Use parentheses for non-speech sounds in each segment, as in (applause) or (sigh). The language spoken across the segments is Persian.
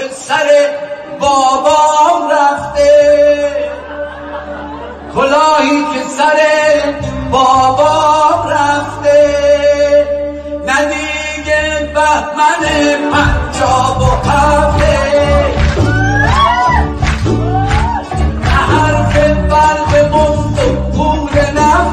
سر بابام رفته. کلاهی که سر بابام رفته. ندیگه بهمن پنجاب و هفته. حرف برق مفت و پول نفته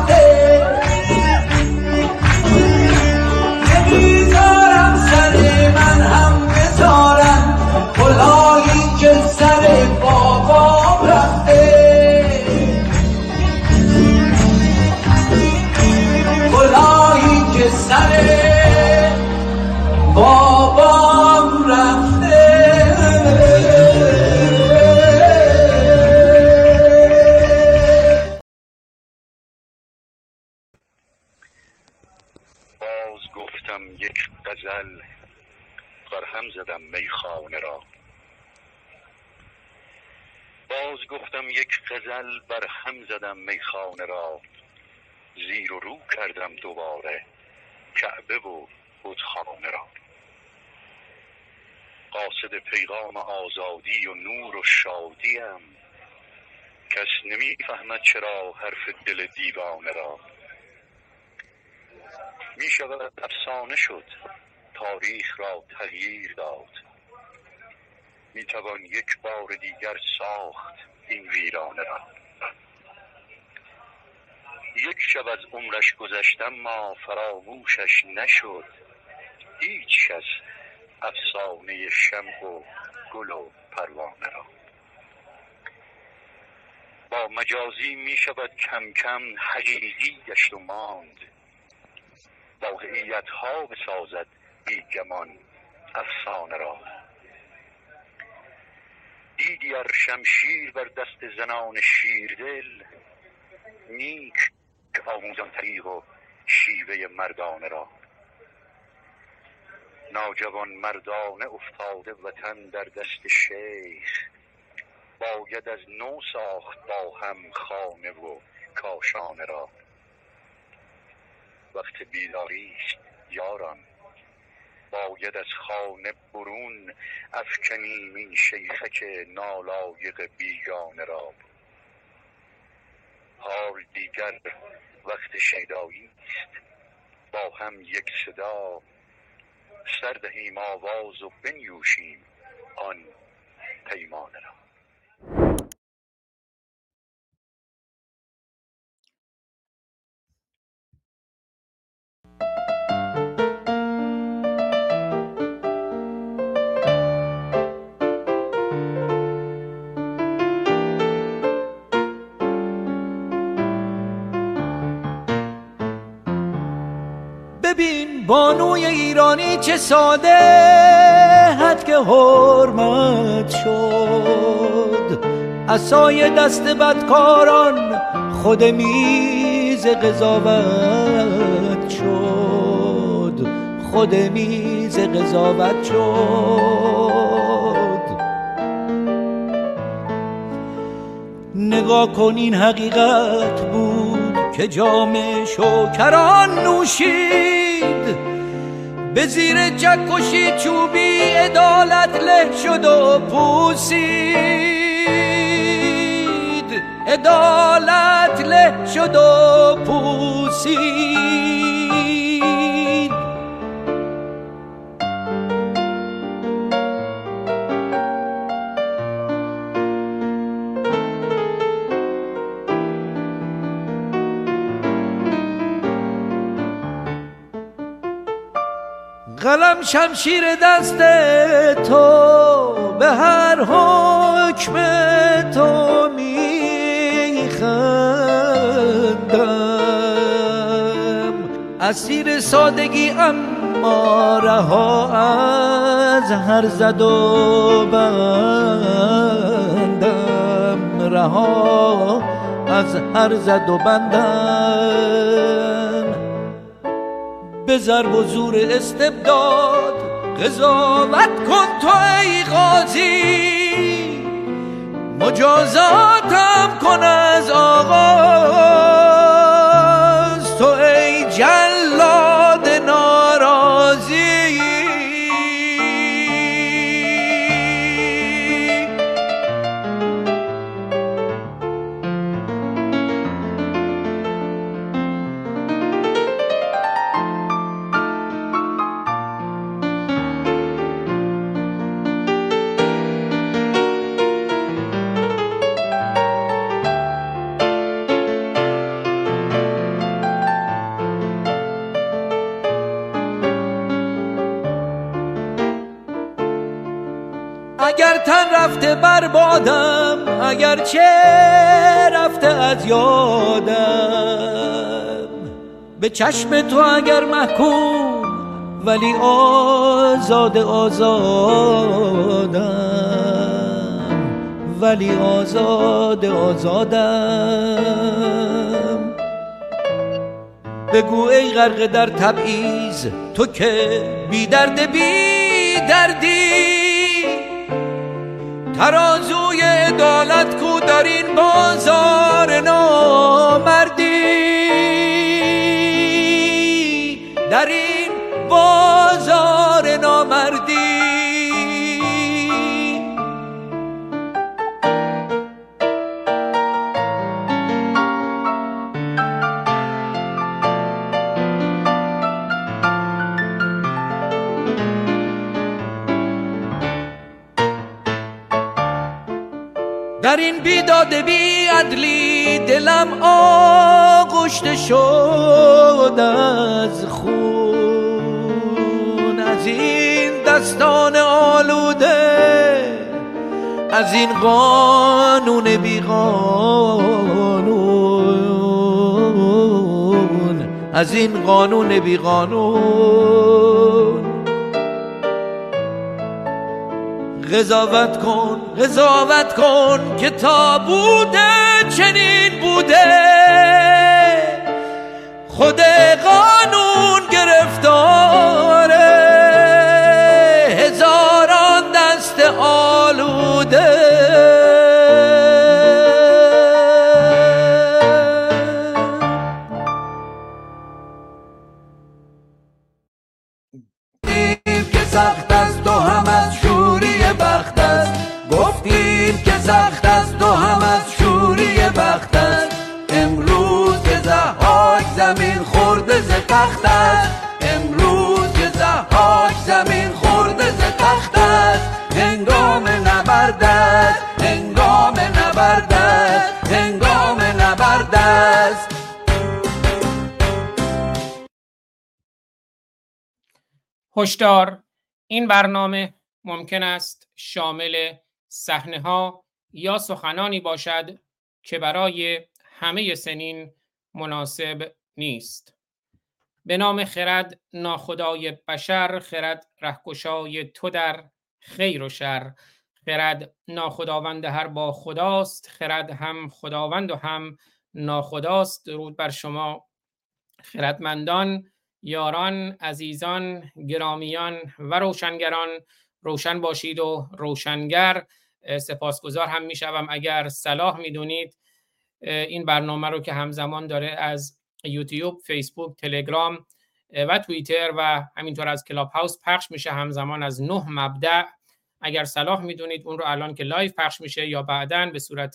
میخانه را. باز گفتم یک غزل بر هم زدم میخانه را. زیر و رو کردم دوباره کعبه و بتخانه را. قاصد پیغام آزادی و نور و شادیم. کس نمی‌فهمد چرا حرف دل دیوانه را. می شود افسانه شد. تاریخ را تغییر داد. می توان یک بار دیگر ساخت این ویرانه را. یک شب از عمرش گذشتم ما فراموشش نشد. هیچ کس افسانه شمع و گل و پروانه را. با مجازی می شود کم کم حقیقی گشت و ماند. واقعیت ها بسازد بیگمان افسانه را. دیدی ار شمشیر بر دست زنان شیردل نیک آموزان طریق و شیوه مردانه را. ناجوان مردانه افتاده وطن در دست شیخ باید از نو ساخت با هم خانه و کاشانه را. وقت بیداری یاران. باید از خانه برون افکنیم این شیخک نالایق بیگانه را حال دیگر وقت شیدایی است با هم یک صدا سر دهیم آواز و بنیوشیم آن پیمانه را. ببین بانوی ایرانی چه ساده حد که حرمت شد. اسای دست بدکاران خود میز قضاوت شد. خود میز قضاوت شد. نگاه کن این حقیقت بود که جام شوکران نوشید. به زیر جکشی چوبی عدالت له شد و پوسید. عدالت له شد و پوسید. قلم شمشیر دست تو به هر حکم تو میخندم. اسیر سادگی ام اما رها از هر زد و بندم. رها از هر زد و بندم. به ضرب و زور استبداد قضاوت کن تو ای قاضی. مجازاتم کن از آغاز. رفته بربادم اگر چه رفته از یادم. به چشم تو اگر محکوم ولی آزاد آزادم. ولی آزاد آزادم. بگو ای غرق در تبعیض تو که بی درد بی دردی. ترازوی عدالت کو در این بازار نامردی بیداد بی عدلی دلم آغشته شد از خون. از این دستان آلوده از این قانون بی قانون از این قانون بی قانون قضاوت کن قضاوت کن که تا بوده چنین بوده. خود قانون گرفتاره. هزاران دست آلوده. تخت است. امروز که زهاک زمین خورده ز تخت است. هنگام نبرد است. هنگام نبرد است. هنگام نبرد است. هشدار. این برنامه ممکن است شامل صحنه ها یا سخنانی باشد که برای همه سنین مناسب نیست. به نام خرد ناخدای بشر خرد رهکشای تو در خیر و شر. خرد ناخداوند هر با خداست خرد هم خداوند و هم ناخداست. درود بر شما خردمندان یاران عزیزان گرامیان و روشنگران. روشن باشید و روشنگر. سپاسگزار هم می‌شوم. اگر صلاح می‌دونید این برنامه رو که همزمان داره از یوتیوب فیسبوک تلگرام و توییتر و همینطور از کلاب هاوس پخش میشه همزمان از نه مبدأ اگر صلاح می‌دونید اون رو الان که live پخش میشه یا بعدا به صورت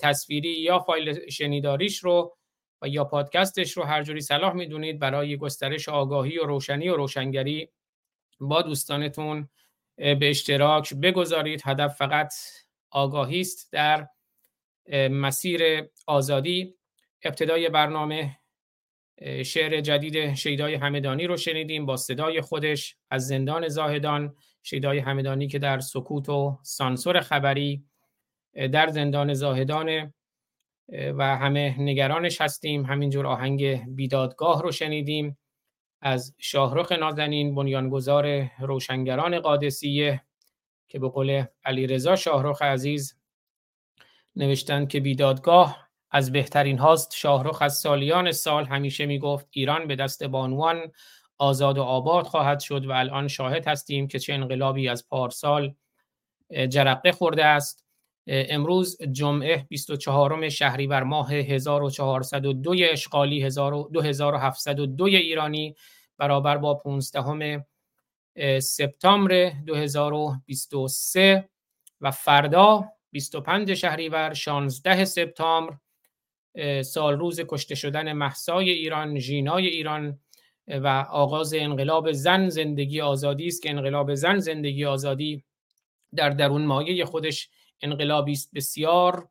تصویری یا فایل شنیداریش رو و یا پادکستش رو هر جوری صلاح می‌دونید برای گسترش آگاهی و روشنی و روشنگری با دوستانتون به اشتراک بگذارید. هدف فقط آگاهی است در مسیر آزادی. ابتدای برنامه شعر جدید شیدای همدانی رو شنیدیم با صدای خودش از زندان زاهدان شیدای همدانی که در سکوت و سانسور خبری در زندان زاهدان و همه نگرانش هستیم. همینجور آهنگ بیدادگاه رو شنیدیم از شاهرخ نازنین بنیانگذار روشنگران قادسیه که به قول علیرضا شاهرخ عزیز نوشتند که بیدادگاه از بهترین هاست شاهرخ از سالیان سال همیشه می‌گفت ایران به دست بانوان آزاد و آباد خواهد شد و الان شاهد هستیم که چه انقلابی از پارسال جرقه خورده است. امروز جمعه 24 شهریور ماه 1402 اشغالی 2702 ایرانی برابر با 15 سپتامبر 2023 و فردا 25 شهریور 16 سپتامبر سال روز کشته شدن محسای ایران ژینای ایران و آغاز انقلاب زن زندگی آزادی است که انقلاب زن زندگی آزادی در درون مایه خودش انقلابی است. بسیار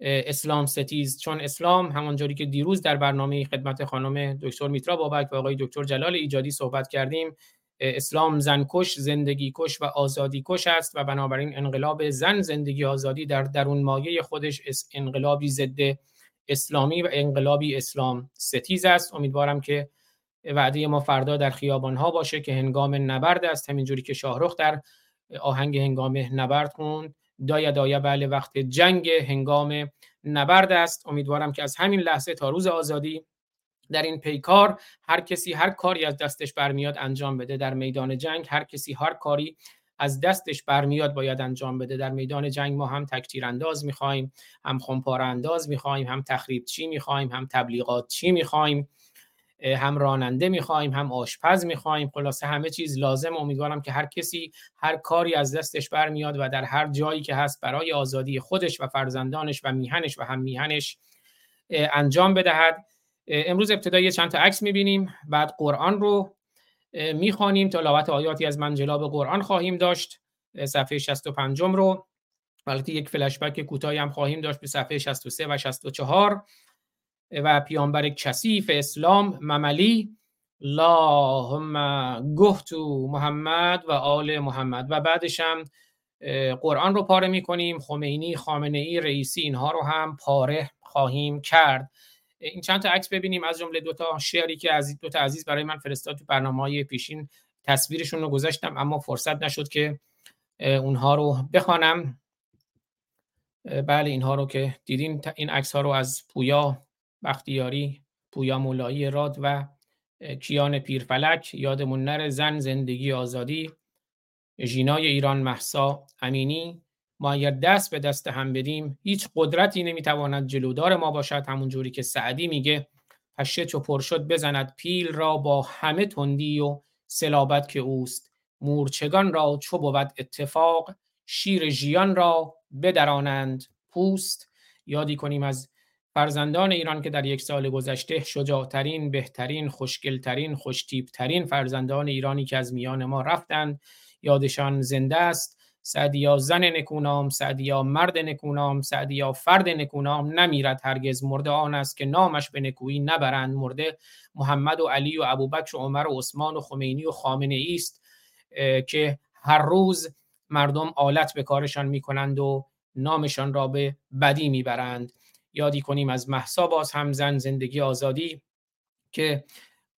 اسلام ستیز. چون اسلام همانجوری که دیروز در برنامه خدمت خانم دکتر میترا بابک و آقای دکتر جلال ایجادی صحبت کردیم اسلام زنکش زندگی کش و آزادی کش است و بنابراین انقلاب زن زندگی آزادی در درون مایه خودش انقلابی ضد اسلامی و انقلابی اسلام ستیز است. امیدوارم که وعده ما فردا در خیابان ها باشه که هنگام نبرد است. همینجوری که شاهرخ در آهنگ هنگام نبرد خوند. دایا دایا بله وقت جنگ هنگام نبرد است. امیدوارم که از همین لحظه تا روز آزادی در این پیکار هر کسی هر کاری از دستش برمیاد انجام بده. در میدان جنگ هر کسی هر کاری از دستش برمیاد باید انجام بده. در میدان جنگ ما هم تکتیر انداز می‌خوایم هم خمپار انداز می‌خوایم هم تخریب چی می‌خوایم هم تبلیغات چی می‌خوایم هم راننده می‌خوایم هم آشپز می‌خوایم. خلاصه همه چیز لازم امیدوارم که هر کسی هر کاری از دستش برمیاد و در هر جایی که هست برای آزادی خودش و فرزندانش و میهنش و هم میهنش انجام بدهد. امروز ابتدای چند تا عکس می‌بینیم. بعد قرآن رو می‌خوانیم تلاوت آیاتی از منجلاب قرآن خواهیم داشت. صفحه 65 رو. البته یک فلشبک کوتاهی هم خواهیم داشت به صفحه 63 و 64 و پیامبر کثیف اسلام مملی. اللهم گفتو محمد و آل محمد. و بعدش هم قرآن رو پاره می‌کنیم. خمینی خامنه ای رئیسی اینها رو هم پاره خواهیم کرد. این چند تا عکس ببینیم از جمله دو تا شعری که از دو تا عزیز برای من فرستاد تو برنامه پیشین. تصویرشون رو گذاشتم اما فرصت نشد که اونها رو بخوانم. بله اینها رو که دیدین این عکس ها رو از پویا بختیاری پویا مولایی راد و کیان پیرفلک یادمون نره زن زندگی آزادی ژینای ایران محسا امینی ما اگر دست به دست هم بدیم هیچ قدرتی نمی‌تواند جلودار ما باشد. همون جوری که سعدی میگه پشه چو پر شد بزند پیل را با همه تندی و سلابت که اوست. مورچگان را چو بود اتفاق شیر ژیان را بدرانند پوست. یادی کنیم از فرزندان ایران که در یک سال گذشته شجاعترین، بهترین، خوشگلترین، خوشتیبترین فرزندان ایرانی که از میان ما رفتند. یادشان زنده است. سعدیا زن نکونام سعدیا مرد نکونام سعدیا فرد نکونام نمیرد هرگز مرده آن است که نامش به نکویی نبرند. مرده محمد و علی و ابوبکر و عمر و عثمان و خمینی و خامنه ای است که هر روز مردم آلت به کارشان می‌کنند و نامشان را به بدی می‌برند. یادی کنیم از محسا باز هم زن زندگی آزادی که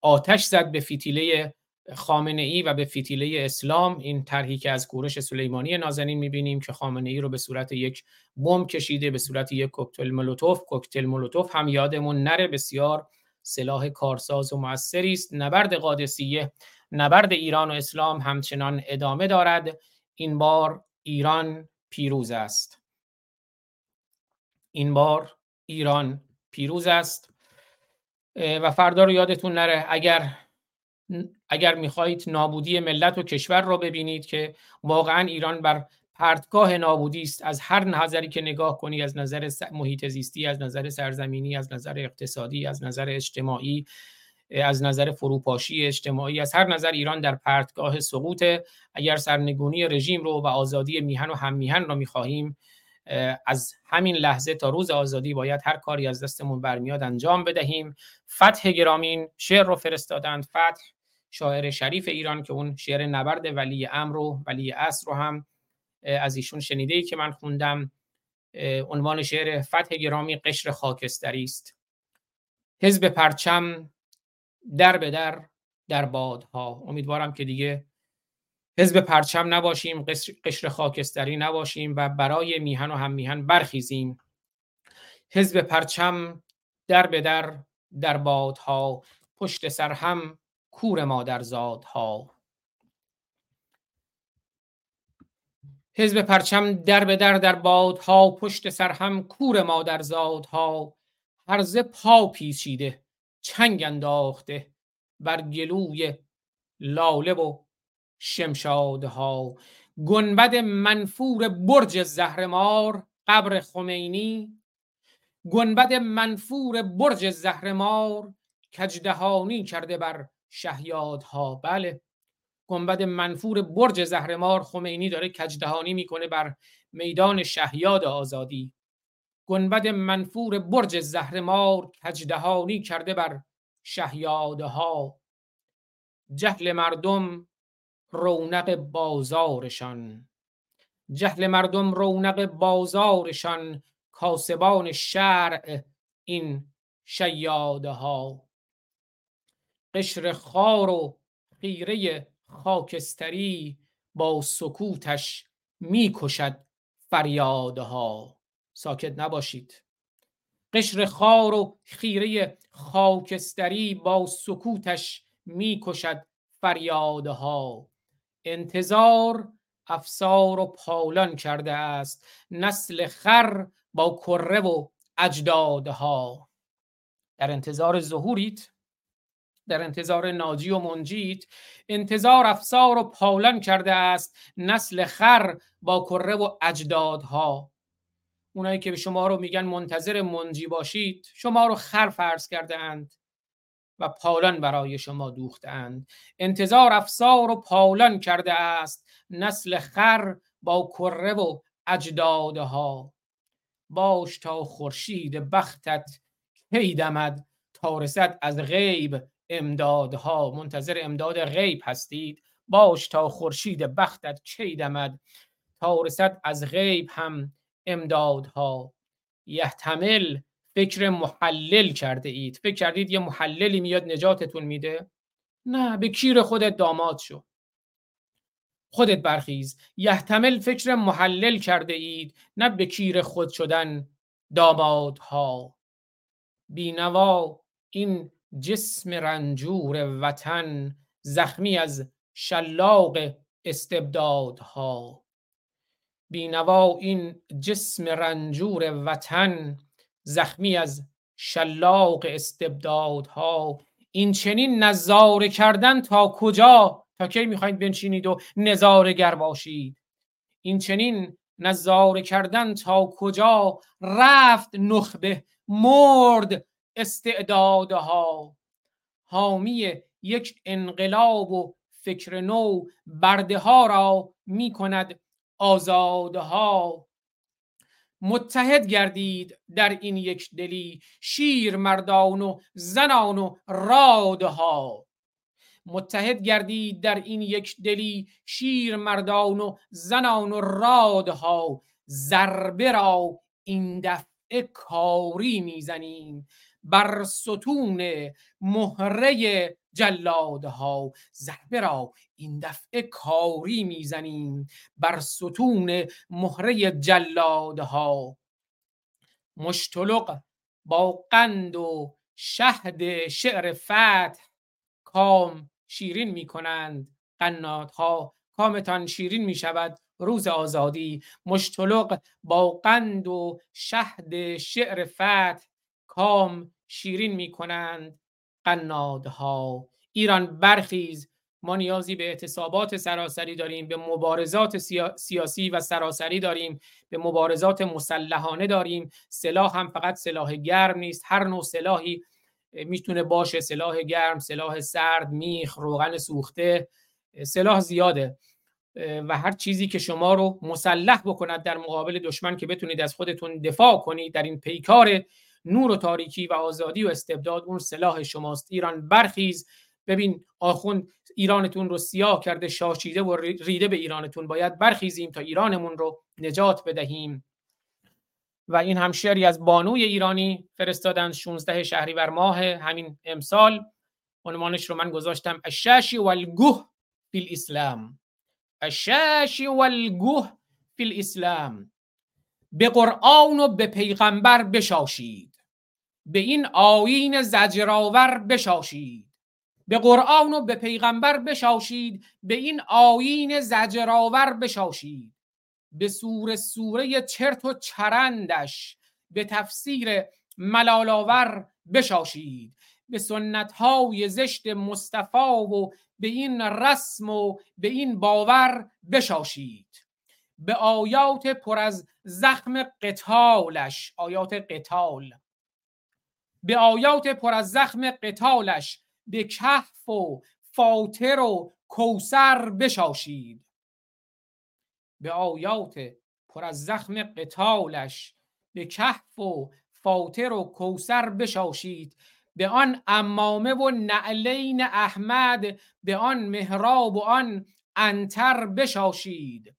آتش زد به فتیله خامنه ای و به فتیله اسلام این طرحی که از کورش سلیمانی نازنین می‌بینیم که خامنه ای رو به صورت یک بمب کشیده به صورت یک کوکتل مولوتوف کوکتل مولوتوف هم یادمون نره بسیار سلاح کارساز و موثری است. نبرد قادسیه نبرد ایران و اسلام همچنان ادامه دارد. این بار ایران پیروز است. این بار ایران پیروز است. و فردا رو یادتون نره اگر اگر می‌خواهید نابودی ملت و کشور را ببینید که واقعا ایران بر پرتگاه نابودی است از هر نظری که نگاه کنی از نظر محیط زیستی از نظر سرزمینی از نظر اقتصادی از نظر اجتماعی از نظر فروپاشی اجتماعی از هر نظر ایران در پرتگاه سقوط اگر سرنگونی رژیم رو و آزادی میهن و هم میهن رو می‌خواهیم از همین لحظه تا روز آزادی باید هر کاری از دستمون برمیاد انجام بدهیم. فتح گرامین شعر رو فرستادند. فتح شاعر شریف ایران که اون شعر نبرد ولی امر و ولی اصر رو هم از ایشون شنیده ای که من خوندم. عنوان شعر فتح گرامی قشر خاکستری است. حزب پرچم در به در در بادها. امیدوارم که دیگه حزب پرچم نباشیم قشر خاکستری نباشیم و برای میهن و هم میهن برخیزیم. حزب پرچم در به در در بادها. پشت سر هم کور مادرزادها. حزب پرچم در به در در بادها پشت سر هم کور مادرزادها. هرزه پا پیچیده چنگ انداخته بر گلوی لاله و شمشادها. گنبد منفور برج زهرمار قبر خمینی. گنبد منفور برج زهرمار کجدهانی کرده بر شهیادها. بله. گنبد منفور برج زهرمار خمینی داره کجدهانی می‌کنه بر میدان شهیاد آزادی. گنبد منفور برج زهرمار کجدهانی کرده بر شهیادها. جهل مردم رونق بازارشان. جهل مردم رونق بازارشان کاسبان شرع این شیاده ها قشر خار و خیره خاکستری با سکوتش می‌کشد فریادها. ساکت نباشید. قشر خار و خیره خاکستری با سکوتش می‌کشد فریادها. انتظار افسار و پالان کرده است. نسل خر با کره و اجدادها. در انتظار ظهورید. در انتظار ناجی و منجیت انتظار افسار و پالان کرده است نسل خر با کره و اجدادها. اونایی که به شما رو میگن منتظر منجی باشید شما رو خر فرض کرده اند و پالان برای شما دوختند انتظار افسار و پالان کرده است نسل خر با کره و اجدادها. باش تا خورشید بختت کی دمد از غیب امدادها منتظر امداد غیب هستید. باش تا خورشید بختت کی دمد. تا رسد از غیب هم امدادها. یحتمل فکر محلل کرده اید. فکر کردید یه محللی میاد نجاتتون میده؟ نه به کیر خودت داماد شو. خودت برخیز. یحتمل فکر محلل کرده اید نه به کیر خود شدن دامادها. بینوا این جسم رنجور وطن زخمی از شلاق استبدادها. بینوا این جسم رنجور وطن زخمی از شلاق استبدادها. این چنین نظاره کردن تا کجا؟ تا کی می‌خواید بنشینید و نظاره گر باشید؟ این چنین نظاره کردن تا کجا؟ رفت نخبه مرد استعدادها حامی یک انقلاب و فکر نو برده ها را می کند آزادها. متحد گردید در این یک دلی شیر مردان و زنان و رادها. متحد گردید در این یک دلی شیر مردان و زنان و رادها. ضربه را این دفعه کاری می‌زنیم. بر ستون مهره جلادها. ضربه را این دفعه کاری می‌زنیم بر ستون مهره جلادها. مشتلق با قند و شهد شعر فتح کام شیرین می‌کنند. قناتها کامتان شیرین می شود روز آزادی. مشتلق با قند و شهد شعر فتح کام شیرین می کنند قنادها. ایران برخیز. ما نیازی به اعتصابات سراسری داریم به مبارزات سیاسی و سراسری داریم به مبارزات مسلحانه داریم. سلاح هم فقط سلاح گرم نیست. هر نوع سلاحی می‌تونه باشه. سلاح گرم سلاح سرد میخ روغن سوخته سلاح زیاده. و هر چیزی که شما رو مسلح بکند در مقابل دشمن که بتونید از خودتون دفاع کنید در این پیکار نور و تاریکی و آزادی و استبداد اون سلاح شماست. ایران برخیز. ببین آخوند ایرانتون رو سیاه کرده شاشیده و ریده به ایرانتون. باید برخیزیم تا ایرانمون رو نجات بدهیم. و این هم شعری از بانوی ایرانی فرستادن 16 شهریور ماه همین امسال. عنوانش رو من گذاشتم الشاشی والگوه فی الاسلام. الشاشی والگوه فی الاسلام. به قرآن و به پیغمبر بشاشید. به این آیین زجرآور بشاشید. به قرآن و به پیغمبر بشاشید. به این آیین زجرآور بشاشید. به سور سوره چرت و چرندش به تفسیر ملالاور بشاشید. به سنت های زشت مصطفی و به این رسم و به این باور بشاشید. به آیات پر از زخم قتالش آیات قتال. به آیات پر از زخم قتالش به کهف و فاطر و کوسر بشاشید. به آیات پر از زخم قتالش به کهف و فاطر و کوسر بشاشید. به آن امامه و نعلین احمد به آن مهراب و آن انتر بشاشید.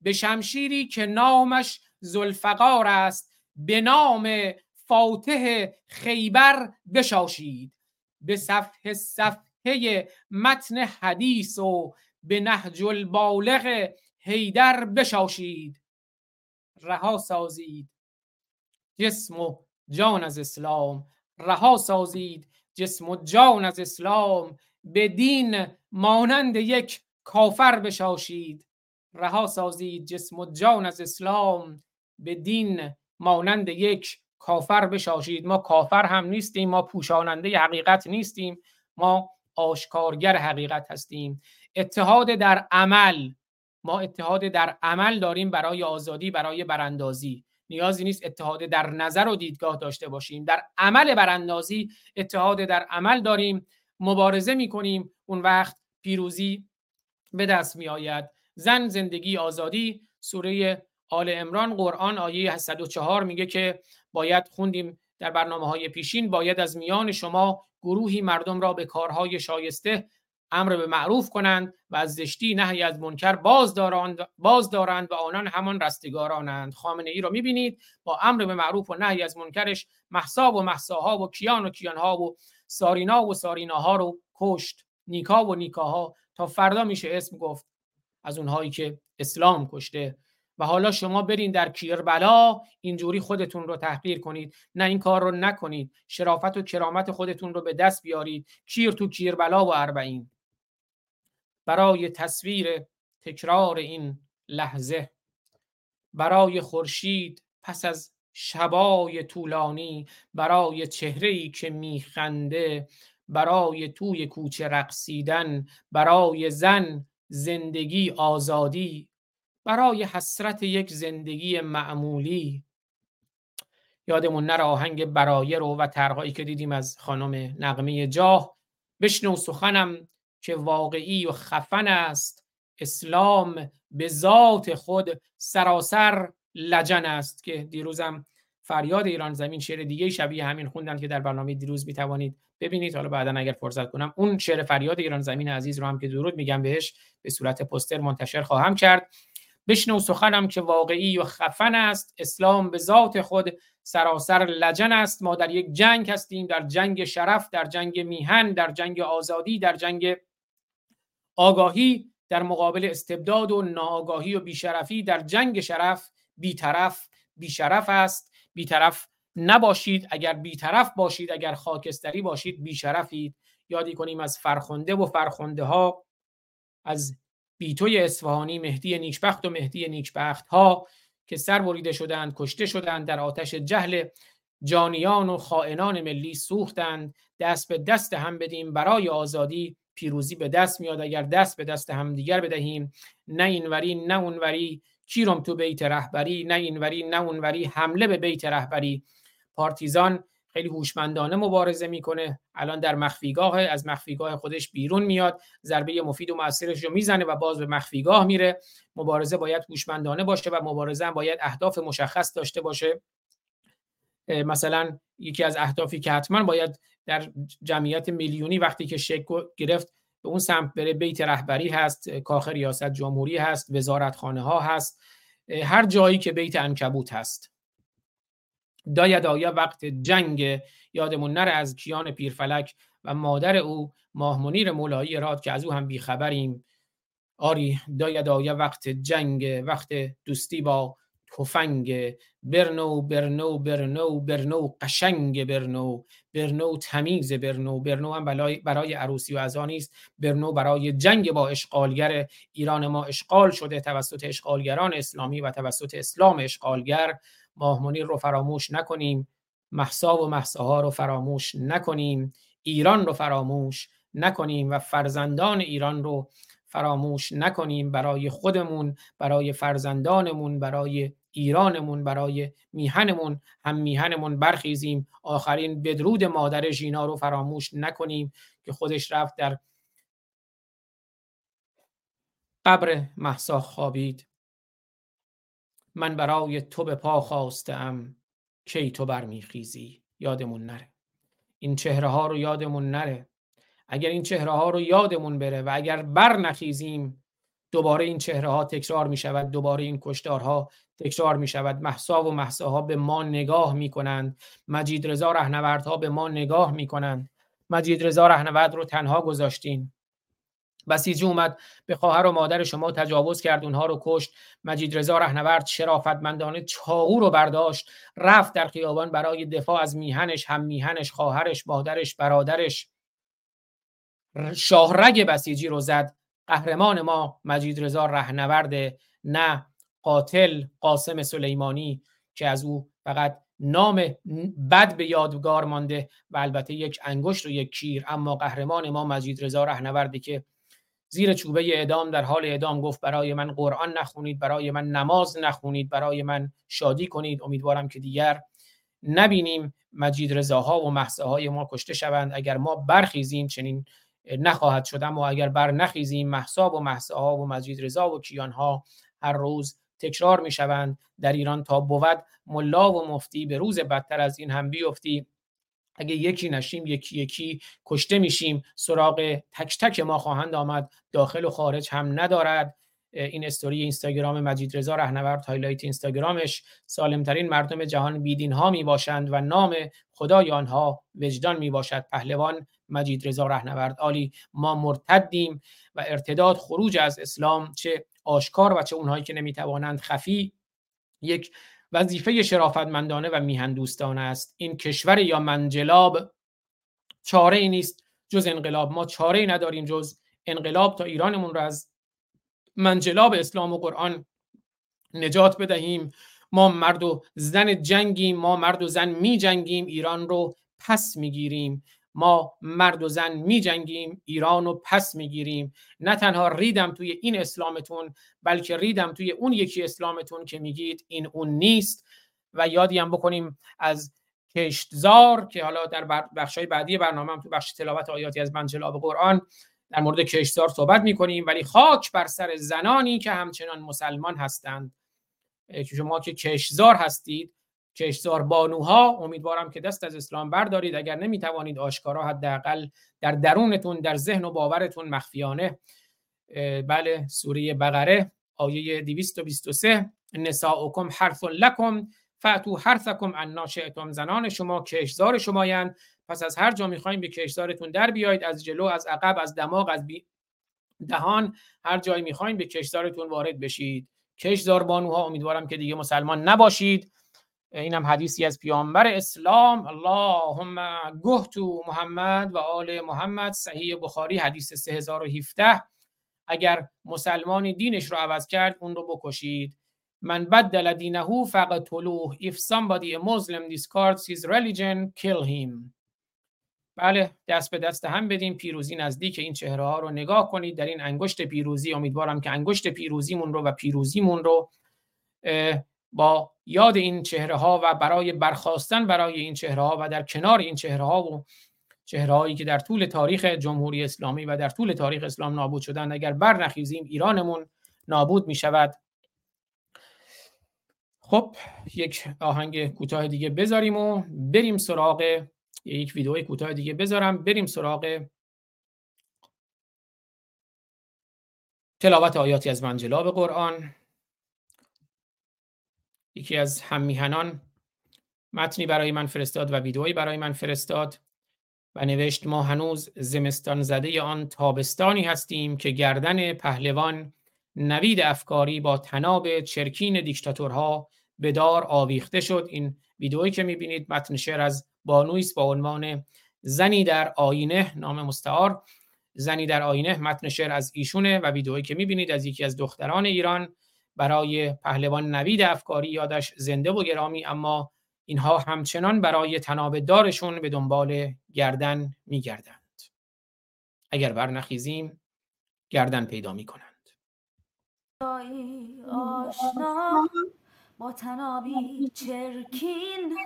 به شمشیری که نامش زلفقار است به نام فاتح خیبر بشاشید. به صفحه صفحه متن حدیث و به نهج البالغ هیدر بشاشید. رها سازید. جسم و جان از اسلام. رها سازید. جسم و جان از اسلام. به دین مانند یک کافر بشاشید. رها سازید. جسم و جان از اسلام. به دین مانند یک کافر بشاشید. ما کافر هم نیستیم ما پوشاننده حقیقت نیستیم ما آشکارگر حقیقت هستیم. اتحاد در عمل ما اتحاد در عمل داریم برای آزادی برای براندازی. نیازی نیست اتحاد در نظر و دیدگاه داشته باشیم. در عمل براندازی اتحاد در عمل داریم مبارزه می کنیم اون وقت پیروزی به دست می آید زن زندگی آزادی سوره آل امران قرآن آیه 104 میگه که باید خوندیم در برنامه های پیشین. باید از میان شما گروهی مردم را به کارهای شایسته امر به معروف کنند و از زشتی نهی از منکر باز دارند, باز دارند و آنان همان رستگارانند. خامنه ای را می‌بینید. با امر به معروف و نهی از منکرش محساب و محساها و کیان و کیانها و سارینا و ساریناها رو کشت. نیکا و نیکاها. تا فردا میشه اسم گفت از اونهایی که اسلام کشته و حالا شما برین در کیربلا اینجوری خودتون رو تحقیر کنید. نه این کار رو نکنید. شرافت و کرامت خودتون رو به دست بیارید. کیر تو کیربلا و اربعین. برای تصویر تکرار این لحظه برای خورشید پس از شبای طولانی برای چهره ای که میخنده برای توی کوچه رقصیدن برای زن زندگی آزادی برای حسرت یک زندگی معمولی. یادمون نره آهنگ برای رو و ترهایی که دیدیم از خانم نقمه جاه. بشنو سخنم که واقعی و خفن است. اسلام به ذات خود سراسر لجن است که دیروزم فریاد ایران زمین شعر دیگه شبیه همین خوندن که در برنامه دیروز می‌توانید ببینید. حالا بعدا اگر فرصت کنم اون شعر فریاد ایران زمین عزیز رو هم که درود میگم بهش به صورت پوستر منتشر خواهم کرد. بشنو سخنم که واقعی و خفن است. اسلام به ذات خود سراسر لجن است. ما در یک جنگ هستیم در جنگ شرف در جنگ میهن در جنگ آزادی در جنگ آگاهی در مقابل استبداد و ناآگاهی و بیشرفی. در جنگ شرف بیطرف بیشرف است. بیطرف نباشید. اگر بیطرف باشید اگر خاکستری باشید بیشرفید. یادی کنیم از فرخنده و فرخنده ها از بیتوی اصفهانی مهدی نیکبخت و مهدی نیکبخت ها که سر بریده شدند کشته شدند در آتش جهل جانیان و خائنان ملی سوختند. دست به دست هم بدیم برای آزادی پیروزی به دست میاد. اگر دست به دست هم دیگر بدهیم نه اینوری نه اونوری کیرم تو بیت رهبری نه اینوری نه اونوری حمله به بیت رهبری. پارتیزان خیلی هوشمندانه مبارزه می‌کنه. الان در مخفیگاه از مخفیگاه خودش بیرون میاد. ضربه مفید و موثرش رو می‌زنه و باز به مخفیگاه میره. مبارزه باید هوشمندانه باشه و مبارزه هم باید اهداف مشخص داشته باشه. مثلا یکی از اهدافی که حتما باید در جمعیت میلیونی وقتی که شکل گرفت به اون سمت بره بیت رهبری هست کاخ ریاست جمهوری هست وزارتخانه ها هست هر جایی که بیت انکبوت هست. دایا دایا وقت جنگ یادمون نره از کیان پیرفلک و مادر او ماه منیر مولایی راد که از او هم بیخبریم؟ آری دایا دایا وقت جنگ وقت دوستی با تفنگ؟ برنو برنو برنو برنو قشنگ برنو برنو تمیز برنو برنو هم برای, برای عروسی و ازانی است برنو برای جنگ با اشغالگر ایران ما اشغال شده توسط اشغالگران اسلامی و توسط اسلام اشغالگر. ماه رو فراموش نکنیم محسا و محساها رو فراموش نکنیم ایران رو فراموش نکنیم و فرزندان ایران رو فراموش نکنیم برای خودمون برای فرزندانمون برای ایرانمون برای میهنمون. هم میهنمون برخیزیم آخرین بدرود مادر ژینا رو فراموش نکنیم که خودش رفت در قبر محسا خوابید. من برای تو به پا خواستم کی تو برمیخیزی؟ یادمون نره. این چهره ها رو یادمون نره. اگر این چهره ها رو یادمون بره و اگر بر نخیزیم دوباره این چهره ها تکرار می شود دوباره این کشتارها تکرار می شود محسا و محساها به ما نگاه می کنند مجید رضا رهنوردها به ما نگاه می کنند مجید رضا رهنورد رو تنها گذاشتین. بسیجی اومد به خواهر و مادر شما تجاوز کرد اونها رو کشت. مجید رضا رهنورد شرافتمندانه چاقو رو برداشت. رفت در خیابان برای دفاع از میهنش هم میهنش خواهرش مادرش برادرش. شاهرگ بسیجی رو زد. قهرمان ما مجید رضا رهنورد نه قاتل قاسم سلیمانی که از او فقط نام بد به یادگار مانده و البته یک انگشت و یک کیر. اما قهرمان ما مجید رضا رهنوردی که زیر چوبه اعدام در حال اعدام گفت برای من قرآن نخونید برای من نماز نخونید برای من شادی کنید. امیدوارم که دیگر نبینیم مجید رضاها و محساهای ما کشته شوند. اگر ما برخیزیم چنین نخواهد شد. اما اگر بر نخیزیم محساب و محساها و مجید رضا و کیانها هر روز تکرار می شوند در ایران تا بود ملا و مفتی به روز بدتر از این هم بیفتی. اگه یکی نشیم یکی یکی کشته میشیم سراغ تک تک ما خواهند آمد داخل و خارج هم ندارد. این استوری اینستاگرام مجید رضا رهنورد highlight اینستاگرامش. سالمترین مردم جهان بیدین ها می باشند و نام خدای آنها وجدان می باشد پهلوان مجید رضا رهنورد عالی. ما مرتدیم و ارتداد خروج از اسلام چه آشکار و چه اونهایی که نمی‌توانند خفی یک وظیفه شرافتمندانه و میهن دوستانه است. این کشور یا منجلاب چاره ای نیست جز انقلاب. ما چاره ای نداریم جز انقلاب تا ایرانمون رو از منجلاب اسلام و قرآن نجات بدهیم. ما مرد و زن جنگیم ما مرد و زن می جنگیم ایران رو پس می‌گیریم. ما مرد و زن می جنگیم ایران رو پس می‌گیریم. نه تنها ریدم توی این اسلامتون بلکه ریدم توی اون یکی اسلامتون که میگید این اون نیست. و یادی هم بکنیم از کشتزار که حالا در بخشای بعدی برنامه هم تو بخش تلاوت آیاتی از منجلاب قرآن در مورد کشتزار صحبت می‌کنیم. ولی خاک بر سر زنانی که همچنان مسلمان هستند. که شما که کشزار هستید کشزار بانوها امیدوارم که دست از اسلام بردارید. اگر نمی‌توانید آشکارا حداقل در درونتون در ذهن و باورتون مخفیانه بله سوره بقره آیه 223 نساؤکم حرف لکم فاتو حرثکم ان زنان شما کشزار شمایند. پس از هر جا می‌خوایم به کشزارتون در بیایید از جلو از عقب از دماغ از بی... دهان هر جایی می‌خوایم به کشزارتون وارد بشید. کشزار بانوها امیدوارم که دیگه مسلمان نباشید. اینم حدیثی از پیامبر اسلام. اللهم گهتو محمد و آل محمد. صحیح بخاری حدیث 3017 اگر مسلمانی دینش رو عوض کرد اون رو بکشید. من بدل دینه فقتلوه. If somebody a Muslim discards his religion kill him. بله دست به دست هم بدیم پیروزی نزدیک این چهره ها رو نگاه کنید. در این انگشت پیروزی امیدوارم که انگشت پیروزیمون رو و پیروزیمون رو با یاد این چهره ها و برای برخواستن برای این چهره ها و در کنار این چهره ها و چهره هایی که در طول تاریخ جمهوری اسلامی و در طول تاریخ اسلام نابود شدن اگر بر نخیزیم ایرانمون نابود می شود خب یک آهنگ کوتاه دیگه بذاریم و بریم سراغ یک ویدیو کوتاه دیگه بذارم بریم سراغ تلاوت آیاتی از منجلاب قرآن. یکی از هممیهنان متنی برای من فرستاد و ویدئویی برای من فرستاد و نوشت ما هنوز زمستان زده آن تابستانی هستیم که گردن پهلوان نوید افکاری با تناب چرکین دیکتاتورها به دار آویخته شد. این ویدئویی که می‌بینید متن شعر از بانویس با عنوان زنی در آینه نام مستعار. زنی در آینه متن شعر از ایشونه و ویدئویی که می‌بینید از یکی از دختران ایران برای پهلوان نوید افکاری یادش زنده و گرامی اما اینها همچنان برای تناب دارشون به دنبال گردن میگردند. اگر برنخیزیم گردن پیدا می‌کنند. آشنا با تنابی چرکین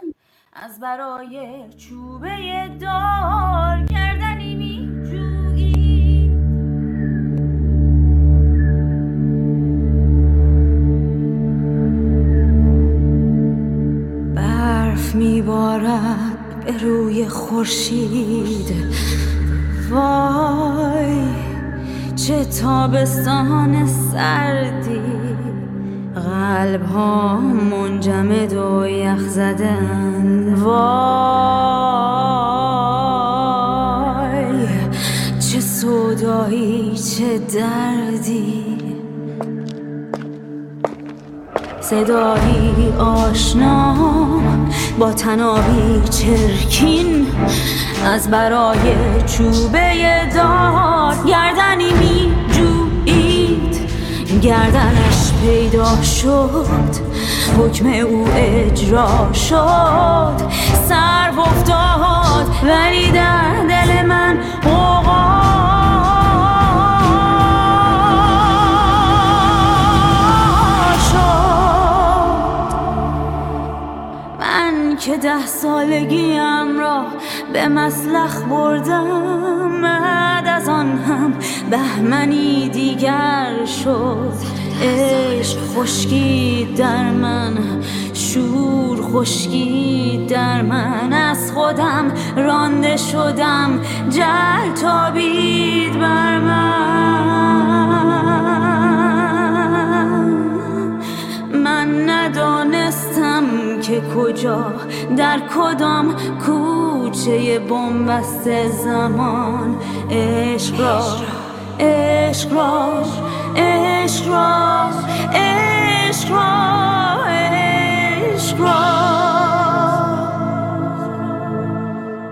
از برای چوبه دار گردنی میبارد به روی خورشید. وای چه تابستان سردی. قلب ها منجمد و یخ زدن. وای چه صدایی چه دردی. صدایی آشنا با تنابی چرکین از برای چوبه دار. گردنی می جوید گردنش پیدا شد حکم او اجرا شد. سر افتاد ولی در دل من من ده سالگیم را به مسلخ بردم بعد از آن هم بهمنی دیگر شد. عشق خشکید در من شور خشکید در من. از خودم رانده شدم جل تابید بر من. که کجا در کدام کوچه بنبست زمان؟ عشق را عشق را عشق را عشق را عشق را.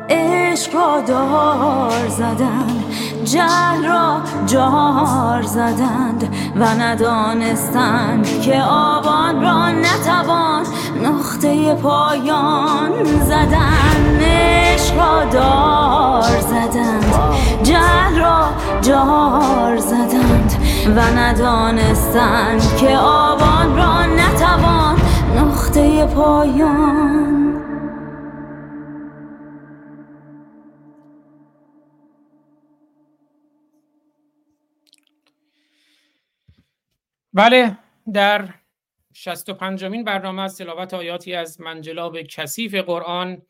عشق را دار زدن جهل را جار زدند و ندانستند که آبان را نتوان نقطه پایان زدن عشق را دار زدند. جهل را جار زدند و ندانستند که آبان را نتوان. نقطه پایان. بله در 65 مین برنامه از تلاوت آیاتی از منجلاب کثیف قرآن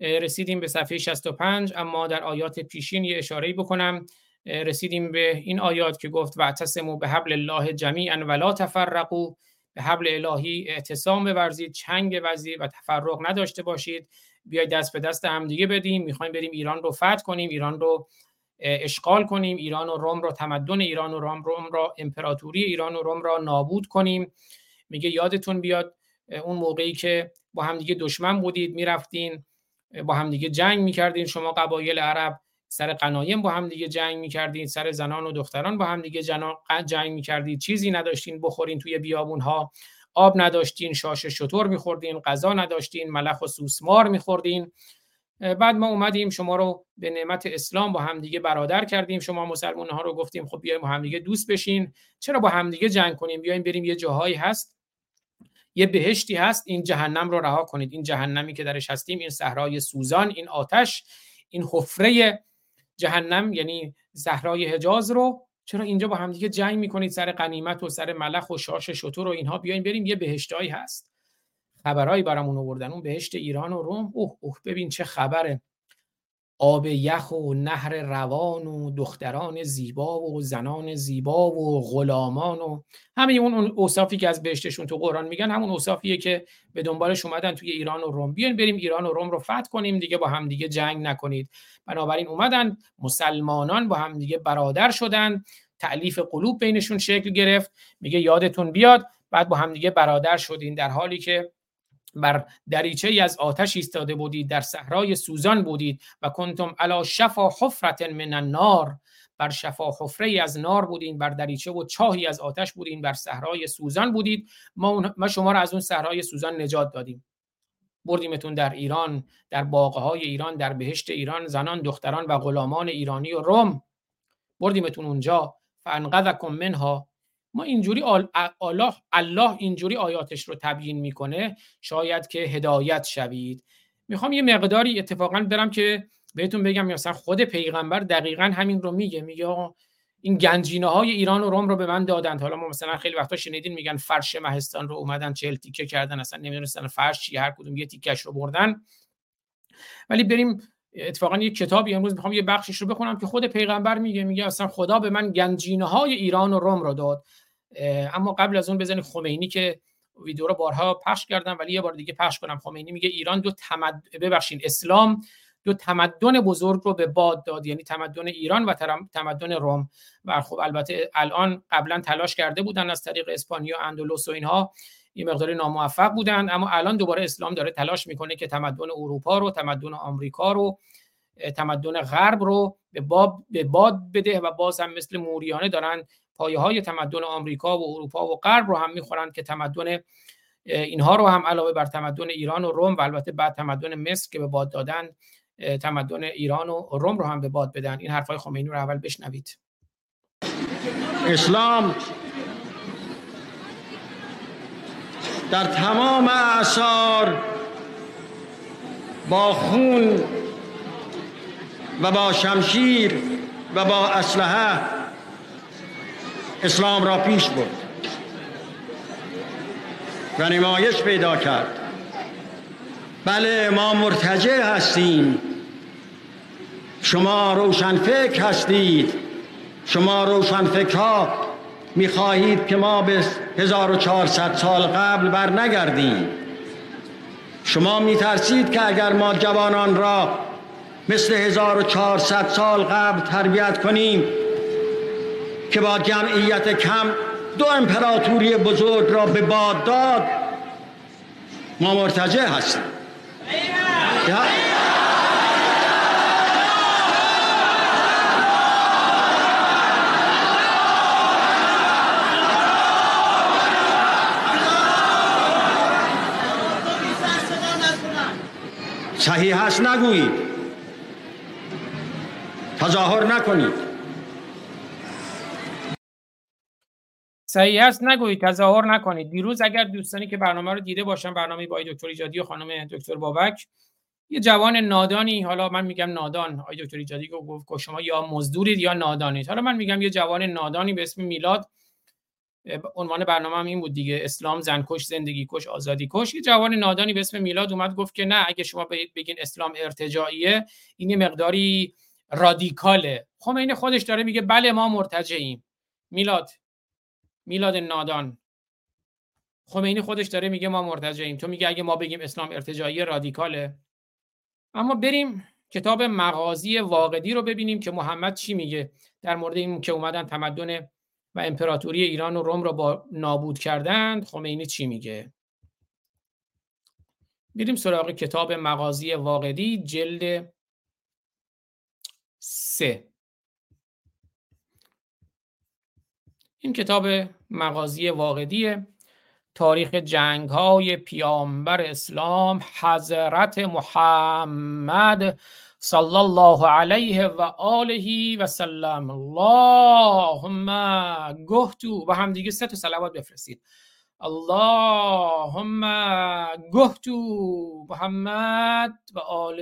رسیدیم به صفحه 65 اما در آیات پیشین یه اشاره بکنم. رسیدیم به این آیات که گفت واعتصموا به حبل الله جمیعا ولا تفرقوا به حبل الهی اعتصام بورزید چنگ بورزید و تفرق نداشته باشید. بیاید دست به دست هم دیگه بدیم. می‌خوایم بریم ایران رو فتح کنیم ایران رو اشغال کنیم ایران و روم را تمدن ایران و روم روم را امپراتوری ایران و روم را نابود کنیم. میگه یادتون بیاد اون موقعی که با همدیگه دشمن بودید می‌رفتین با همدیگه جنگ می‌کردین. شما قبایل عرب سر قنایم با همدیگه جنگ می‌کردین سر زنان و دختران با همدیگه جنگ می‌کردید چیزی نداشتین بخورین توی بیابون ها آب نداشتین شاش شطور میخوردین غذا نداشتین ملخ و سوسمار میخوردین. بعد ما اومدیم شما رو به نعمت اسلام با همدیگه برادر کردیم. شما مسلمان ها رو گفتیم خب بیایم با همدیگه دوست بشین. چرا با همدیگه جنگ کنیم؟ بیایم بریم یه جاهایی هست. یه بهشتی هست این جهنم رو رها کنید. این جهنمی که درش هستیم این صحرای سوزان این آتش این حفره جهنم یعنی صحرای حجاز رو. چرا اینجا با همدیگه جنگ می‌کنید؟ سر قنیمت و سر ملخ و شاش شطور و اینها بیایم بریم. یه بهشتایی هست. خبرهایی برامون آوردن. اون بهشت ایران و روم. اوه اوه ببین چه خبره. آب یخ و نهر روان و دختران زیبا و زنان زیبا و غلامان و همه اون اوصافی که از بهشتشون تو قرآن میگن همون اوصافیه که به دنبالش اومدن توی ایران و روم. بیان بریم ایران و روم رو فتح کنیم دیگه با هم دیگه جنگ نکنید. بنابراین اومدن مسلمانان با هم دیگه برادر شدن. تعلیف قلوب بینشون شکل گرفت. میگه یادتون بیاد بعد با هم دیگه برادر شدین در حالی که بر دریچه ای از آتش ایستاده بودید در صحرای سوزان بودید و کنتم علا شفا حفرت من النار. بر شفا حفره از نار بودین بر دریچه و چاهی از آتش بودین بر صحرای سوزان بودید. ما, ما شما را از اون صحرای سوزان نجات دادیم. بردیمتون در ایران در باغهای ایران در بهشت ایران زنان دختران و غلامان ایرانی و روم. بردیمتون اونجا. فانقذکم منها. ما اینجوری الله الله اینجوری آیاتش رو تبیین می‌کنه شاید که هدایت شوید. می‌خوام یه مقداری اتفاقا برم که بهتون بگم مثلا خود پیغمبر دقیقا همین رو میگه. میگه این گنجینه های ایران و روم رو به من دادند. حالا ما مثلا خیلی وقتا شنیدین میگن فرش مهستان رو اومدن چهل تیکه کردن اصلا نمی‌دونستن فرش چیه هر کدوم یه تیکش رو بردن. ولی بریم اتفاقا یه کتابی امروز می‌خوام یه بخشش رو بخونم که خود پیغمبر میگه میگه اصلا خدا به من گنجینه های ایران و روم رو داد. اما قبل از اون بزنید خمینی که ویدیو رو بارها پخش کردم ولی یه بار دیگه پخش کنم. خمینی میگه ایران دو تمد... ببخشید اسلام دو تمدن بزرگ رو به باد داد یعنی تمدن ایران و تمدن روم. و خب البته الان قبلا تلاش کرده بودن از طریق اسپانیا اندلس و اینها این مقداری ناموفق بودن اما الان دوباره اسلام داره تلاش می‌کنه که تمدن اروپا رو تمدن آمریکا رو تمدن غرب رو به باد, به باد بده و باز هم مثل موریانه دارن پایه های تمدن آمریکا و اروپا و غرب رو هم می‌خورن که تمدن اینها رو هم علاوه بر تمدن ایران و روم و البته بعد تمدن مصر که به باد دادن تمدن ایران و روم رو هم به باد بدن. این حرفای خمینی رو اول بشنوید. اسلام در تمام اعثار با خون و با شمشیر و با اسلحه اسلام را پیش برد و نمایش پیدا کرد. بله ما مرتجع هستیم. شما روشنفکر هستید. شما روشنفکرها می‌خواهید که ما به 1400 سال قبل بر نگردیم شما میترسید که اگر ما جوانان را مثل 1400 سال قبل تربیت کنیم که با جمعیت کم دو امپراتوری بزرگ را به باد داد ما مرتجع هستیم. صحیح هست نگویید. تظاهر نکنید. صحیح هست نگویید تظاهر نکنید. دیروز اگر دوستانی که برنامه رو دیده باشن برنامه با دکتر ایجادی و خانم دکتر بابک یه جوان نادانی حالا من میگم نادان آقای دکتر ایجادی گفت شما یا مزدورید یا نادانید. حالا من میگم یه جوان نادانی به اسم میلاد عنوان برنامه هم این بود دیگه اسلام زنکش زندگی کش آزادی کش یه جوان نادانی به اسم میلاد اومد گفت که نه اگه شما بگین اسلام ارتجاعیه این مقداری رادیکاله. خمینی خودش داره میگه بله ما مرتجعیم. میلاد میلاد نادان. خمینی خودش داره میگه ما مرتجعیم. تو میگه اگه ما بگیم اسلام ارتجاعی رادیکاله. اما بریم کتاب مغازی واقعی رو ببینیم که محمد چی میگه. در مورد این که اومدن تمدن و امپراتوری ایران و روم رو با نابود کردند خمینی چی میگه؟ بریم سراغ کتاب مغازی واقعی جلد سه. این کتاب مغازی واقعی تاریخ جنگ های پیامبر اسلام حضرت محمد صلی الله علیه و آله و سلم. اللهم گهتو و هم دیگه سه تا صلوات بفرستید. اللهم گهتو محمد و آل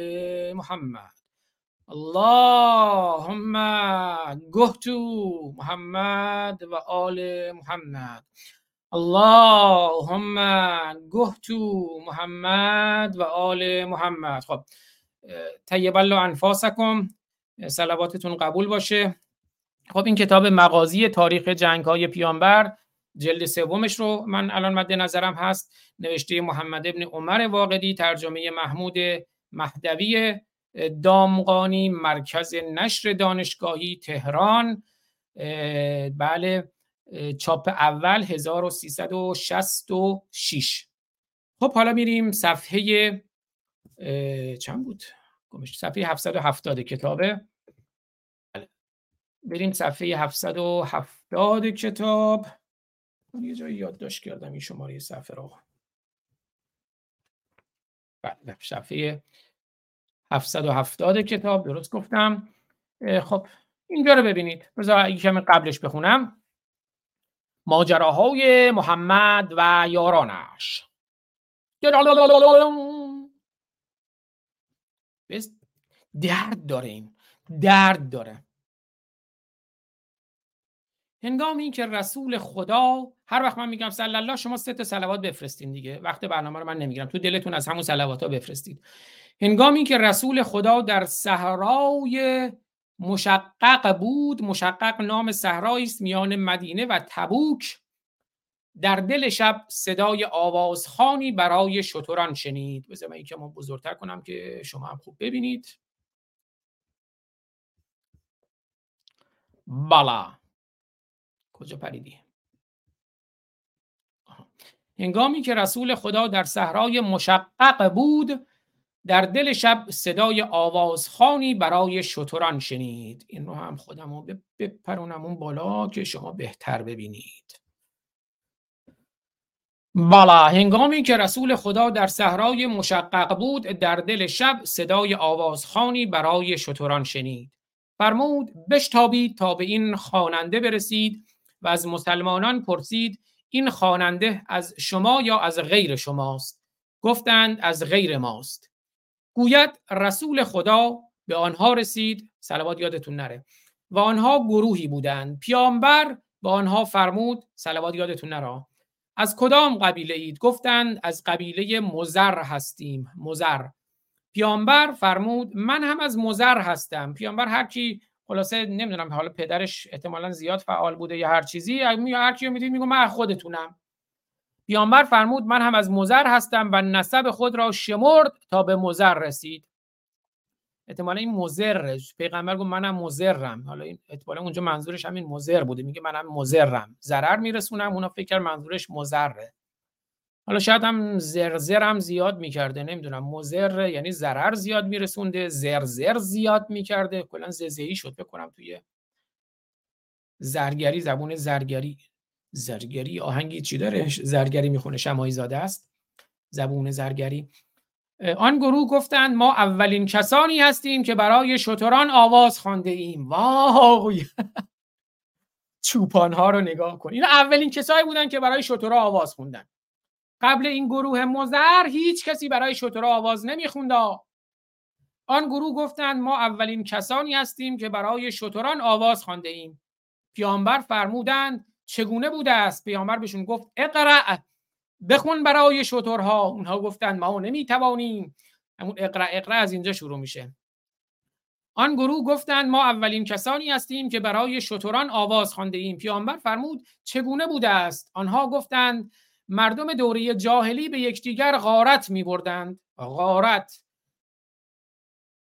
محمد. اللهم گهتو محمد و آل محمد. اللهم گهتو محمد و آل محمد. خب طیب الله انفاسکم صلواتتون قبول باشه. خب این کتاب مغازی تاریخ جنگ های پیانبر جلد سومش رو من الان مد نظرم هست. نوشته محمد ابن عمر واقدی ترجمه محمود مهدوی دامغانی مرکز نشر دانشگاهی تهران. بله چاپ اول 1366 خب حالا میریم صفحه چند بود؟ صفحه 770 کتابه. بله. بریم صفحه 770 کتاب. یه جایی یادداشت کردم این شماره صفحه رو. بله صفحه 770 کتاب درست گفتم. خب اینجا رو ببینید. بذار کمی قبلش بخونم. ماجراهای محمد و یارانش. درد داره این. درد داره. هنگامی که رسول خدا هر وقت من میگم صلی الله شما سه تا صلوات بفرستین دیگه. وقت برنامه رو من نمی‌گیرم. تو دلتون از همون صلوات ها بفرستید. هنگامی که رسول خدا در صحرای مشقق بود مشقق نام صحرایی است میان مدینه و تبوک. در دل شب صدای آوازخانی برای شتران شنید. بذار من یکم بزرگتر کنم که شما هم خوب ببینید. بالا. کجا پریدی؟ هنگامی که رسول خدا در صحرای مشقق بود در دل شب صدای آوازخانی برای شتران شنید. این رو هم خودم رو بپرونم اون بالا که شما بهتر ببینید. بالا هنگامی که رسول خدا در صحرای مشقق بود در دل شب صدای آوازخانی برای شتران شنید. فرمود بشتابید تا به این خواننده برسید و از مسلمانان پرسید این خواننده از شما یا از غیر شماست گفتند از غیر ماست گوید رسول خدا به آنها رسید صلوات یادتون نره و آنها گروهی بودند. پیامبر به آنها فرمود صلوات یادتون نره از کدام قبیله اید؟ گفتند از قبیله مزر هستیم. مزر پیامبر فرمود من هم از مزر هستم. پیامبر هر کی خلاصه نمی‌دونم حالا پدرش احتمالا زیاد فعال بوده یا هر چیزی یا هر کیو می‌دید میگم من خودتونم. پیامبر فرمود من هم از مزر هستم و نسب خود را شمرد تا به مزر رسید. احتمالا این مزر پیغمبر گفت منم مزرم حالا این احتمالا اونجا منظورش همین مزر بوده. میگه منم مزرم ضرر میرسونم اونا فکر منظورش مزره حالا شاید هم زرزر هم زیاد می‌کرده نمی‌دونم. مزر یعنی ضرر زیاد میرسونده زرزر زیاد می‌کرده. کلا ززهی شد بکنم توی زرگری زبون زرگری. زرگری آهنگی چی داره؟ زرگری می‌خونه. شمایی زاده است. زبون زرگری. آن گروه گفتند ما اولین کسانی هستیم که برای شتران آواز خوانده ایم. وای چوپان (laughs) ها رو نگاه کن. این اولین کسایی بودن که برای شترها آواز خوندن. قبل این گروه مزر هیچ کسی برای شترها آواز نمی‌خوند. آن گروه گفتند ما اولین کسانی هستیم که برای شتران آواز خوانده ایم. پیامبر فرمودند چگونه بوده است؟ پیامبر بهشون گفت اقرا بخون برای شترها اونها گفتند ما نمی‌توانیم. همون اقرا اقرا از اینجا شروع میشه. آن گروه گفتند ما اولین کسانی هستیم که برای شتران آواز خوانده ایم پیامبر فرمود چگونه بوده است؟ آنها گفتند مردم دوره جاهلی به یکدیگر غارت می بردند غارت!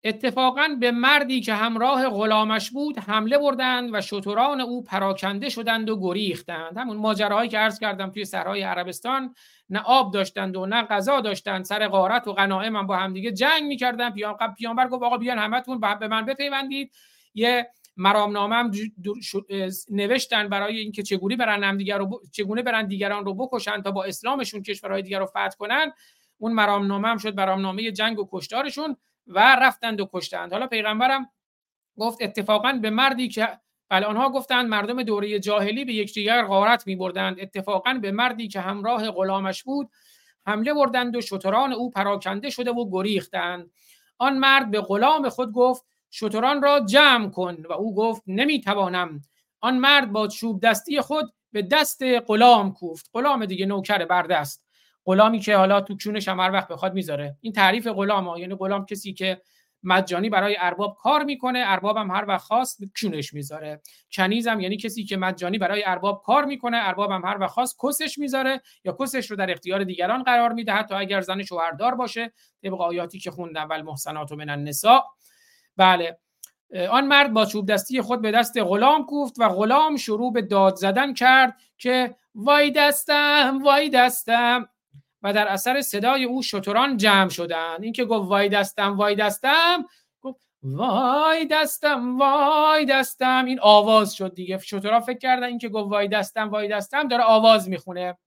اتفاقا به مردی که همراه غلامش بود حمله بردند و شتران او پراکنده شدند و گریختند. همون ماجراهایی که عرض کردم توی صحرای عربستان نه آب داشتند و نه غذا داشتند سر غارت و غنائم هم با همدیگه جنگ می‌کردن پیامبر گفت آقا بیان همتون به من بپیوندید. یه مرامنامه هم نوشتن برای اینکه چگونه برن دیگر رو چگونه برن دیگران رو بکشن تا با اسلامشون کشورهای دیگر رو فتح کنن. اون مرامنامه هم شد مرامنامه جنگ و کشتارشون. و رفتند و کشتند. حالا پیغمبرم گفت اتفاقا به مردی که بله آنها گفتند مردم دوره جاهلی به یکدیگر غارت می بردند اتفاقا به مردی که همراه غلامش بود حمله بردند و شتران او پراکنده شده و گریختند. آن مرد به غلام خود گفت شتران را جمع کن و او گفت نمی‌توانم. آن مرد با چوب دستی خود به دست غلام کوفت. غلام دیگه نوکر بردست. غلامی که حالا تو کونش هم هر وقت بخواد می‌ذاره. این تعریف غلام ها. یعنی غلام کسی که مجانی برای ارباب کار می‌کنه ارباب هم هر وقت خواست کونش می‌ذاره. کنیز هم یعنی کسی که مجانی برای ارباب کار می‌کنه ارباب هم هر وقت خواست کسش می‌ذاره یا کسش رو در اختیار دیگران قرار میده حتی اگر زن شوهردار باشه. طبق آیاتی که خوندم ول محسنات من النساء. بله. آن مرد با چوب دستی خود به دست غلام کوفت و غلام شروع به داد زدن کرد که وای دستم وای دستم. و در اثر صدای او شتران جمع شدند. این که گفت وای دستم وای دستم گفت وای دستم وای دستم. این آواز شد دیگه. شتران فکر کردن این که گفت وای دستم وای دستم داره آواز می‌خونه.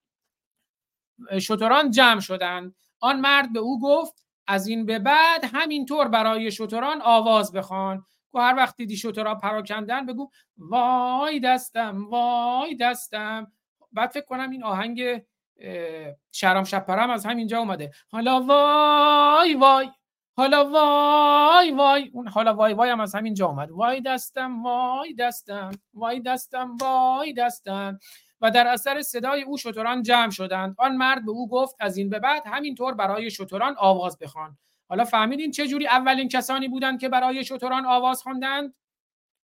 شتران جمع شدند. آن مرد به او گفت از این به بعد همینطور برای شتران آواز بخوان. و هر وقت دیدی شترها پراکندن بگو وای دستم وای دستم. بعد فکر کنم این آهنگ شهرام شپرم از همینجا اومده. حالا وای وای حالا وای وای. اون حالا وای وای هم از همینجا اومد. وای دستم وای دستم وای دستم وای دستم. و در اثر صدای او شتران جمع شدند. آن مرد به او گفت از این به بعد همینطور برای شتران آواز بخوان. حالا فهمیدین چه جوری اولین کسانی بودند که برای شتران آواز خواندند؟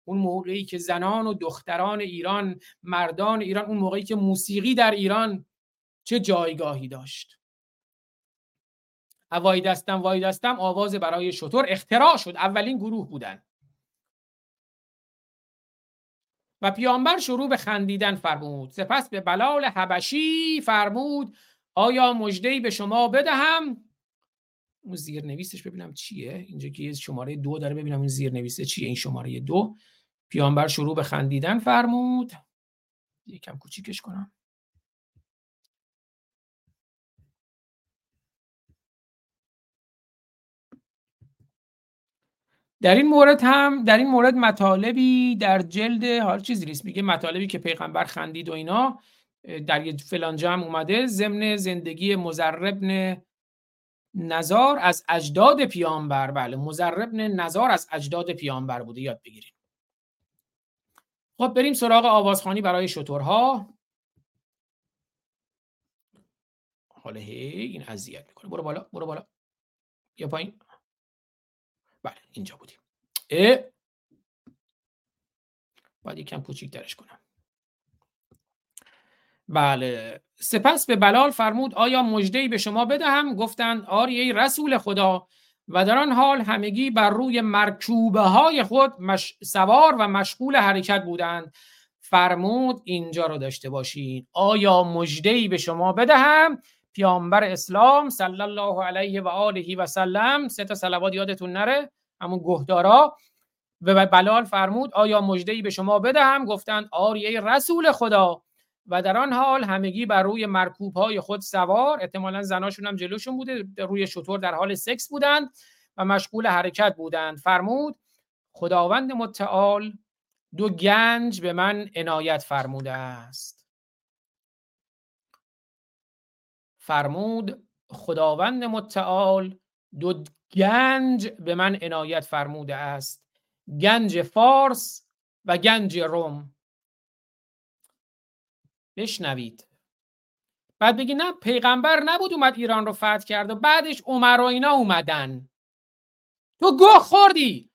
اون موقعی که زنان و دختران ایران مردان ایران اون موقعی که موسیقی در ایران چه جایگاهی داشت؟ وای دستم وای دستم آواز برای شطور اختراع شد. اولین گروه بودن. و پیامبر شروع به خندیدن فرمود. سپس به بلال حبشی فرمود آیا مجدهی به شما بدهم؟ اون زیر نویسش ببینم چیه. اینجا که شماره دو داره ببینم این زیر نویسه چیه این شماره دو. پیامبر شروع به خندیدن فرمود. یکم کوچیکش کنم. در این مورد هم در این مورد مطالبی در جلد حال چیزی نیست میگه مطالبی که پیغمبر خندید و اینا در یه فلان جمع اومده ضمن زندگی مزربن نزار از اجداد پیامبر بله مزربن نزار از اجداد پیامبر بوده یاد بگیریم خب بریم سراغ آوازخانی برای شطورها حالا هی این اذیت می‌کنه. برو بالا برو بالا. یا پایین. بله اینجا بودیم. اه. باید یکم کوچیک درش کنم. بله. سپس به بلال فرمود آیا مجدهی به شما بدهم؟ گفتند آری ای رسول خدا. و در آن حال همگی بر روی مرکوبه های خود مش... سوار و مشغول حرکت بودند. فرمود اینجا رو داشته باشید آیا مجدهی به شما بدهم؟ پیامبر اسلام صلی الله علیه و آله و سلم. سه تا صلوات یادتون نره همون گهدارا. و بلال فرمود آیا مجدهی به شما بدهم؟ گفتند آری رسول خدا. و در آن حال همگی بر روی مرکوب های خود سوار. احتمالا زناشون هم جلوشون بوده روی شطور در حال سکس بودند و مشغول حرکت بودند. فرمود خداوند متعال دو گنج به من عنایت فرموده است. فرمود خداوند متعال دو گنج به من عنایت فرموده است گنج فارس و گنج روم. بشنوید. بعد بگی نه پیغمبر نبود اومد ایران رو فتح کرد و بعدش عمر و اینا اومدن. تو گوه خوردی!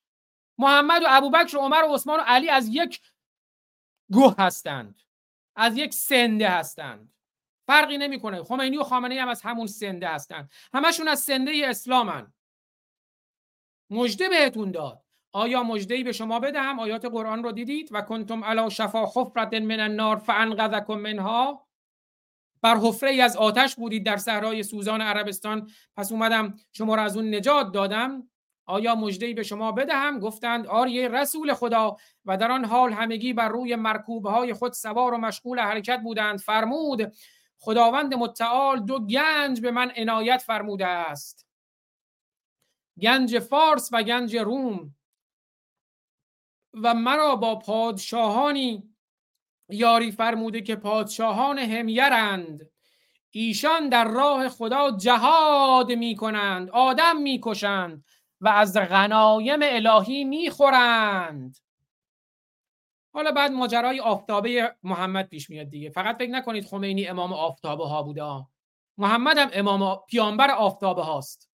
محمد و ابوبکر و عمر و عثمان و علی از یک گوه هستند از یک سنده هستند. فرقی نمی‌کنه. خمینی و خامنه هم از همون سنده هستند همشون از سنده اسلامن. مجده بهتون داد. آیا مجدهی به شما بدهم؟ آیات قرآن رو دیدید؟ و کنتم علا شفا حفرت من النار فانقذکم منها. بر حفره ای از آتش بودید در صحرای سوزان عربستان. پس اومدم شما را از اون نجات دادم. آیا مجدهی به شما بدهم؟ گفتند آریه رسول خدا. و در آن حال همگی بر روی مرکوب های خود سوار و مشغول حرکت بودند. فرمود خداوند متعال دو گنج به من عنایت فرموده است. گنج فارس و گنج روم. و مرا با پادشاهانی یاری فرموده که پادشاهان همیرند. ایشان در راه خدا جهاد می کنند آدم می کشند و از غنایم الهی می خورند حالا بعد ماجرای آفتابه محمد پیش میاد دیگه. فقط فکر نکنید خمینی امام آفتابه ها بوده. محمد هم امام پیامبر آفتابه هاست.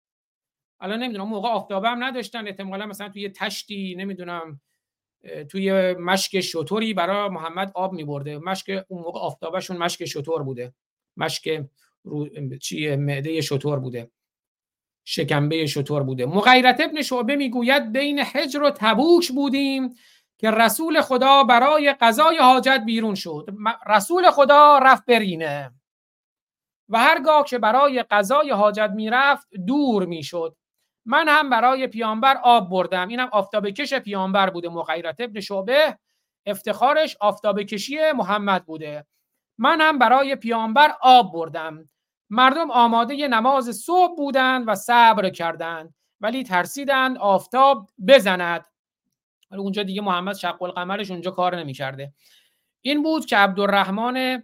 الان نمی‌دونم موقع آفتابه هم نداشتن. احتمالا مثلا توی تشتی نمی‌دونم توی مشک شطوری برای محمد آب میبرده. مشک اون موقع آفتابشون مشک شطور بوده. مشک رو... چی معده شطور بوده. شکمبه شطور بوده. مغیرت ابن شعبه می‌گوید بین حجر و تبوک بودیم. که رسول خدا برای قضای حاجت بیرون شد. رسول خدا رفت برینه. و هرگاه که برای قضای حاجت می‌رفت دور می‌شد. من هم برای پیامبر آب بردم. اینم آفتاب کش پیامبر بوده مغیرت ابن شعبه. افتخارش آفتاب کشی محمد بوده. من هم برای پیامبر آب بردم. مردم آماده نماز صبح بودند و صبر کردند. ولی ترسیدند آفتاب بزند. ولی اونجا دیگه محمد شق القمرش اونجا کار نمی‌کرده. این بود که عبدالرحمن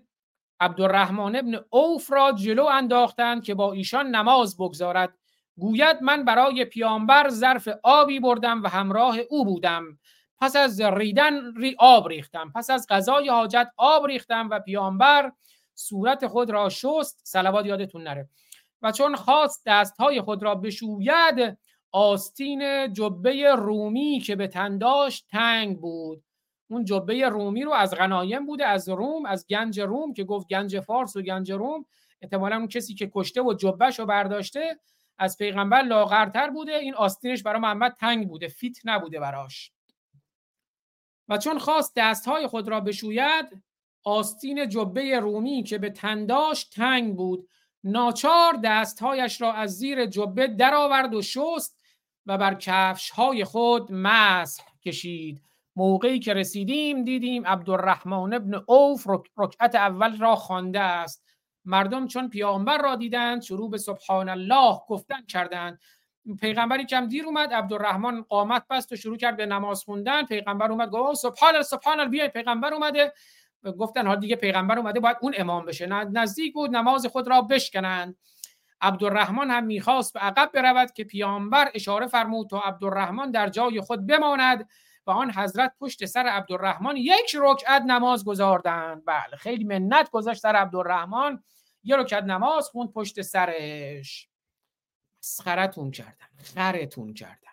عبدالرحمن ابن اوف را جلو انداختند که با ایشان نماز بگذارد. گوید من برای پیامبر ظرف آبی بردم و همراه او بودم. پس از ریدن ری آب ریختم. پس از غذای حاجت آب ریختم و پیامبر صورت خود را شست. صلوات یادتون نره. و چون خواست دستهای خود را بشوید آستین جبه رومی که به تنداش تنگ بود. اون جبه رومی رو از غنایم بوده از روم از گنج روم که گفت گنج فارس و گنج روم. احتمالا اون کسی که کشته و جبهش رو برداشته از پیغمبر لاغرتر بوده. این آستینش برای محمد تنگ بوده فیت نبوده براش. و چون خواست دستهای خود را بشوید آستین جبه رومی که به تنداش تنگ بود. ناچار دستهایش را از زیر جبه درآورد و شست. و بر کفش های خود مسح کشید. موقعی که رسیدیم دیدیم عبدالرحمن ابن اوف رکعت اول را خوانده است. مردم چون پیامبر را دیدند شروع به سبحان الله گفتن کردند. پیغمبری کم دیر اومد عبدالرحمن قامت بست و شروع کرد به نماز خوندن. پیغمبر اومد گفت سبحان الله سبحان الله بیای پیغمبر اومده. گفتن ها دیگه پیغمبر اومده باید اون امام بشه. نزدیک بود نماز خود را بشکنند. عبدالرحمن هم می‌خواست به عقب برود که پیامبر اشاره فرمود تا عبدالرحمن در جای خود بماند و آن حضرت پشت سر عبدالرحمن یک رکعت نماز گذاردند. بله خیلی منت گذاشت سر عبدالرحمن. یه رکعت نماز خوند پشت سرش مسخرتون کردن خرتون کردن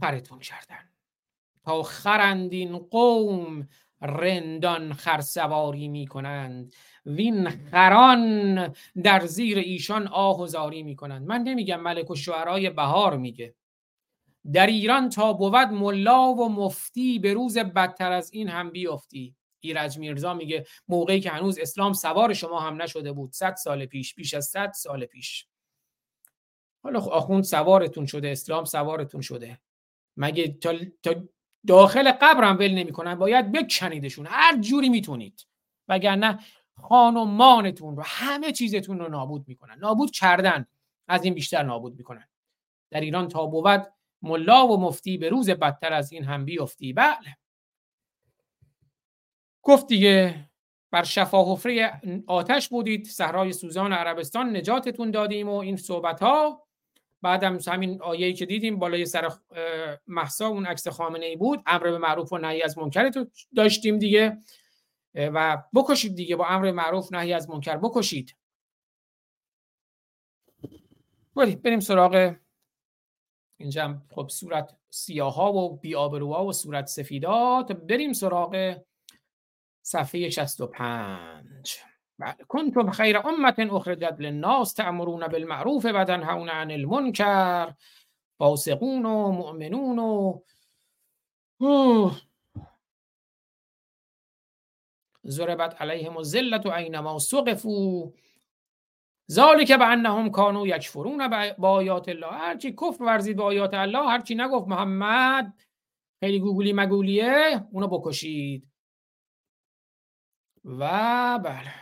خرتون کردن تا خرندین قوم رندان خرسواری می کنند وین خران در زیر ایشان آه و زاری می کنند من نمیگم ملک و شعرهای بهار میگه. در ایران تا بود ملا و مفتی به روز بدتر از این هم بیفتی. ایرج میرزا میگه موقعی که هنوز اسلام سوار شما هم نشده بود. صد سال پیش بیش از صد سال پیش. حالا آخوند سوارتون شده اسلام سوارتون شده. مگه تا, تا داخل قبر هم ول نمی‌کنن؟ باید بکنیدشون هر جوری می‌تونید. وگرنه خانمانتون رو همه چیزتون رو نابود می‌کنن. نابود کردن از این بیشتر نابود می‌کنن. در ایران تا بود ملا و مفتی به روز بدتر از این هم بیفتی. بله. گفت دیگه بر شفا حفره آتش بودید. صحرای سوزان عربستان نجاتتون دادیم و این صحبت ها بعدم همین آیه‌ای که دیدیم بالای سر محسا اون عکس خامنه ای بود. امر به معروف و نهی از منکر داشتیم دیگه. و بکشید دیگه با امر معروف نهی از منکر. بکشید. ولی بریم سراغ اینجا خب صورت سیاها و بیابروها و صورت سفیدات. بریم سراغ صفحه 65 بله کنتم خیر امت اخرجت للناس تأمرون بالمعروف و تنهون عن المنکر. فاسقون و مؤمنون و ضربت علیهم الذلة اینما سقفوا. ذالک به انهم کانوا یکفرون با آیات الله. هرچی کفر ورزید به آیات الله هرچی نگفت محمد خیلی گوگلی مگولیه اونو بکشید. و بله.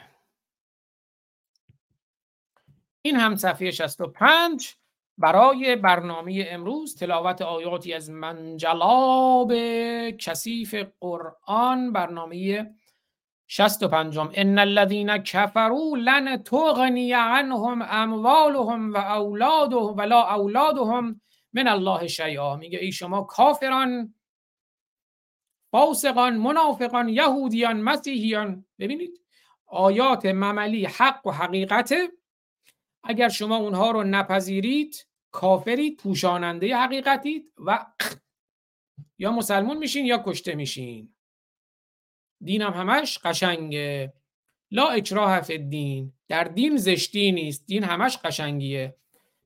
این هم صفحه 65 برای برنامه امروز تلاوت آیاتی از منجلاب کثیف قرآن برنامه 65 ان الذين كفروا لن تغني عنهم اموالهم و اولادهم ولا اولادهم من الله شیئا. میگه ای شما کافران فاسقان منافقان یهودیان مسیحیان. ببینید آیات مملی حق و حقیقت اگر شما اونها رو نپذیرید کافرید پوشاننده حقیقتید و یا مسلمون میشین یا کشته میشین. دینم همش قشنگه. لا اکراه فی الدین. در دین زشتی نیست. دین همش قشنگیه.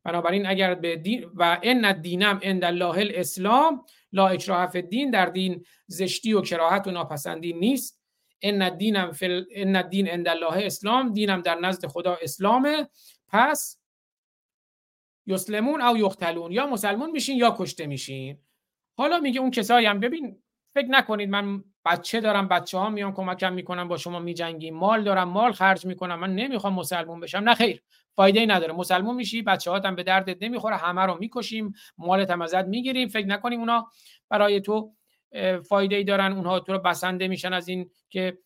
بنابراین اگر به دین و ان دینم عند الله الاسلام لا اکراه فی الدین در دین زشتی و کراهت و ناپسندی نیست. ان دینم فی ان دین عند الله اسلام دینم در نزد خدا اسلامه. پس یسلمون او یختلون یا مسلمون میشین یا کشته میشین. حالا میگه اون کسایی هم ببین فکر نکنید من بچه دارم بچه ها میان کمکم می‌کنم با شما میجنگیم. مال دارم مال خرج می‌کنم. من نمی‌خوام مسلمون بشم. نه خیر فایده ای نداره. مسلمون میشی بچه هم به دردت نمی‌خوره. همه رو می‌کشیم مالت هم ازت می‌گیریم. فکر نکنیم اونا برای تو فایده ای دارن. اونها تو رو بسنده میشن از این که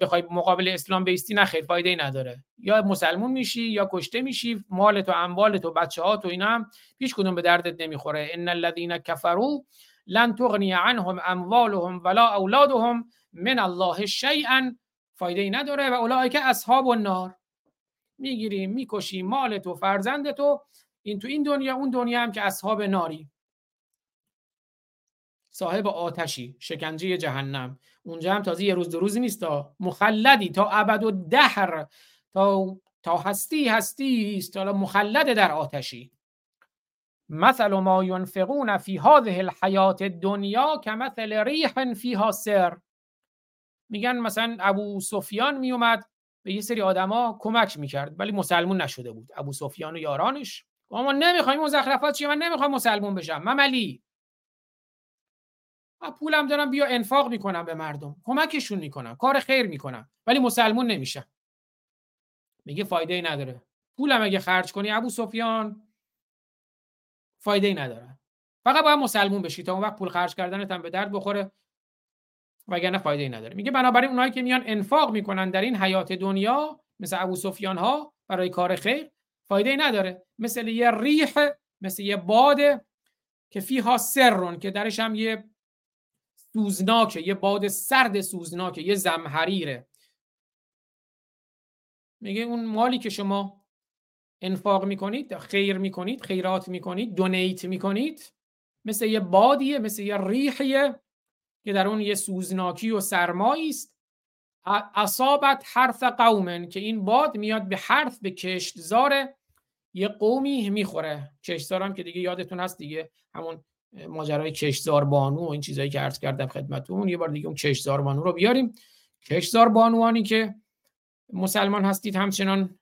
بخوای مقابل اسلام بیستی. نه خیر فایده ای نداره. یا مسلمون میشی یا کشته میشی مالت و اموالت و بچه ها تو اینا هم پیش کدوم به دردت نمی‌خوره. ان الذين كفروا لن تغنی عنهم اموالهم ولا اولادهم من الله شیئا فایده ای نداره و اولئک اصحاب النار. می‌گیریم می‌کشیم مال تو فرزند تو این تو این دنیا اون دنیا هم که اصحاب ناری. صاحب آتشی شکنجه جهنم. اونجا هم تازه یه روز دو روزی نیست تا. مخلدی تا ابد و دهر تا تا هستی هستی است. تا مخلد در آتشی. مثل ما ينفقون فی هذه الحیات دنیا که مثل ریح فیها سر. میگن مثلا ابو سفیان میومد به یه سری آدما کمک می‌کرد ولی مسلمون نشده بود. ابو سفیان و یارانش. ما نمی‌خوایم مزخرفات چیه؟ من نمی‌خوام مسلمون بشم. من ملی. پولم دارم بیا انفاق می‌کنم به مردم. کمکشون می‌کنم کار خیر می‌کنم ولی مسلمون نمیشم میگه فایده ای نداره. پولم اگه خرج کنی ابو سفیان فایده ای نداره فقط باید مسلمون بشی تا اون وقت پول خرج کردنت هم به درد بخوره وگرنه فایده ای نداره. میگه بنابراین اونایی که میان انفاق می‌کنن در این حیات دنیا مثل ابو سفیان ها برای کار خیر فایده ای نداره. مثل یه ریح مثل یه باد که فیها سرون که درش هم یه سوزناکه یه باد سرد سوزناکه یه زمحریره. میگه اون مالی که شما انفاق می‌کنید خیر می‌کنید خیرات می‌کنید دونیت می‌کنید. مثل یه بادیه مثل یه ریحیه که در اون یه سوزناکی و سرمایی است. اصابت حرف قومن که این باد میاد به حرف به کشتزار یه قومی می‌خوره. کشتزار هم که دیگه یادتون هست دیگه همون ماجرای کشتزار بانو و این چیزایی که عرض کردم خدمتتون. یه بار دیگه اون کشتزار بانو رو بیاریم. کشتزار بانوانی که مسلمان هستید همچنان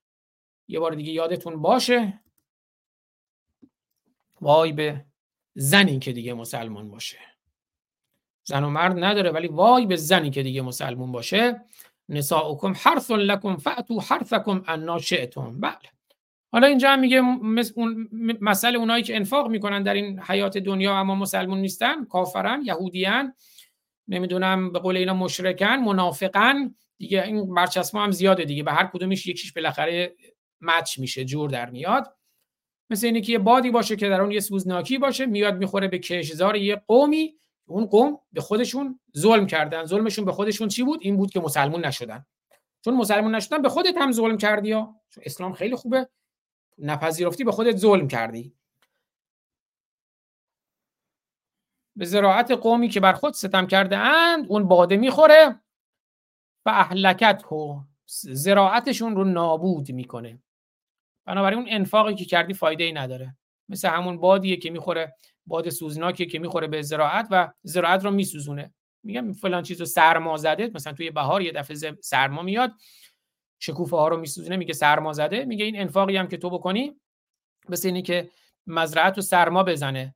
یه بار دیگه یادتون باشه. وای به زنی که دیگه مسلمان باشه. زن و مرد نداره ولی وای به زنی که دیگه مسلمان باشه. نساؤکم حرث لکم فأتو حرثکم انا شئتم بله. حالا اینجا هم میگه مسئله اونایی که انفاق می‌کنن در این حیات دنیا اما مسلمون نیستن کافرن یهودیان نمی‌دونم به قول اینا مشرکن منافقن. دیگه این برچسبه هم زیاده دیگه به هر کدومش یکیش بالاخره مچ میشه جور در میاد. مثل اینه که یه بادی باشه که در اون یه سوزناکی باشه میاد می‌خوره به کشزار یه قومی. اون قوم به خودشون ظلم کردن. ظلمشون به خودشون چی بود؟ این بود که مسلمون نشدن. چون مسلمون نشدن به خودت هم ظلم کردی یا اسلام خیلی خوبه. نپذیرفتی به خودت ظلم کردی. به زراعت قومی که بر خود ستم کرده اند اون باده می‌خوره. و اهلکت ها زراعتشون رو نابود می‌کنه. بنابراین اون انفاقی که کردی فایده ای نداره. مثل همون بادیه که می‌خوره باد سوزناکی که می‌خوره به زراعت و زراعت رو میسوزونه. میگم فلان چیزو سرما زده مثلا توی بهار یه دفعه سرما میاد شکوفه ها رو میسوزونه میگه سرما زده میگه این انفاقی هم که تو بکنی مثل اینی که مزرعت رو سرما بزنه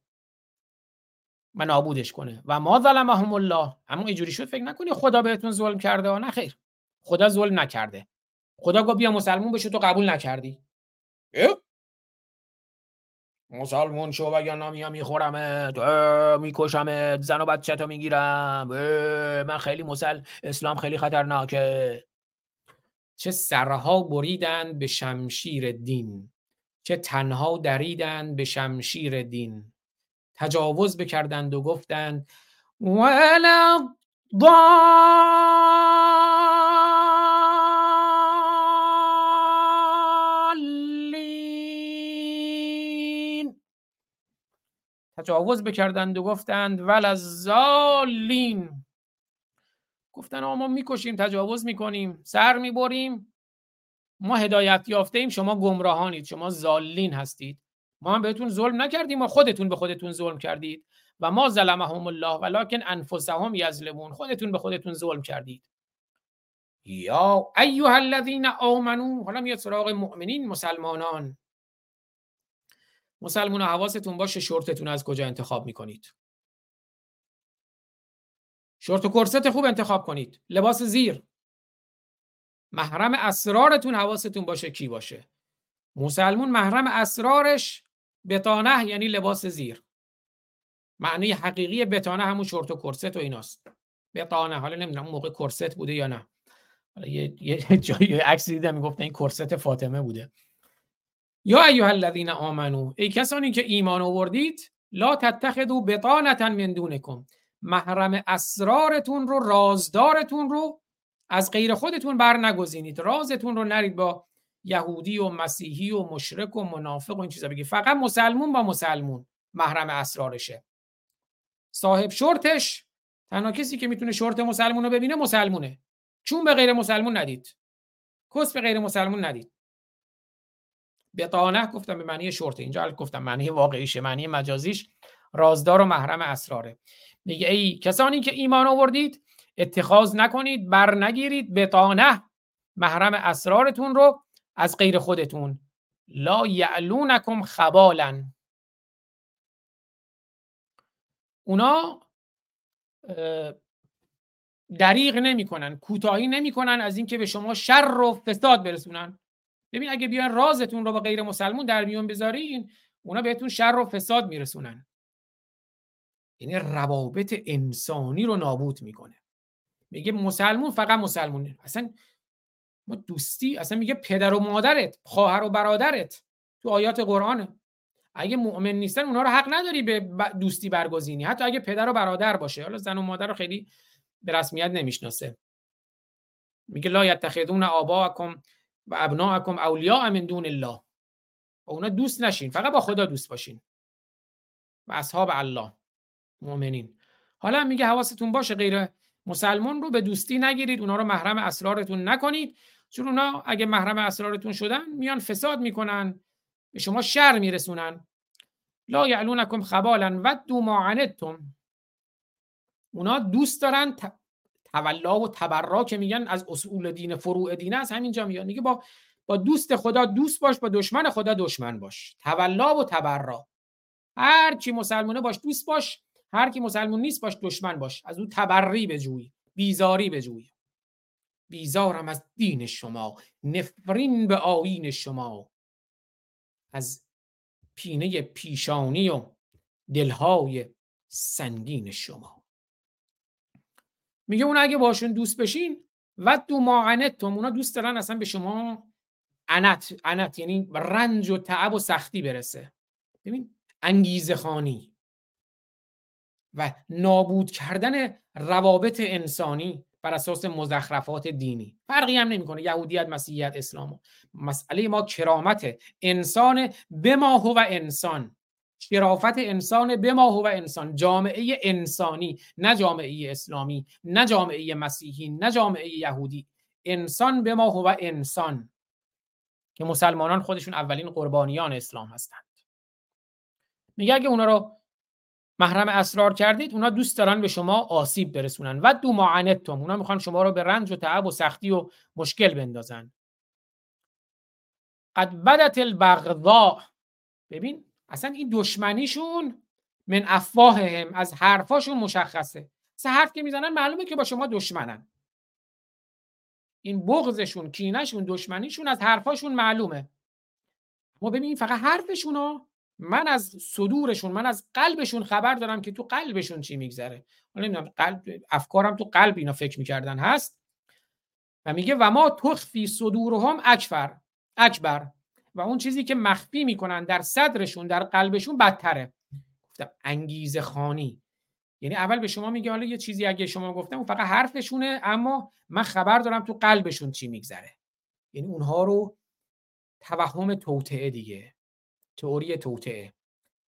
و نابودش کنه. و ما ظلمهم الله. اما اینجوری شد فکر نکنی خدا بهتون ظلم کرده؟ نه خیر. خدا ظلم نکرده. خدا گفت بیا مسلمون بشه تو قبول نکردی. مسلمون شو وگرنه میام میخورمت؟ میکشمت. زن و بچه تو می‌گیرم من خیلی مسل اسلام خیلی خطرناکه. چه سرها بریدند به شمشیر دین. چه تنها دریدند به شمشیر دین. تجاوز بکردند و گفتند ولا تجاوز بکردند و گفتند ول از زالین گفتن ما می‌کشیم تجاوز می‌کنیم سر می‌بریم ما هدایت یافته ایم شما گمراهانید شما زالین هستید. ما هم بهتون ظلم نکردیم و خودتون به خودتون ظلم کردید. و ما ظلمهم الله ولکن انفسهم یظلمون خودتون به خودتون ظلم کردید. یا ایها الذین آمنو حالا میاد سراغ مؤمنین مسلمانان. مسلمان حواستون باشه شورتتون از کجا انتخاب می‌کنید. شورت و کرست خوب انتخاب کنید. لباس زیر. محرم اسرارتون حواستون باشه کی باشه. مسلمون محرم اسرارش بتانه یعنی لباس زیر. معنی حقیقی بتانه همون شورت و کرست و ایناست. بتانه حالا نمی‌دونم موقع کرست بوده یا نه. حالا یه, یه جایی عکس دیدم می‌گفت این کرست فاطمه بوده. یا ایها الذین آمنو ای کسانی که ایمان آوردید لا تتخذوا بطانه من دونکم. محرم اسرارتون رو رازدارتون رو از غیر خودتون بر نگزینید رازتون رو نرید با یهودی و مسیحی و مشرک و منافق و این چیزا. بگید فقط مسلمون با مسلمون محرم اسرارشه. صاحب شورتش تنها کسی که می‌تونه شورت مسلمون رو ببینه مسلمونه. چون به غیر مسلمون ندید. کس به غیر مسلمون ندید. بطانه گفتم به معنی شورت اینجا گفتم معنی واقعیشه معنی مجازیش. رازدار و محرم اسراره. میگه ای کسانی که ایمان آوردید اتخاذ نکنید بر نگیرید. بطانه محرم اسرارتون رو از غیر خودتون. لا یعلونکم خبالا اونا دریغ نمی‌کنن کوتاهی نمی‌کنن از اینکه به شما شر و فساد برسونن. ببین اگه بیان رازتون رو با غیر مسلمون در میون بذارین اونا بهتون شر و فساد میرسونن. یعنی روابط انسانی رو نابود می‌کنه. میگه مسلمون فقط مسلمونه. اصلا ما دوستی اصلا میگه پدر و مادرت خواهر و برادرت تو آیات قرآنه. اگه مؤمن نیستن اونها رو حق نداری به دوستی برگزینی. حتی اگه پدر و برادر باشه. حالا زن و مادر رو خیلی به رسمیت نمی‌شناسه. میگه لا یتخذون آباءکم و ابناءکم اولیاء من دون الله. و اونا دوست نشین فقط با خدا دوست باشین. و اصحاب الله مؤمنین. حالا میگه حواستون باشه غیر مسلمان رو به دوستی نگیرید اونا رو محرم اسرارتون نکنید. چون اونا اگه محرم اسرارتون شدن میان فساد می‌کنن به شما شر میرسونن. لا یعلونکم خبالا ودوا ما عنتم. اونا دوست دارن تولا و تبرا که میگن از اصول دین فروع دین از همینجا میاد میگه با با دوست خدا دوست باش با دشمن خدا دشمن باش. تولا و تبرا. هر کی مسلمونه باش دوست باش هر کی مسلمون نیست باش دشمن باش. از او تبری بجوی بیزاری بجوی. بیزارم از دین شما نفرین به آیین شما. از پینه پیشانی و دلهای سنگین شما. میگه اون اگه باشون دوست بشین و دو معانتتم اونا دوست دارن اصلا به شما انت انت یعنی رنج و تعب و سختی برسه. ببین انگیزه خانی و نابود کردن روابط انسانی بر اساس مزخرفات دینی. فرقی هم نمی‌کنه. یهودیت مسیحیت اسلام. مسئله ما کرامت. انسان به ما هو انسان. شرافت انسان به ما هو انسان. جامعه انسانی نه جامعه اسلامی نه جامعه مسیحی نه جامعه یهودی. انسان به ما هو انسان. که مسلمانان خودشون اولین قربانیان اسلام هستند. میگه اگه اونا رو محرم اسرار کردید اونا دوست دارن به شما آسیب برسونن. و دو معانتتم اونا می‌خوان شما رو به رنج و تعب و سختی و مشکل بندازن. قد بدت البغضاء. ببین اصلا این دشمنیشون من افواههم از حرفاشون مشخصه. سه حرف که می‌زنن معلومه که با شما دشمنن. این بغضشون کینشون دشمنیشون از حرفاشون معلومه. ما ببین فقط حرفشون من از صدورشون من از قلبشون خبر دارم که تو قلبشون چی میگذره. حالا نمی‌دونم قلب افکارم تو قلب اینا فکر می‌کردن هست؟ و میگه و ما تخفی صدورهم اکبر اکبر. و اون چیزی که مخفی می‌کنن در صدرشون در قلبشون بدتره. گفتم انگیزه خانی. یعنی اول به شما میگه حالا یه چیزی اگه شما گفتم فقط حرفشونه اما من خبر دارم تو قلبشون چی میگذره. یعنی اونها رو توهم توطعه دیگه تئوری توطعه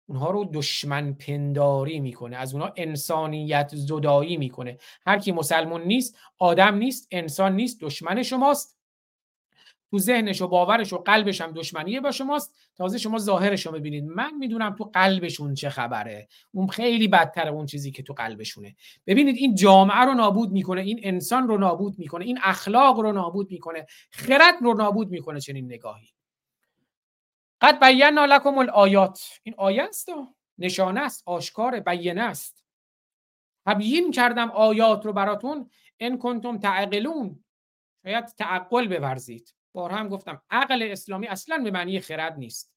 اونها رو دشمن پنداری می‌کنه از اونها انسانیت زدایی می‌کنه. هر کی مسلمون نیست آدم نیست انسان نیست دشمن شماست. تو ذهنش و باورش و قلبش هم دشمنیه با شماست. تازه شما ظاهرش رو ببینید من می‌دونم تو قلبشون چه خبره. اون خیلی بدتره اون چیزی که تو قلبشونه. ببینید این جامعه رو نابود می‌کنه این انسان رو نابود می‌کنه این اخلاق رو نابود می‌کنه خرد رو نابود می‌کنه چنین نگاهی. قد بینا لکم الآیات. این آیه است نشانه است آشکار بیانه است. تبیین کردم آیات رو براتون. ان کنتم تعقلون. شاید تعقل بورزید. بارها هم گفتم عقل اسلامی اصلا به معنی خرد نیست.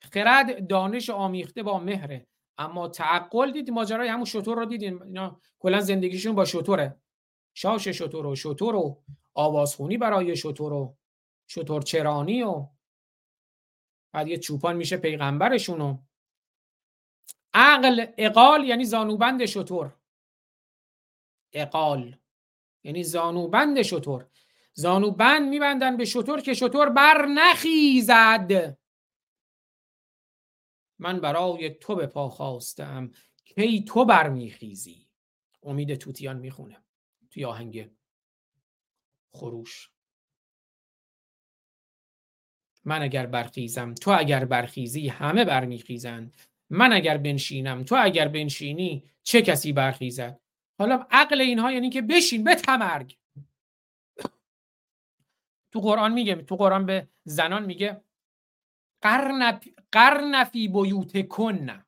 خرد دانش آمیخته با مهره اما تعقل دید ماجرای همون شطور رو دیدین؟ اینا کلا زندگیشون با شطوره. شاش شطور و شطور و آوازخونی برای شطور و شطور چرانی و بعد یه چوپان میشه پیغمبرشونو عقل اقال یعنی زانوبند شطور. اقال یعنی زانوبند شطور. زانوبند میبندن به شطور که شطور بر نخیزد. من برای تو به پا خواستم کی تو برمیخیزی امید توتیان می‌خونه توی آهنگ خروش. من اگر برخیزم تو اگر برخیزی همه برمیخیزند من اگر بنشینم تو اگر بنشینی چه کسی برخیزد؟ حالا عقل اینها یعنی که بشین به تمرگ تو قرآن میگه تو قرآن به زنان میگه قرن بیوت کن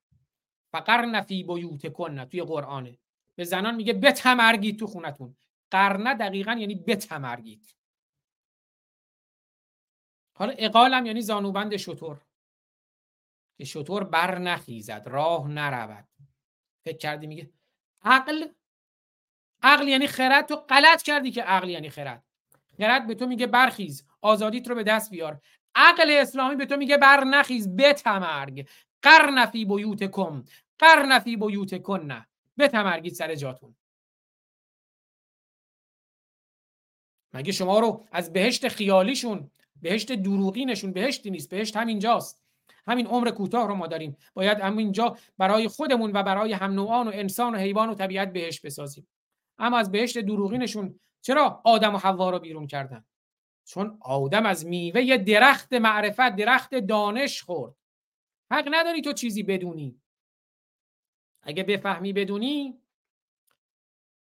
و قرن فی بیوت کن توی قرآنه. به زنان میگه بتمرگید تو خونتون. قرنه دقیقا یعنی بتمرگید. حالا اقالم یعنی زانوبند شطور. که شطور بر نخیزد راه نرود. فکر کردی میگه عقل؟ عقل یعنی خرد؟ تو غلط کردی که عقل یعنی خرد. خرد به تو میگه برخیز آزادیت رو به دست بیار. عقل اسلامی به تو میگه بر نخیز بتمرگ. قرن فی بیوت کم قرن فی بیوت کن بتمرگید سر جاتون. مگه شما رو از بهشت خیالیشون بهشت دروغینشون بهشتی نیست بهشت همینجاست همین عمر کوتاه رو ما داریم. باید همینجا برای خودمون و برای هم نوعان و انسان و حیوان و طبیعت بهشت بسازیم. اما از بهشت دروغینشون چرا آدم و حوا رو بیرون کردن؟ چون آدم از میوه درخت معرفت درخت دانش خورد. حق نداری تو چیزی بدونی. اگه بفهمی بدونی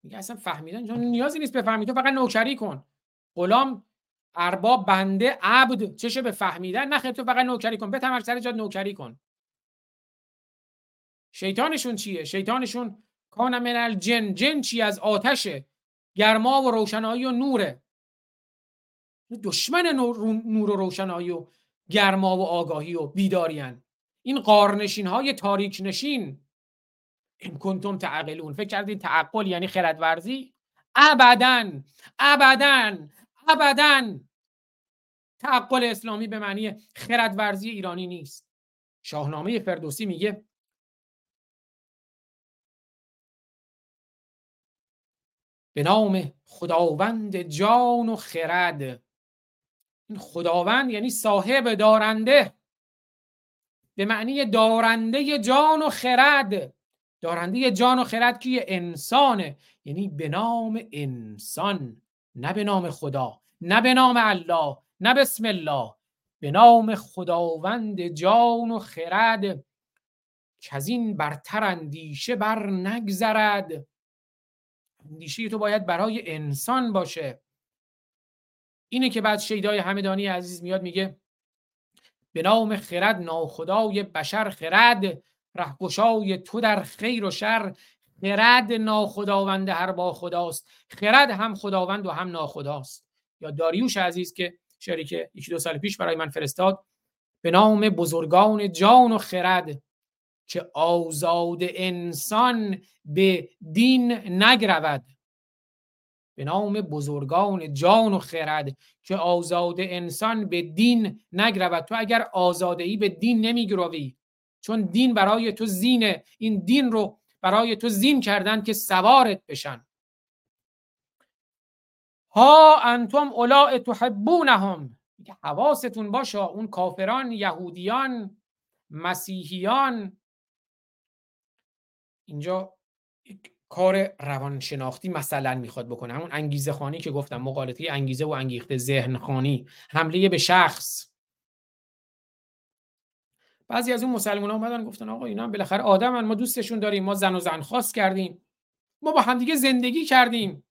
میگه اصلا فهمیدن چون نیازی نیست بفهمی. تو فقط نوکری کن. غلام ارباب بنده عبد چشه به فهمیدن نه تو فقط نوکری کن. بتمر سر جاد نوکری کن. شیطانشون چیه؟ شیطانشون کان من الجن. جن چی؟ از آتشه. گرما و روشنایی و نوره. دشمن نور و روشنایی و گرما و آگاهی و بیداریان این قارنشین های تاریک نشین این کنتم تعقلون. فکر کردین تعقل یعنی خردورزی؟ ابدا ابدا ابدا. تعقل اسلامی به معنی خردورزی ایرانی نیست. شاهنامه فردوسی میگه به نام خداوند جان و خرد. این خداوند یعنی صاحب دارنده. به معنی دارنده جان و خرد. دارنده جان و خرد که انسانه. یعنی به نام انسان نه به نام خدا نه به نام الله نه بسم الله. به نام خداوند جان و خرد. که از این برتر اندیشه بر نگذرد اندیشه تو باید برای انسان باشه. اینه که بعد شیدای همدانی عزیز میاد میگه به نام خرد ناخدای بشر خرد رهگشای تو در خیر و شر. خرد ناخداوند هر با خداست خرد هم خداوند و هم ناخداست. یا داریوش عزیز که شعری که یکی دو سال پیش برای من فرستاد به نام بزرگان جان و خرد که آزاد انسان به دین نگرود. به نام بزرگان جان و خرد که آزاد انسان به دین نگرود. تو اگر آزاده ای به دین نمیگروی چون دین برای تو زینه این دین رو برای تو زین کردن که سوارت بشن. ها انتم اولاء تحبونهم. حواستون باشه اون کافران یهودیان مسیحیان اینجا کار روانشناختی مثلا می‌خواد بکنه. همون انگیزه خانی که گفتم مقالطه انگیزه و انگیخته ذهن خانی حمله به شخص. بعضی از اون مسلمان ها اومدن گفتن آقا اینا هم بالاخره آدمن ما دوستشون داریم ما زن و زن خواست کردیم. ما با همدیگه زندگی کردیم.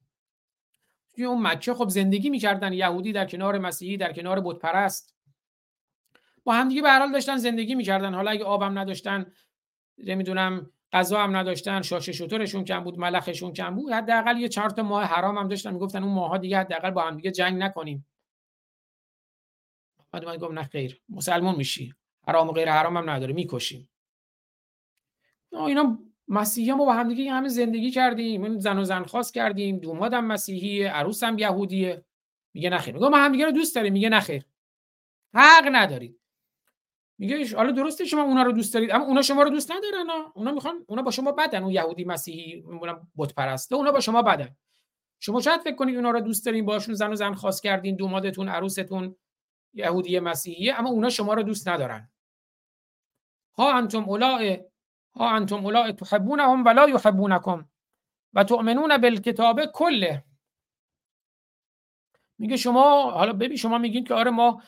توی اون مکه خب زندگی می‌کردن. یهودی در کنار مسیحی در کنار بت پرست با همدیگه به حال داشتن زندگی می‌کردن. حالا اگه آبم نداشتن نمی‌دونم غذا هم نداشتن شاشه شطورشون کم بود ملخشون کم بود. حداقل یه چهار تا ماه حرام هم داشتن می‌گفتن اون ماها دیگه حداقل با هم دیگه جنگ نکنیم. بعد من گفت نه خیر مسلمان میشی. حرام و غیر حرام هم نداره می‌کشیم. اینا مسیحی ما با هم دیگه همه زندگی کردیم. زن و زن خواست کردیم. دومادم مسیحیه عروسم یهودیه. میگه نخیر میگه ما هم دیگه رو دوست داریم میگه نخیر حق ندارید. میگه حالا درسته شما اونا رو دوست دارید اما اونا شما رو دوست ندارن اونا می‌خوان اونا با شما بدن اون یهودی مسیحی میگم بت پرسته اونا با شما بدن. شما شاید فکر کنید اونا رو دوست دارین باشون زن و زن خاص کردین دومادتون عروستون یهودی مسیحیه اما اونا شما رو دوست ندارن. ها انتم اولای ها انتم اولای تحبونهم ولا یحبونکم و تؤمنون بالکتاب کله. میگه شما حالا ببین شما میگین که آره ما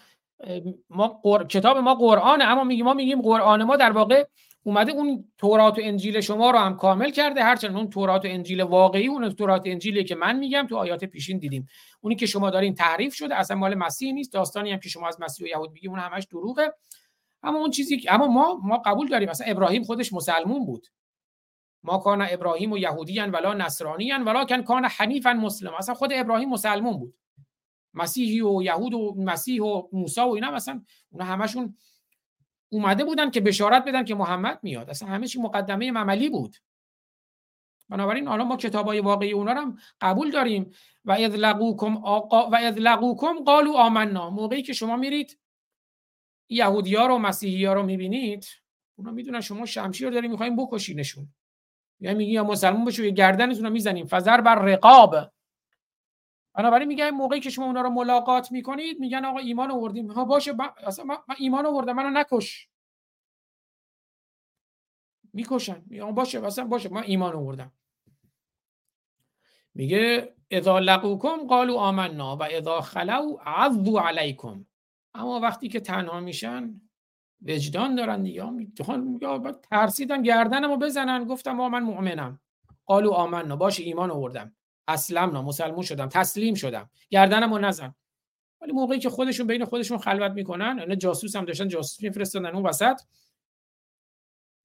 ما کتاب ما قرآنه اما میگیم ما میگیم قرآن ما در واقع اومده اون تورات و انجیل شما رو هم کامل کرده هرچند اون تورات و انجیل واقعی اون تورات انجیلی که من میگم تو آیات پیشین دیدیم. اونی که شما دارین تعریف شده اصلا مال مسیح نیست داستانی هم که شما از مسیح و یهود میگیم اون همش دروغه. اما اون چیزی که اما ما ما قبول داریم مثلا ابراهیم خودش مسلمون بود. ما کان ابراهیم و یهودیان ولا نصرانیان ولا کان حنیفا مسلم اصلا خود ابراهیم مسلمون بود. مسیحی و یهود و مسیح و موسی و اینا مثلا اونا همشون اومده بودن که بشارت بدن که محمد میاد. اصلا همه چی مقدمه عملی بود. بنابراین حالا ما کتابای واقعی اونا رو هم قبول داریم. و اذ لقوکم آقا و اذ لقوکم قالوا آمنا. موقعی که شما میرید یهودی ها رو مسیحی ها رو می‌بینید اونا می‌دونن شما شمشیر داریم می‌خوایم بکشینشون. یا میگی یا مسلمان بشو گردنتون رو می‌زنیم. فزر بر رقاب. بنابراین میگن موقعی که شما اونا رو ملاقات می‌کنید میگن آقا ایمان آوردیم. ها باشه با... اصلا من ایمان آوردم منو نکش. می‌کشن. میگن باشه اصلا باشه من ایمان آوردم. میگه اذا لقوکم قالوا آمنا و اذا خلو عضوا علیکم. اما وقتی که تنها میشن وجدان دارن دیگه. میگه ترسیدن گردنمو بزنن گفتم آ من مؤمنم. قالوا آمنا باشه ایمان آوردم. اسلمنا مسلمون شدم تسلیم شدم. گردنمو نزن. ولی موقعی که خودشون بین خودشون خلوت می‌کنن یعنی جاسوس هم داشتن جاسوس میفرستادن اون وسط.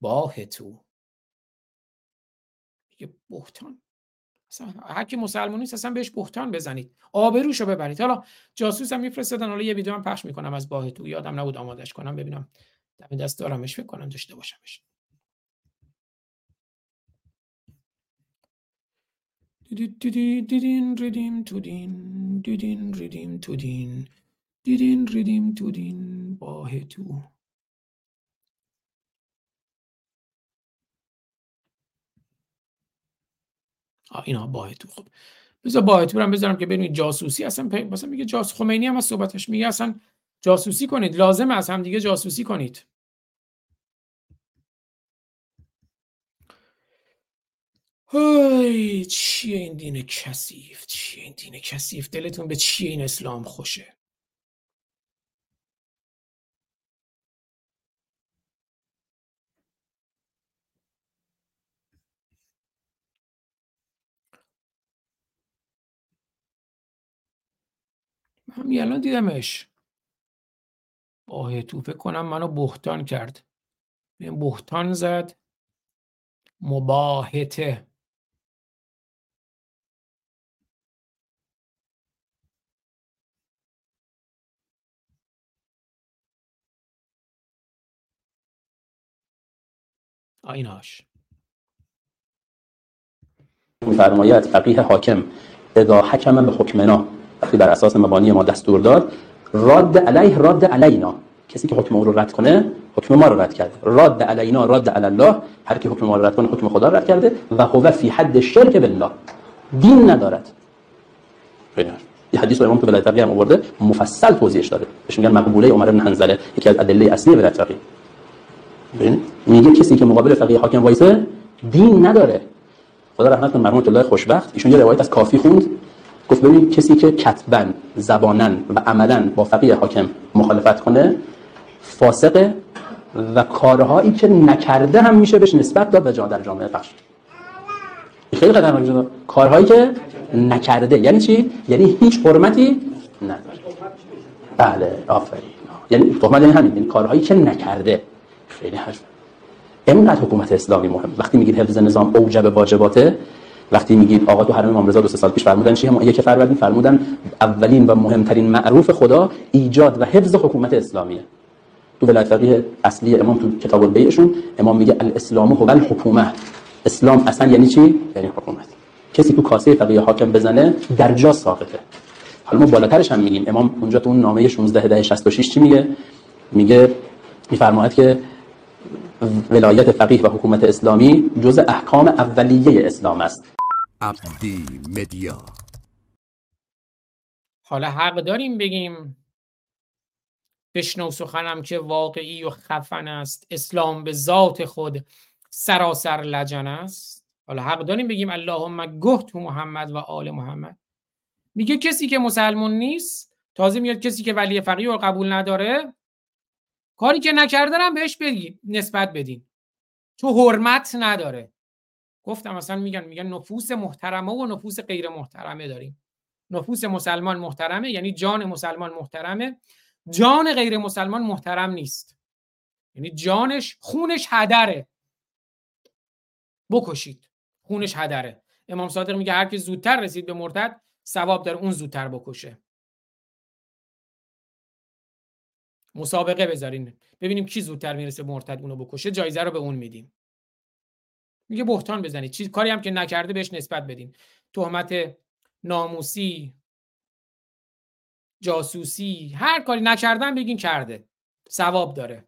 باه تو. یه بهتان. اصلا هر کی مسلمانی نیست اصلا بهش بهتان بزنید. آبروشو ببرید. حالا جاسوس هم میفرستادن حالا یه ویدیو هم پخش می‌کنم از باه تو. یادم نبود آمادش کنم ببینم دم دست دارمش فکر کنم داشته باشمش. دیدین ریدیم تو دین دیدین ریدیم تو دین دیدین ریدیم تو دین باه تو آه اینا باه تو. خب بذار باه تو هم بذارم که ببینید جاسوسی اصلا مثلا میگه جاس خمینی هم از صحبتش میگه اصلا جاسوسی کنید. لازم از هم دیگه جاسوسی کنید. های چیه این دین کثیف؟ چیه این دین کثیف؟ دلتون به چیه این اسلام خوشه؟ من الان دیدمش. آه تو فکر کنم منو بهتان کرد. بهتان زد. مباهته. آیناش میفرماید فقیه حاکم اذا حکم به حکمنا وقتی بر اساس مبانی ما دستور داد راد علیه راد علینا. کسی که حکم او رو رد کنه حکم ما رو رد کرده. راد علینا راد علی الله. هر کی حکم ما رو رد کنه حکم خدا رد کرده. و هو فی حد شرک بالله. دین ندارد. یه حدیث رو امام تو ولایت هم آورده. مفصل توضیحش داده. بهش میگن مقبوله عمر بن حنظله یکی از ادله اصلی ولایت میگه کسی که مقابل فقیه حاکم وایسه دین نداره. خدا رحمت کنه مرحوم الله خوشبخت. ایشون یه روایت از کافی خوند. گفت ببین کسی که کتبا زبانن و عملا با فقیه حاکم مخالفت کنه فاسقه و کارهایی که نکرده هم میشه بهش نسبت داد و جا در جامعه پخش خیلی خطرناکه کارهایی که نکرده. یعنی چی؟ یعنی هیچ حرمتی نداره. بله آفرین. یعنی تهمت یعنی همین. یعنی کارهایی که نکرده. خیلی حرف. اینقدر حکومت اسلامی مهم. وقتی میگید حفظ نظام اوجب واجباته وقتی میگید آقا تو حرم امام رضا دو سه سال پیش فرمودن چی هم یک فروردین فرمودن اولین و مهمترین معروف خدا ایجاد و حفظ حکومت اسلامیه. تو ولایت فقیه اصلی امام تو کتاب البیعشون امام میگه الاسلام هو الحکومه. اسلام اصلا یعنی چی؟ یعنی حکومت. کسی تو کاسه فقیه حاکم بزنه در جا ساقطه. حالا ما بالاترش هم میگیم. امام اونجا تو اون نامه 16 ده 66 چی میگه؟ میگه میفرماید که ولایت فقیه و حکومت اسلامی جز احکام اولیه اسلام است. عبدی مدیا. حالا حق داریم بگیم. بشنو سخنم که واقعی و خفن است. اسلام به ذات خود سراسر لجن است. حالا حق داریم بگیم اللهم گه تو محمد و آل محمد. میگه کسی که مسلمون نیست تازه میاد کسی که ولی فقیه رو قبول نداره کاری که نکرده هم بهش بگی نسبت بدین. تو حرمت نداره. گفتم مثلا میگن میگن نفوس محترمه و نفوس غیر محترمه داریم. نفوس مسلمان محترمه یعنی جان مسلمان محترمه. جان غیر مسلمان محترم نیست. یعنی جانش خونش هدره. بکشید. خونش هدره. امام صادق میگه هر کی زودتر رسید به مرتد ثواب داره اون زودتر بکشه. مسابقه بذارین. ببینیم کی زودتر می‌رسه مرتد اونو بکشه. جایزه رو به اون میدیم. میگه بهتان بزنید. چیز کاری هم که نکرده بهش نسبت بدین. تهمت ناموسی جاسوسی هر کاری نکردن بگین کرده. ثواب داره.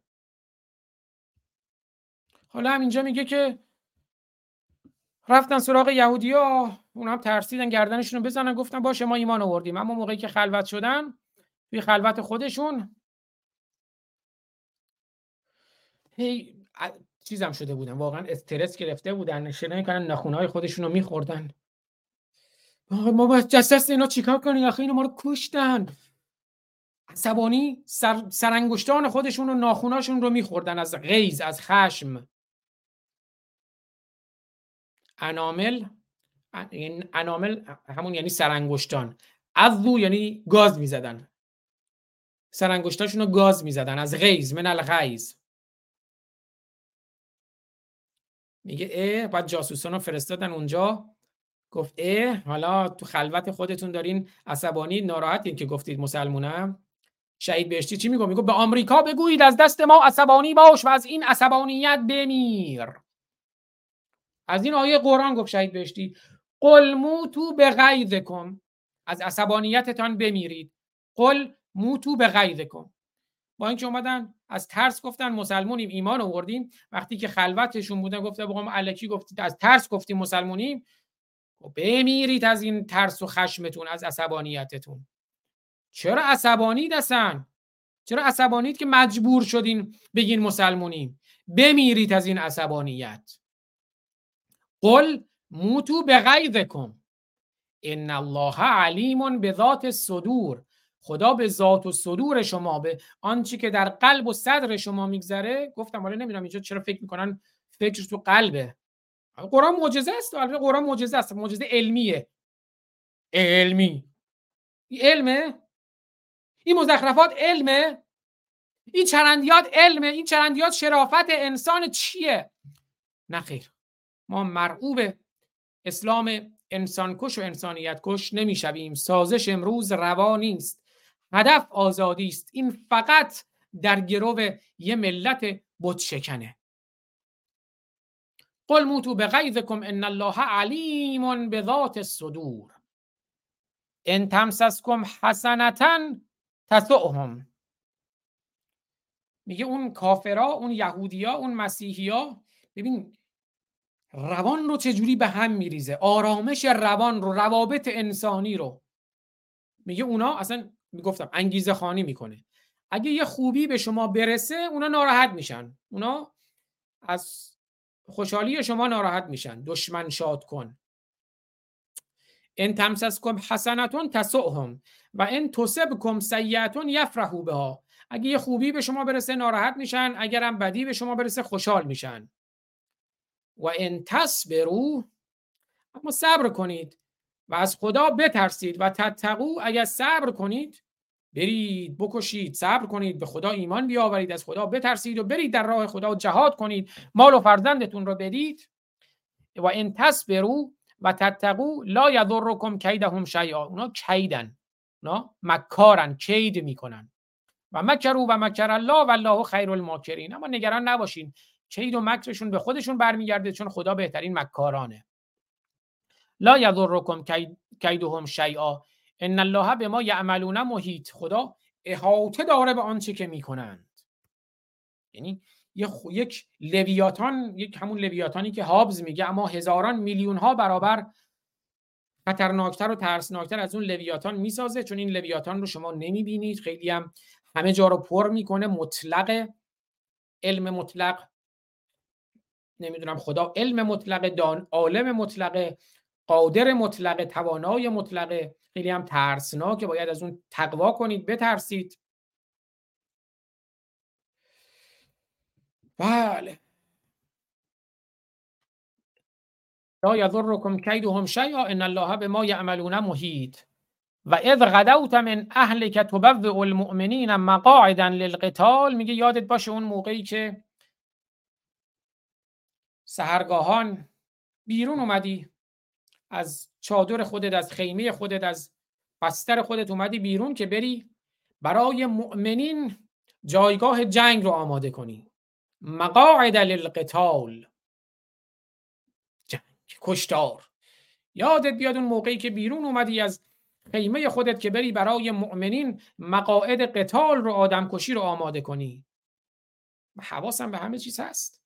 حالا هم اینجا میگه که رفتن سراغ یهودیا اون هم ترسیدن گردنشون رو بزنن گفتن باشه ما ایمان آوردیم. اما موقعی که خلوت شدن توی خلوت خودشون هی چیزم شده بودن. واقعا استرس گرفته بودن. شنه کنن نخونهای خودشون رو میخوردن. ما با جسست اینا چیکار کنیم؟ آخه اینو ما رو کشتن. عصبانی سر، سرانگشتان خودشون و ناخوناشون رو میخوردن از غیز از خشم. انامل انامل همون یعنی سرانگشتان. عضو یعنی گاز می‌زدن. سرانگشتاشون رو گاز می‌زدن از غیز من الغیز میگه اه بعد جاسوسان رو فرستادن اونجا. گفت اه حالا تو خلوت خودتون دارین عصبانی ناراحتین که گفتید مسلمونم. شهید بهشتی چی میگه میگه به آمریکا بگویید از دست ما عصبانی باش و از این عصبانیت بمیر. از این آیه قرآن گفت شهید بهشتی قل موتو به غیظکم. از عصبانیتتان بمیرید. قل موتو به غیظکم. با اینکه اومدن از ترس گفتن مسلمونیم ایمان آوردیم. وقتی که خلوتشون بودن گفته بقام الکی گفتید؟ از ترس گفتیم مسلمونیم. خب بمیرید از این ترس و خشمتون از عصبانیتتون. چرا عصبانی دستن چرا عصبانید که مجبور شدین بگین مسلمونیم؟ بمیرید از این عصبانیت. قل موتو به غیظکم ان الله علیم به ذات صدور خدا به ذات و صدور شما به آنچه که در قلب و صدر شما میگذره. گفتم حالا نمی‌دونم اینجا چرا فکر می‌کنن فکر تو قلبه. قرآن معجزه است. البته قرآن معجزه است. معجزه علمیه. علمی. علمه؟ این مزخرفات علمه؟ این چرندیات علمه؟ این چرندیات شرافت انسان چیه؟ نه خیر. ما مرعوب اسلام انسان کش و انسانیت کش نمی‌شویم. سازش امروز روا نیست. هدف آزادی است. این فقط در گرو یه ملت بت شکنه قل موتو به غیظکم ان الله علیم به ذات الصدور. ان تمسسکم حسنتا تسؤهم. میگه اون کافرا اون یهودیا اون مسیحیا ببین روان رو چجوری به هم میریزه؟ آرامش روان رو روابط انسانی رو. میگه اونا اصلا می‌گفتم انگیزه خانی می‌کنه. اگه یه خوبی به شما برسه اونا ناراحت میشن. اونا از خوشحالی شما ناراحت میشن. دشمن شاد کن. ان تمسسکم حسنتون تسؤهم و ان تصبکم سیئتون یفرحوا بها. اگه یه خوبی به شما برسه ناراحت میشن. اگرم بدی به شما برسه خوشحال میشن. و ان تصبروا اما صبر کنید. و از خدا بترسید و تتقو اگر صبر کنید برید بکشید صبر کنید به خدا ایمان بیاورید از خدا بترسید و برید در راه خدا جهاد کنید مال و فرزندتون رو بدید. و ان تصبروا و تتقو لا یضرکم کیدهم شیئا. اونا کیدن اونا مکارن کید می‌کنن. و مکرو و مکر الله و الله خیر الماکرین. اما نگران نباشین کید و مکرشون به خودشون برمیگرده چون خدا بهترین مکارانه. لا یضرکم کیدهم شیئا. ان الله به ما یعملون محیط. خدا احاطه داره به آنچه که می‌کنند. یعنی یک لویاتان یک همون لویاتانی که هابز میگه اما هزاران میلیون ها برابر خطرناکتر و ترسناکتر از اون لویاتان می‌سازه. چون این لویاتان رو شما نمی‌بینید. خیلی هم همه جا رو پر می‌کنه. مطلق علم مطلق نمی‌دونم خدا علم مطلق دان عالم مطلق قادر مطلق توانای مطلق خیلی هم ترسناکه باید از اون تقوا کنید بترسید. بله. لا یضرکم کیدهم شیئا ان الله به ما یعملون محیط. و اذ غدوت من اهلک تبوئ المؤمنین مقاعدا للقتال. میگه یادت باشه اون موقعی که سهرگاهان بیرون اومدی. از چادر خودت از خیمه خودت از بستر خودت اومدی بیرون که بری برای مؤمنین جایگاه جنگ رو آماده کنی. مقاعد للقتال. جنگ کشتار. یادت بیاد اون موقعی که بیرون اومدی از خیمه خودت که بری برای مؤمنین مقاعد قتال رو آدم کشی رو آماده کنی. حواسم به همه چیز هست.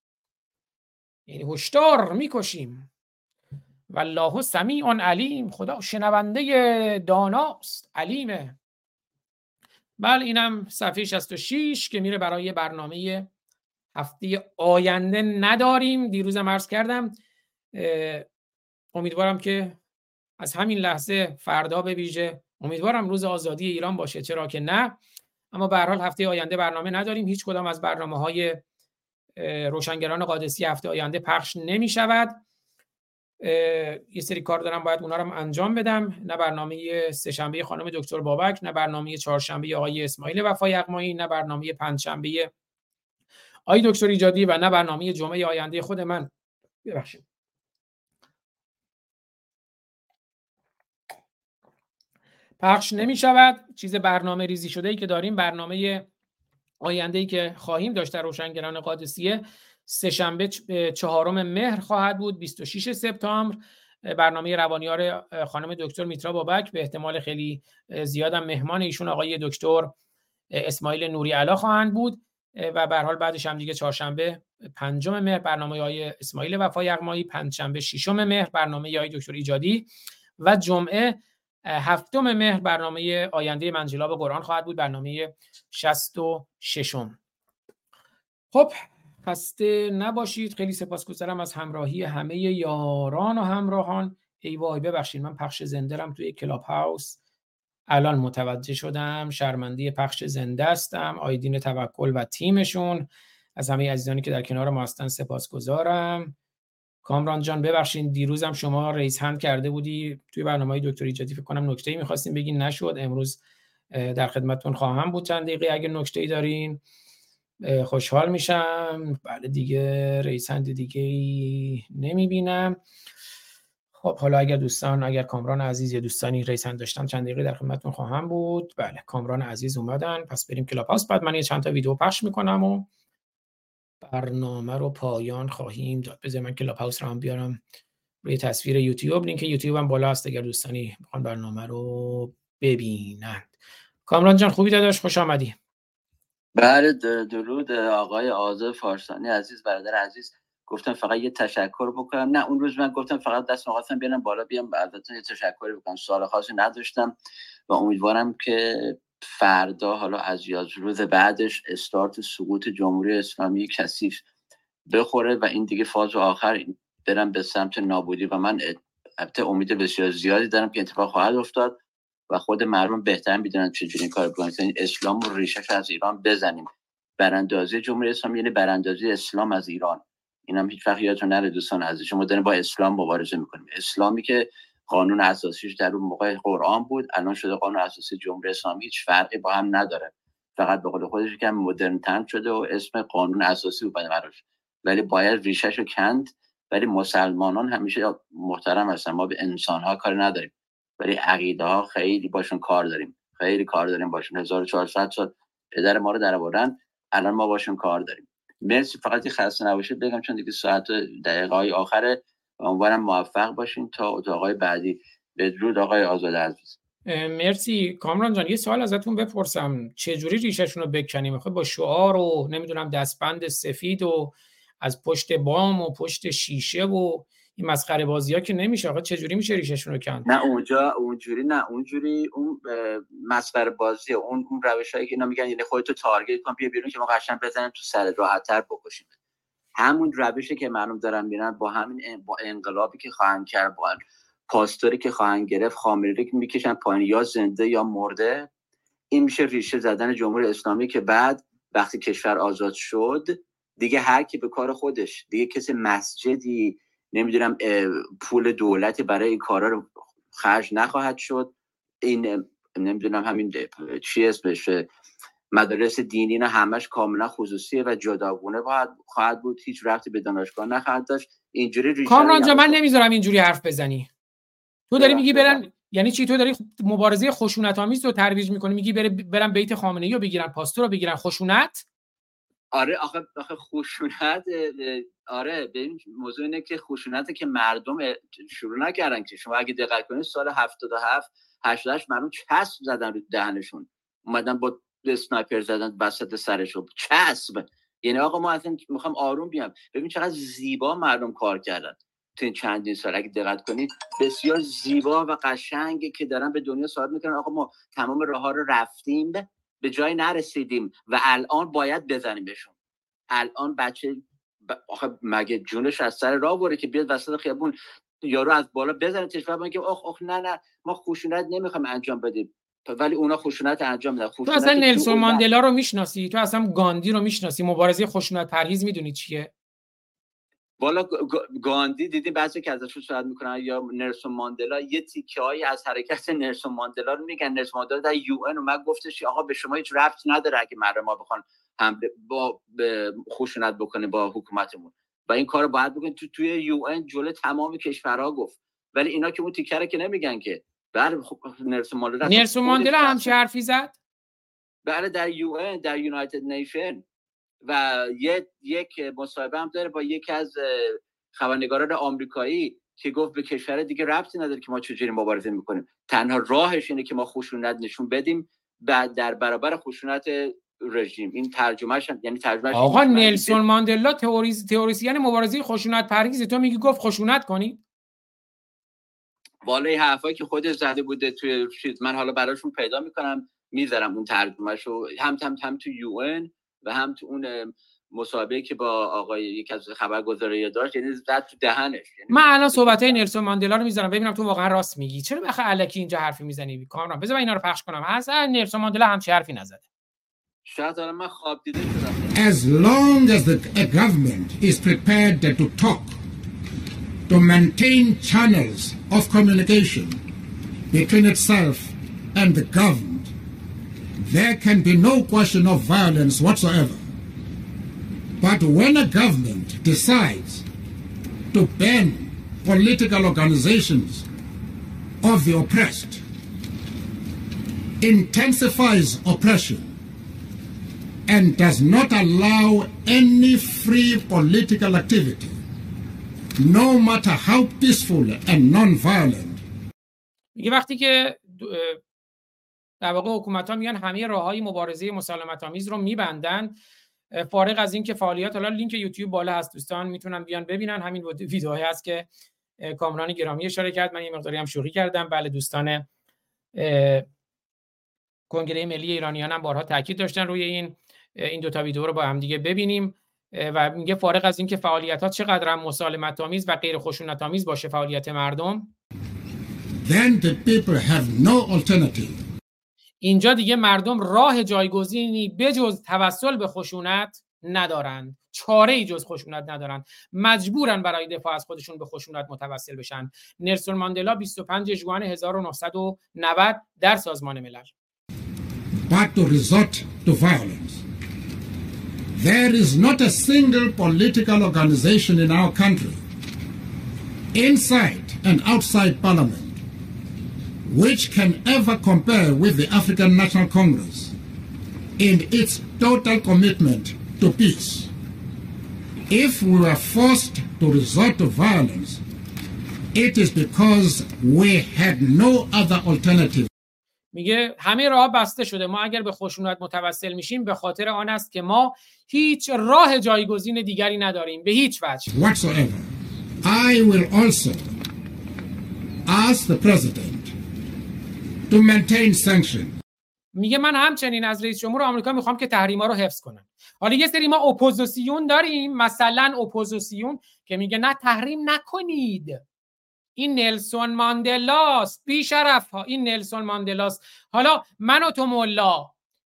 یعنی هشدار می‌کشیم. والله سمیع علیم. خدا شنونده داناست. علیمه. بله اینم صفحه 66 که میره برای برنامه هفته آینده نداریم. دیروزم عرض کردم امیدوارم که از همین لحظه فردا به ویژه امیدوارم روز آزادی ایران باشه. چرا که نه؟ اما به حال هفته آینده برنامه نداریم. هیچ کدام از برنامه های روشنگران قادسی هفته آینده پخش نمی شود یه سری کار دارم باید اونا رو انجام بدم. نه برنامه سهشنبه خانم دکتر بابک نه برنامه چهارشنبه آقای اسماعیل وفای یغمایی نه برنامه پنجشنبه آقای دکتر ایجادی و نه برنامه جمعه آینده خود من. ببخشید. پخش نمی شود. چیز برنامه ریزی شده ای که داریم برنامه آینده ای که خواهیم داشت در روشنگران قادسیه. سهشنبه چهارم مهر خواهد بود 26 سپتامبر. برنامه روانیار خانم دکتر میترا بابک به احتمال خیلی زیادم مهمان ایشون آقای دکتر اسماعیل نوری علا خواهند بود. و به حال بعدش هم دیگه چهارشنبه پنجم مهر برنامه های اسماعیل وفا یغمایی پنجشنبه ششم مهر برنامه های دکتر ایجادی و جمعه هفتم مهر برنامه آینده منجلاب قرآن خواهد بود برنامه 66 خب خسته نباشید. خیلی سپاسگزارم از همراهی همه یاران و همراهان. ای وای ببخشید من پخش زنده توی کلاب هاوس الان متوجه شدم شرمنده پخش زنده استم آیدین توکل و تیمشون. از همه عزیزانی که در کنار ما هستن سپاسگزارم. کامران جان ببخشید دیروزم شما رئیس هند کرده بودی. توی برنامه های دکتر ایجادی فکر کنم نکته می‌خواستیم بگین نشد. امروز در خدمتتون خواهم بود چند دقیقه. اگه نکته ای دارین خوشحال میشم. بله دیگه رئیس هند دیگه ای نمی‌بینم. خب حالا اگر دوستان اگر کامران عزیز یا دوستانی raise hand داشتن چند دقیقه در خدمتتون خواهم بود. بله کامران عزیز اومدن. پس بریم کلاب هاوس. بعد من یه چند تا ویدیو پخش می‌کنم و برنامه رو پایان خواهیم داد. بذار من کلاب هاوس رو هم بیارم روی تصویر یوتیوب. لینک یوتیوب هم بالا هست اگر دوستانی می‌خوان برنامه رو ببینند. کامران جان خوبی داداش؟ خوش آمدی. بله درود آقای آزاد فارسانی عزیز برادر عزیز. گفتم فقط یه تشکر بکنم. نه اون روز من گفتم فقط دست مقاطم بیارم بالا بیام البته یه تشکری بکنم. سوال خاصی نداشتم و امیدوارم که فردا حالا از یاد روز بعدش استارت سقوط جمهوری اسلامی کثیف بخوره و این دیگه فاز آخر برم به سمت نابودی. و من البته امید بسیار زیادی دارم که اتفاق خواهد افتاد. و خود مردم بهتر می‌دونن چجوری کار بکنن. یعنی اسلام رو ریشش از ایران بزنیم. براندازی جمهوری اسلامی یعنی براندازی اسلام از ایران. این هم هیچ وقت نره دوستان عزیز. شما داریم با اسلام مبارزه می‌کنیم اسلامی که قانون اساسیش در اون موقع قرآن بود الان شده قانون اساسی جمهوری اسلامی هیچ فرقی با هم نداره. فقط به قول خودش که مدرن تن شده و اسم قانون اساسی بود براش. ولی باید ریشش رو کند. ولی مسلمانان همیشه محترم هستن. ما به انسان ها کار نداریم. ولی عقیده ها خیلی باشون کار داریم. خیلی کار داریم باشون. 1400 سال پدر ما رو در آوردن الان ما باشون کار داریم. مرسی. فقط خسته نباشید. بگم چون دیگه ساعت دقیقه های آخره. امیدوارم موفق باشین تا اتاقای بعدی. بدرود آقای آزاد عزیز. مرسی. کامران جان یه سوال ازتون بپرسم. چه جوری ریششون رو بکنیم؟ با شعار و نمی‌دونم دستبند سفید و از پشت بام و پشت شیشه و این مسخره بازی ها که نمیشه آقا چجوری میشه ریششون رو کند؟ نه اونجا اونجوری نه اونجوری اون مسخره بازی اون اون روش هایی که اینا میگن یعنی خودتو تارگت کن بیا بیرون که ما قشنگ بزنیم تو سر راحت تر بکشیم. همون روشی که معلوم دارن میرن با همین با انقلابی که خواهند کرد با پاستوری که خواهند گرفت خامنه‌ای که می‌کشن پایین یا زنده یا مرده این میشه ریشه زدن جمهوری اسلامی که بعد وقتی کشور آزاد شد دیگه هر کی به کار خودش دیگه کسی مسجدی نمی‌دونم پول دولتی برای این کارا رو خرج نخواهد شد. این نمی‌دونم همین چی اسمش مدارس دینی نه همش کاملا خصوصیه و جداگونه باید خواهد بود. هیچ رفتی به دانشگاه نخواهد داشت. اینجوری کامران من نمی‌ذارم اینجوری حرف بزنی. تو داری میگی برن یعنی چی؟ تو داری مبارزه خشونت آمیز رو ترویج می‌کنی میگی برن بیت خامنه ای رو بگیرن پاستور رو بگیرن. خشونت؟ آره آخه آخه خشونت آره ببین موضوع اینه که خشونت که مردم شروع نکردن که. شما اگه دقت کنید سال 77 88 مردم چسب زدن رو دهنشون. اومدن با اسنایپر زدن وسط سرشون. چسب! یعنی آقا ما اصلا می‌خوام آروم بیام. ببین چقدر زیبا مردم کار کردن تو این چندین سال. اگه دقت کنید بسیار زیبا و قشنگه که دارن به دنیا ثابت می‌کنن. آقا ما تمام راه ها رو رفتیم. به جای نرسیدیم و الان باید بزنیم بهشون. الان بچه آخه مگه جونش از سر راه بره که بیاد وسط خیابون یارو از بالا بزنه تشبه بگه آخ آخ نه نه ما خشونت نمی‌خوام انجام بدیم. ولی اونا خشونت انجام میدن تو اصلا نلسون ماندلا رو می‌شناسی؟ تو اصلا گاندی رو می‌شناسی؟ مبارزه خشونت پرهیز می‌دونی چیه؟ بالا گاندی دیدیم بعضی که ازش صحبت می‌کنن یا نرسون ماندلا یه تیکه هایی از حرکت نرسون ماندلا رو میگن. نرسون ماندلا در یو ان اومد گفتش آقا به شما هیچ رفت نداره اگه مردم ما بخوان هم با خشونت بکنه با حکومتمون. و این کار باید بکنه. تو توی یو ان جلو تمام کشورها گفت. ولی اینا که اون تیکره که نمیگن که. بله خب نرسون ماندلا نرسون ماندلا هم چه حرفی زد؟ بله در یو ان در یونایتد نیشن و یه یک مصاحبه هم داره با یکی از خبرنگاران آمریکایی که گفت به کشور دیگه ربطی نداره که ما چجوری مبارزه می‌کنیم. تنها راهش اینه که ما خشونت نشون بدیم بعد در برابر خشونت رژیم. این ترجمهش یعنی ترجمهش آقا نلسون ماندلا تئوریز تئوریسین مبارزه خشونت پرهیز. تو میگی گفت خشونت کنید؟ بالای حرفایی که خودش زده بوده توی چیز من حالا براشون پیدا می‌کنم می‌ذارم اون ترجمهشو. هم هم هم تو یو و هم تو اون مصاحبه که با آقای یک از خبرگزاری داشت یعنی زد تو دهنش یعنی من الان صحبت های نلسون ماندلا رو می‌ذارم. ببینم تو واقعا راست میگی. چرا بخه الکی اینجا حرفی می‌زنی؟ کامران بذار اینا رو پخش کنم. اصلا نلسون ماندلا همچی حرفی نزده. شاید من خواب دیده As long as the, a government is prepared to talk to maintain channels of communication between itself and the government there can be no question of violence whatsoever. But when a government decides to ban political organizations of the oppressed, intensifies oppression, and does not allow any free political activity, no matter how peaceful and non-violent. یه وقتی که در واقع حکومت ها میگن همه راه های مبارزه مسالمت آمیز رو میبندن فارغ از اینکه فعالیت حالا لینک یوتیوب بالا هست دوستان می‌تونن بیان ببینن. همین ویدیوهایی هست که کامران گرامی اشاره کرد. من یه مقداری هم شوخی کردم. بله دوستان کنگره ملی ایرانیان هم بارها تاکید داشتن روی این این دو تا ویدیو رو با هم دیگه ببینیم. و میگه فارغ از اینکه فعالیت ها چقدر هم مسالمت آمیز و غیر خشونت آمیز باشه فعالیت مردم. Then the people have no alternative. اینجا دیگه مردم راه جایگزینی بجز توسل به خشونت ندارند. چاره ای جز خشونت ندارند. مجبورن برای دفاع از خودشون به خشونت متوسل بشن. نلسون ماندلا 25 ژوئن 1990 در سازمان ملل. But to resort to violence. There is not a single political organization in our country, inside and outside parliament, which can ever compare with the African National Congress in its total commitment to peace. If we were forced to resort to violence, it is because we had no other alternative. میگه همه راه بسته شده ما اگر به خشونت متوسل میشیم به خاطر آن است که ما هیچ راه جایگزین دیگری نداریم به هیچ وجه whatsoever. I will also ask the president to maintain sanctions. میگه من همچنین از رئیس جمهور آمریکا می‌خوام که تحریما رو حفظ کنن حالا یه سری ما اپوزیسیون داریم مثلا اپوزیسیون که میگه نه تحریم نکنید. این نلسون ماندلاست بیشرف ها این نلسون ماندلاست. حالا من و تو ملا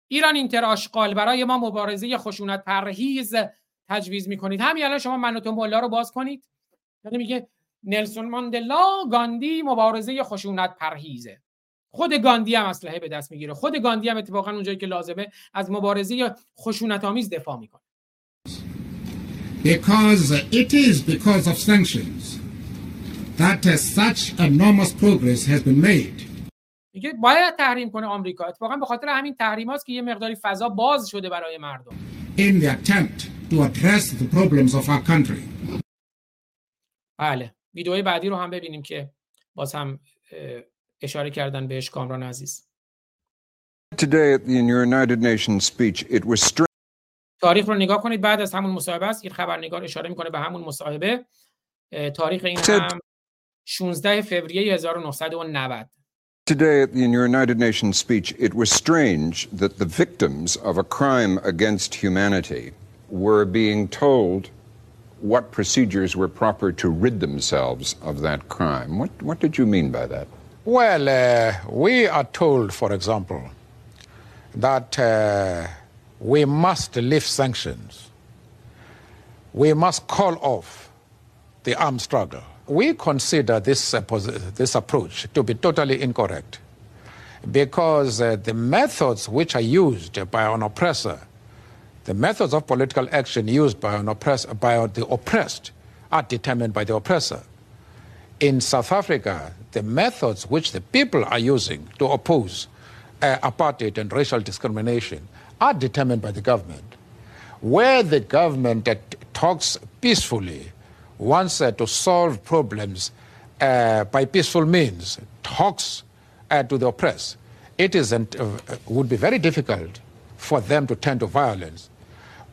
ایران اینتر برای ما مبارزه خشونت پرهیز تجویز می‌کنید. همین الان شما من و تو ملا رو باز کنید. یعنی میگه نلسون ماندلا گاندی مبارزه خشونت پرهیزه. خود گاندی هم اسلحه به دست می‌گیره. خود گاندی هم اتفاقا اونجایی که لازمه از مبارزه خشونت آمیز دفاع می‌کنه. Because it is because of sanctions that such enormous progress has been made. میگه باید تحریم کنه آمریکا. اتفاقا به خاطر همین تحریماست که یه مقداری فضا باز شده برای مردم. In the attempt to address the problems of our country. بله. ویدیوهای بعدی رو هم ببینیم که باز هم اشاره کردن بهش کامران عزیز. تاریخ رو نگاه کنید بعد از همون مصاحبه است این خبرنگار اشاره می‌کنه به همون مصاحبه تاریخ این هم 16 فوریه 1990 Today at the United Nations speech, it was strange that the victims of a crime against humanity were being told what procedures were proper to rid themselves of that crime. What, what did you mean by that? Well, uh, we are told, for example, that uh, we must lift sanctions. We must call off the armed struggle. We consider this, uh, this approach to be totally incorrect because uh, the methods which are used by an oppressor, the methods of political action used by, an oppress- by the oppressed, are determined by the oppressor. In South Africa, the methods which the people are using to oppose uh, apartheid and racial discrimination are determined by the government. Where the government uh, talks peacefully, wants uh, to solve problems uh, by peaceful means, talks uh, to the oppressed, it isn't, uh, would be very difficult for them to turn to violence.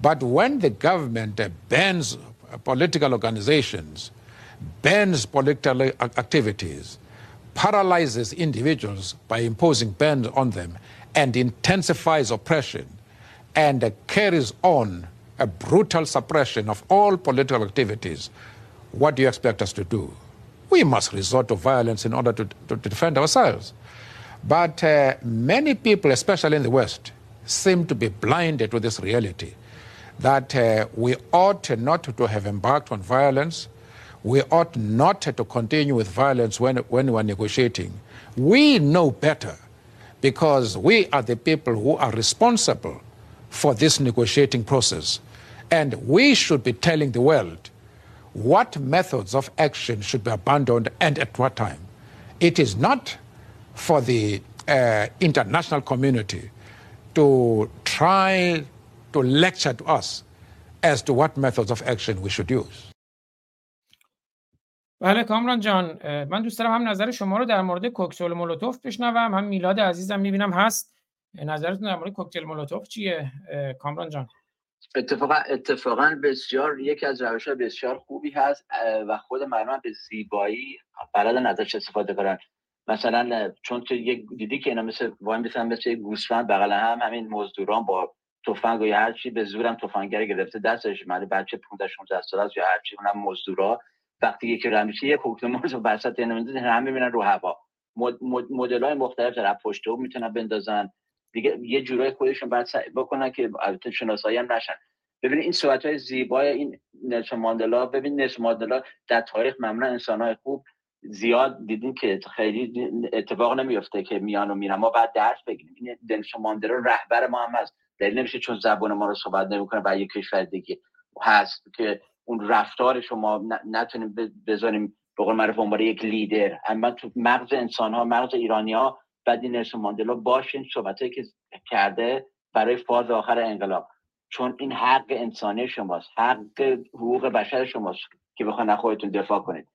But when the government uh, bans political organizations, bans political ac- activities, paralyzes individuals by imposing bans on them, and intensifies oppression, and carries on a brutal suppression of all political activities, what do you expect us to do? We must resort to violence in order to, to, to defend ourselves. But uh, many people, especially in the West, seem to be blinded to this reality that uh, we ought not to have embarked on violence. We ought not to continue with violence when, when we're negotiating. We know better because we are the people who are responsible for this negotiating process. And we should be telling the world what methods of action should be abandoned and at what time. It is not for the uh, international community to try to lecture to us as to what methods of action we should use. بله کامران جان من دوست دارم هم نظر شما رو در مورد کوکتل مولوتوف بشنوم هم میلاد عزیزم می‌بینم هست. نظرتون در مورد کوکتل مولوتوف چیه؟ کامران جان. اتفاقا اتفاقا بسیار یکی از روش بسیار خوبی هست و خود مردم به زیبایی بلدن ازش استفاده کنن. مثلا چون تو یک دیدی که اینا مثل وای میسن مثل گوسفند بغل هم همین مزدوران با تفنگ و هر چی به زورم تفنگگر گرفته دستش مالی بچه 15 16 ساله یا هر چی اونم مزدورا. وقتی یکی رو میشه یه کوکتل مولوتوف وسط نمیده همه می‌بینن رو هوا. مدل های مختلف در پشت می‌تونن بندازن. دیگه یه جورای خودشون بعد بکنن که البته شناسایی هم نشن. ببینید این صحبت های زیبای این نلسون ماندلا ببین نلسون ماندلا در تاریخ معمولا انسان های خوب زیاد دیدیم که خیلی اتفاق نمیفته که میان و میرن. ما بعد درس بگیریم. این نلسون ماندلا رهبر ما هم هست. دلیل نمیشه چون زبان ما رو صحبت نمی‌کنه و یک کشور دیگه هست که اون رفتار شما نتونیم بذاریم به قول معروف عنوان یک لیدر. اما تو مغز انسان ها مغز ایرانی ها بعد این نلسون ماندلا باشه این صحبت که کرده برای فاز آخر انقلاب. چون این حق انسانی شماست حق حقوق بشر شماست که بخواین خودتون دفاع کنید.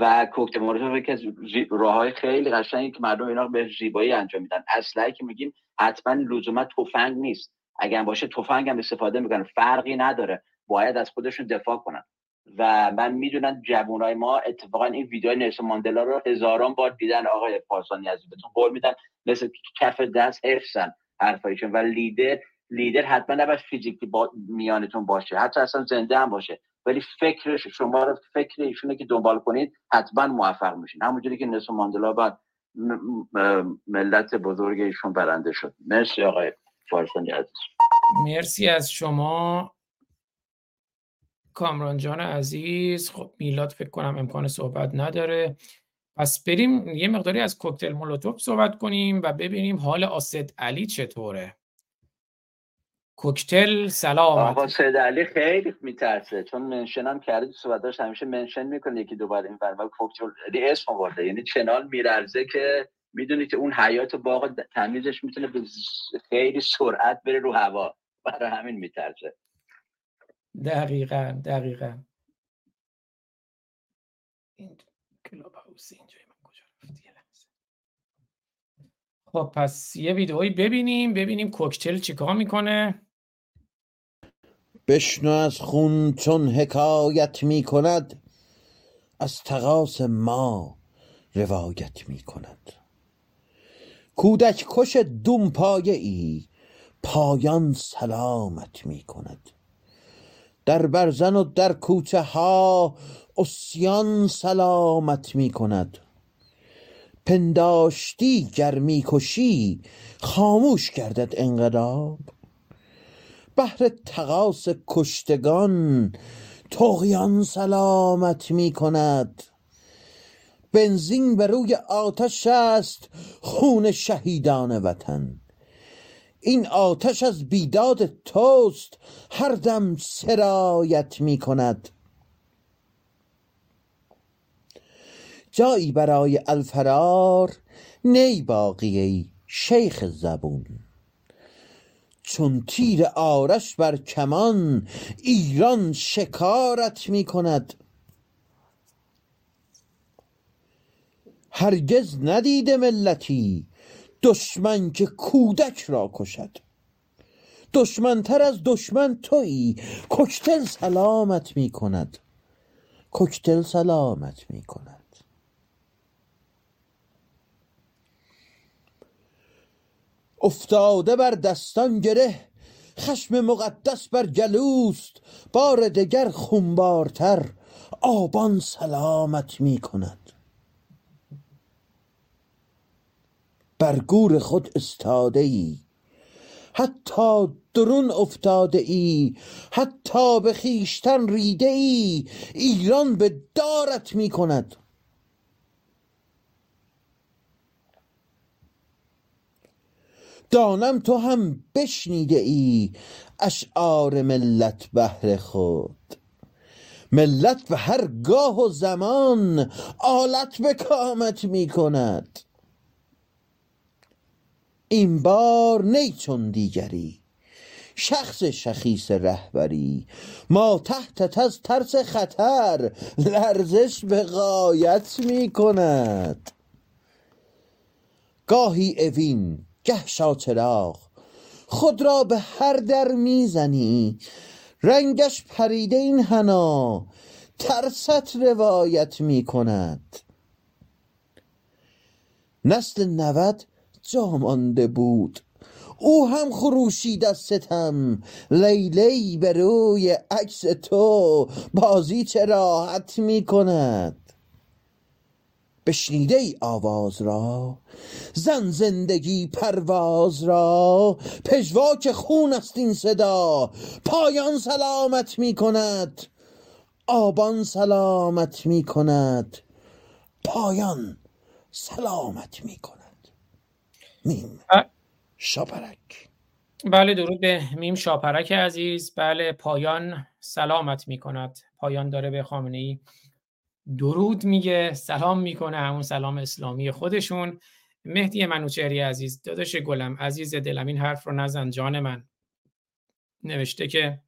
و کوکتل مولوتوف یکی از راه های خیلی قشنگی که مردم اینا به زیبایی انجام میدن. اسلحه که میگیم حتما لزوما تفنگ نیست. اگر باشه تفنگ هم استفاده می‌کنن. فرقی نداره. باید از خودشون دفاع کنن. و من می‌دونم جوانای ما اتفاقا این ویدیو نلسون ماندلا رو هزاران بار دیدن. آقای پارسانی عزیزتون قول میدن مثل کف دست حفظن حرفایشون. و لیدر لیدر حتما نباید فیزیکی با میانتون باشه حتی اصلا زنده هم باشه. ولی فکرش شما رو فکر ایشونه که دنبال کنید حتما موفق میشین. همونجوری که نلسون ماندلا بعد ملت بزرگ ایشون برنده شد. مرسی آقای فارسانی عزیز. مرسی از شما. کامران جان عزیز خب میلاد فکر کنم امکان صحبت نداره. پس بریم یه مقداری از کوکتل مولوتوف صحبت کنیم و ببینیم حال آسد علی چطوره. کوکتل سلام. آقا سید علی خیلی میترسه چون منشن کرده تو صحبتاش همیشه منشن می‌کنه یکی دوباره این ور. کوکتل اسم آورده یعنی چنان میرزه که می‌دونی که اون حیات باغ تمیزش می‌تونه به خیلی سرعت بره رو هوا. برای همین میترسه. دقیقا دقیقا. این کلاب هاوس اینجا من کجا رفت؟ یه لحظه. خب پس یه ویدئویی ببینیم ببینیم کوکتل چیکار می‌کنه. بشنو از خون چون حکایت می کند از تقاس ما روایت می کند کودک کش دوم پایه ای پایان سلامت می کند در برزن و در کوچه ها اسیان سلامت می کند. پنداشتی گرمی کشی خاموش گردد انقلاب. بهر تقاس کشتگان تغیان سلامت می کند. بنزین به روی آتش است خون شهیدان وطن. این آتش از بیداد توست هر دم سرایت می کند جایی برای الفرار نی باقی شیخ زبون. چون تیر آرش بر کمان ایران شکارت می کند هرگز ندیده ملتی دشمن که کودک را کشد. دشمنتر از دشمن تویی. کوکتل سلامت می کند. کوکتل سلامت می کند. افتاده بر دستان گره خشم مقدس بر گلوست. بار دگر خونبارتر آبان سلامت می کند. بر گور خود استاده ای حتی درون افتاده ای حتی به خیشتن ریده ای ایران به دارت می کند دانم تو هم بشنیده ای اشعار ملت بهر خود. ملت به هر گاه و زمان آلت به کامت می کند این بار نی چون دیگری. شخص شخیص رهبری ما تحت از ترس خطر لرزش به غایت می کند گاهی اوین گه شاچراغ خود را به هر در می‌زنی رنگش پریده این هنا ترست روایت می کند نسل نود جا مانده بود. او هم خروشید از ستم. لیلی به روی عکس تو بازی چه راحت می کند؟ بشنیده ای آواز را؟ زن زندگی پرواز را؟ پژواک خون است این صدا. پایان سلامت می کند. آبان سلامت می کند. پایان سلامت می کند. میم. شاپرک. بله درود به میم شاپرک عزیز. بله پایان سلامت می کند پایان داره به خامنه ای درود میگه سلام می‌کنه همون سلام اسلامی خودشون. مهدی منوچهری عزیز داداش گلم عزیز دلم این حرف رو نزن جان من. نوشته که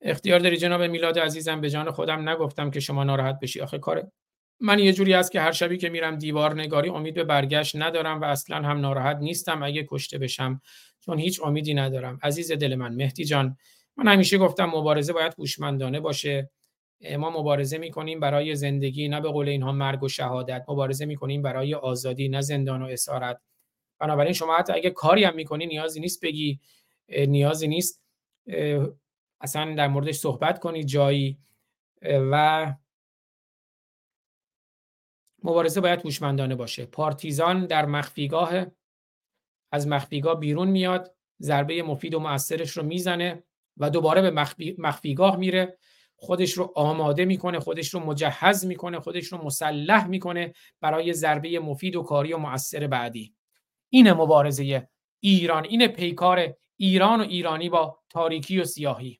اختیار داری جناب میلاد عزیزم به جان خودم نگفتم که شما ناراحت بشی. آخه کار من یه جوری است که هر شبی که میرم دیوار نگاری امید به برگشت ندارم و اصلا هم ناراحت نیستم اگه کشته بشم چون هیچ امیدی ندارم. عزیز دل من مهدی جان من همیشه گفتم مبارزه باید هوشمندانه باشه. ما مبارزه می‌کنیم برای زندگی نه به قول اینها مرگ و شهادت. مبارزه می‌کنیم برای آزادی نه زندان و اسارت. بنابراین شما حتی اگه کاری هم می‌کنی نیازی نیست بگی نیازی نیست اصلا در موردش صحبت کنی جایی و مبارزه باید هوشمندانه باشه. پارتیزان در مخفیگاه از مخفیگاه بیرون میاد ضربه مفید و مؤثرش رو می‌زنه و دوباره به مخفی، مخفیگاه میره. خودش رو آماده می‌کنه خودش رو مجهز می‌کنه خودش رو مسلح می‌کنه برای ضربه مفید و کاری و مؤثر بعدی. این مبارزه ایران این پیکار ایران و ایرانی با تاریکی و سیاهی.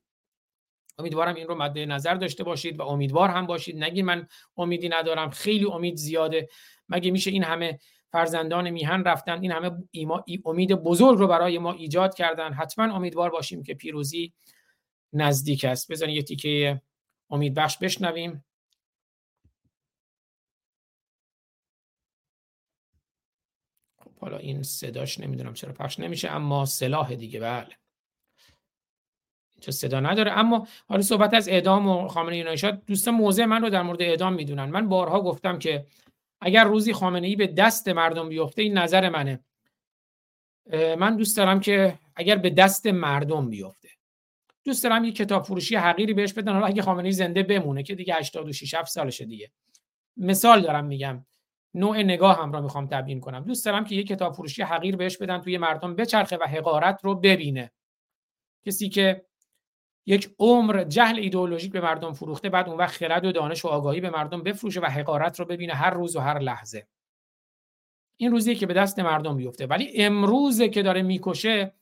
امیدوارم این رو مد نظر داشته باشید و امیدوار هم باشید. نگید من امیدی ندارم. خیلی امید زیاده. مگه میشه این همه فرزندان میهن رفتن؟ این همه ایما امید بزرگ رو برای ما ایجاد کردن. حتما امیدوار باشیم که پیروزی نزدیک است. بزنید یه تیکه امید بخش بشنویم. خب حالا این صداش نمی‌دونم چرا پخش نمیشه اما سلاح دیگه بله. چه صدا نداره. اما حالا صحبت از اعدام و خامنه ای دوست موضع من رو در مورد اعدام می‌دونن. من بارها گفتم که اگر روزی خامنه ای به دست مردم بیفته این نظر منه. من دوست دارم که اگر به دست مردم بیفته. دوست دارم یه کتاب فروشی حقیری بهش بدن. حالا اگه خامنه ای زنده بمونه که دیگه 86 7 سالشه دیگه. مثال دارم میگم. نوع نگاه هم را می‌خوام تبیین کنم. دوست دارم که یه کتاب فروشی حقیر بهش بدن توی مردم بچرخه و حقارت رو ببینه. کسی که یک عمر جهل ایدئولوژیک به مردم فروخته بعد اون وقت خرد و دانش و آگاهی به مردم بفروشه و حقارت رو ببینه هر روز و هر لحظه. این روزیه که به دست مردم بیفته. ولی امروزه که داره می‌کشه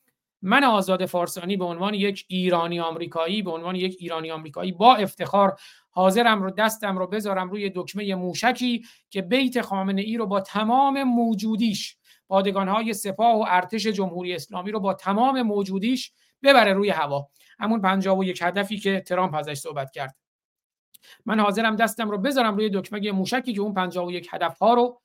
من آزاد فارسانی به عنوان یک ایرانی آمریکایی به عنوان یک ایرانی آمریکایی با افتخار حاضرم رو دستم رو بذارم روی دکمه موشکی که بیت خامنه ای رو با تمام موجودیش پادگانهای سپاه و ارتش جمهوری اسلامی رو با تمام موجودیش ببره روی هوا. همون 51 هدفی که ترامپ ازش صحبت کرد. من حاضرم دستم رو بذارم روی دکمه موشکی که اون 51 هدف ها رو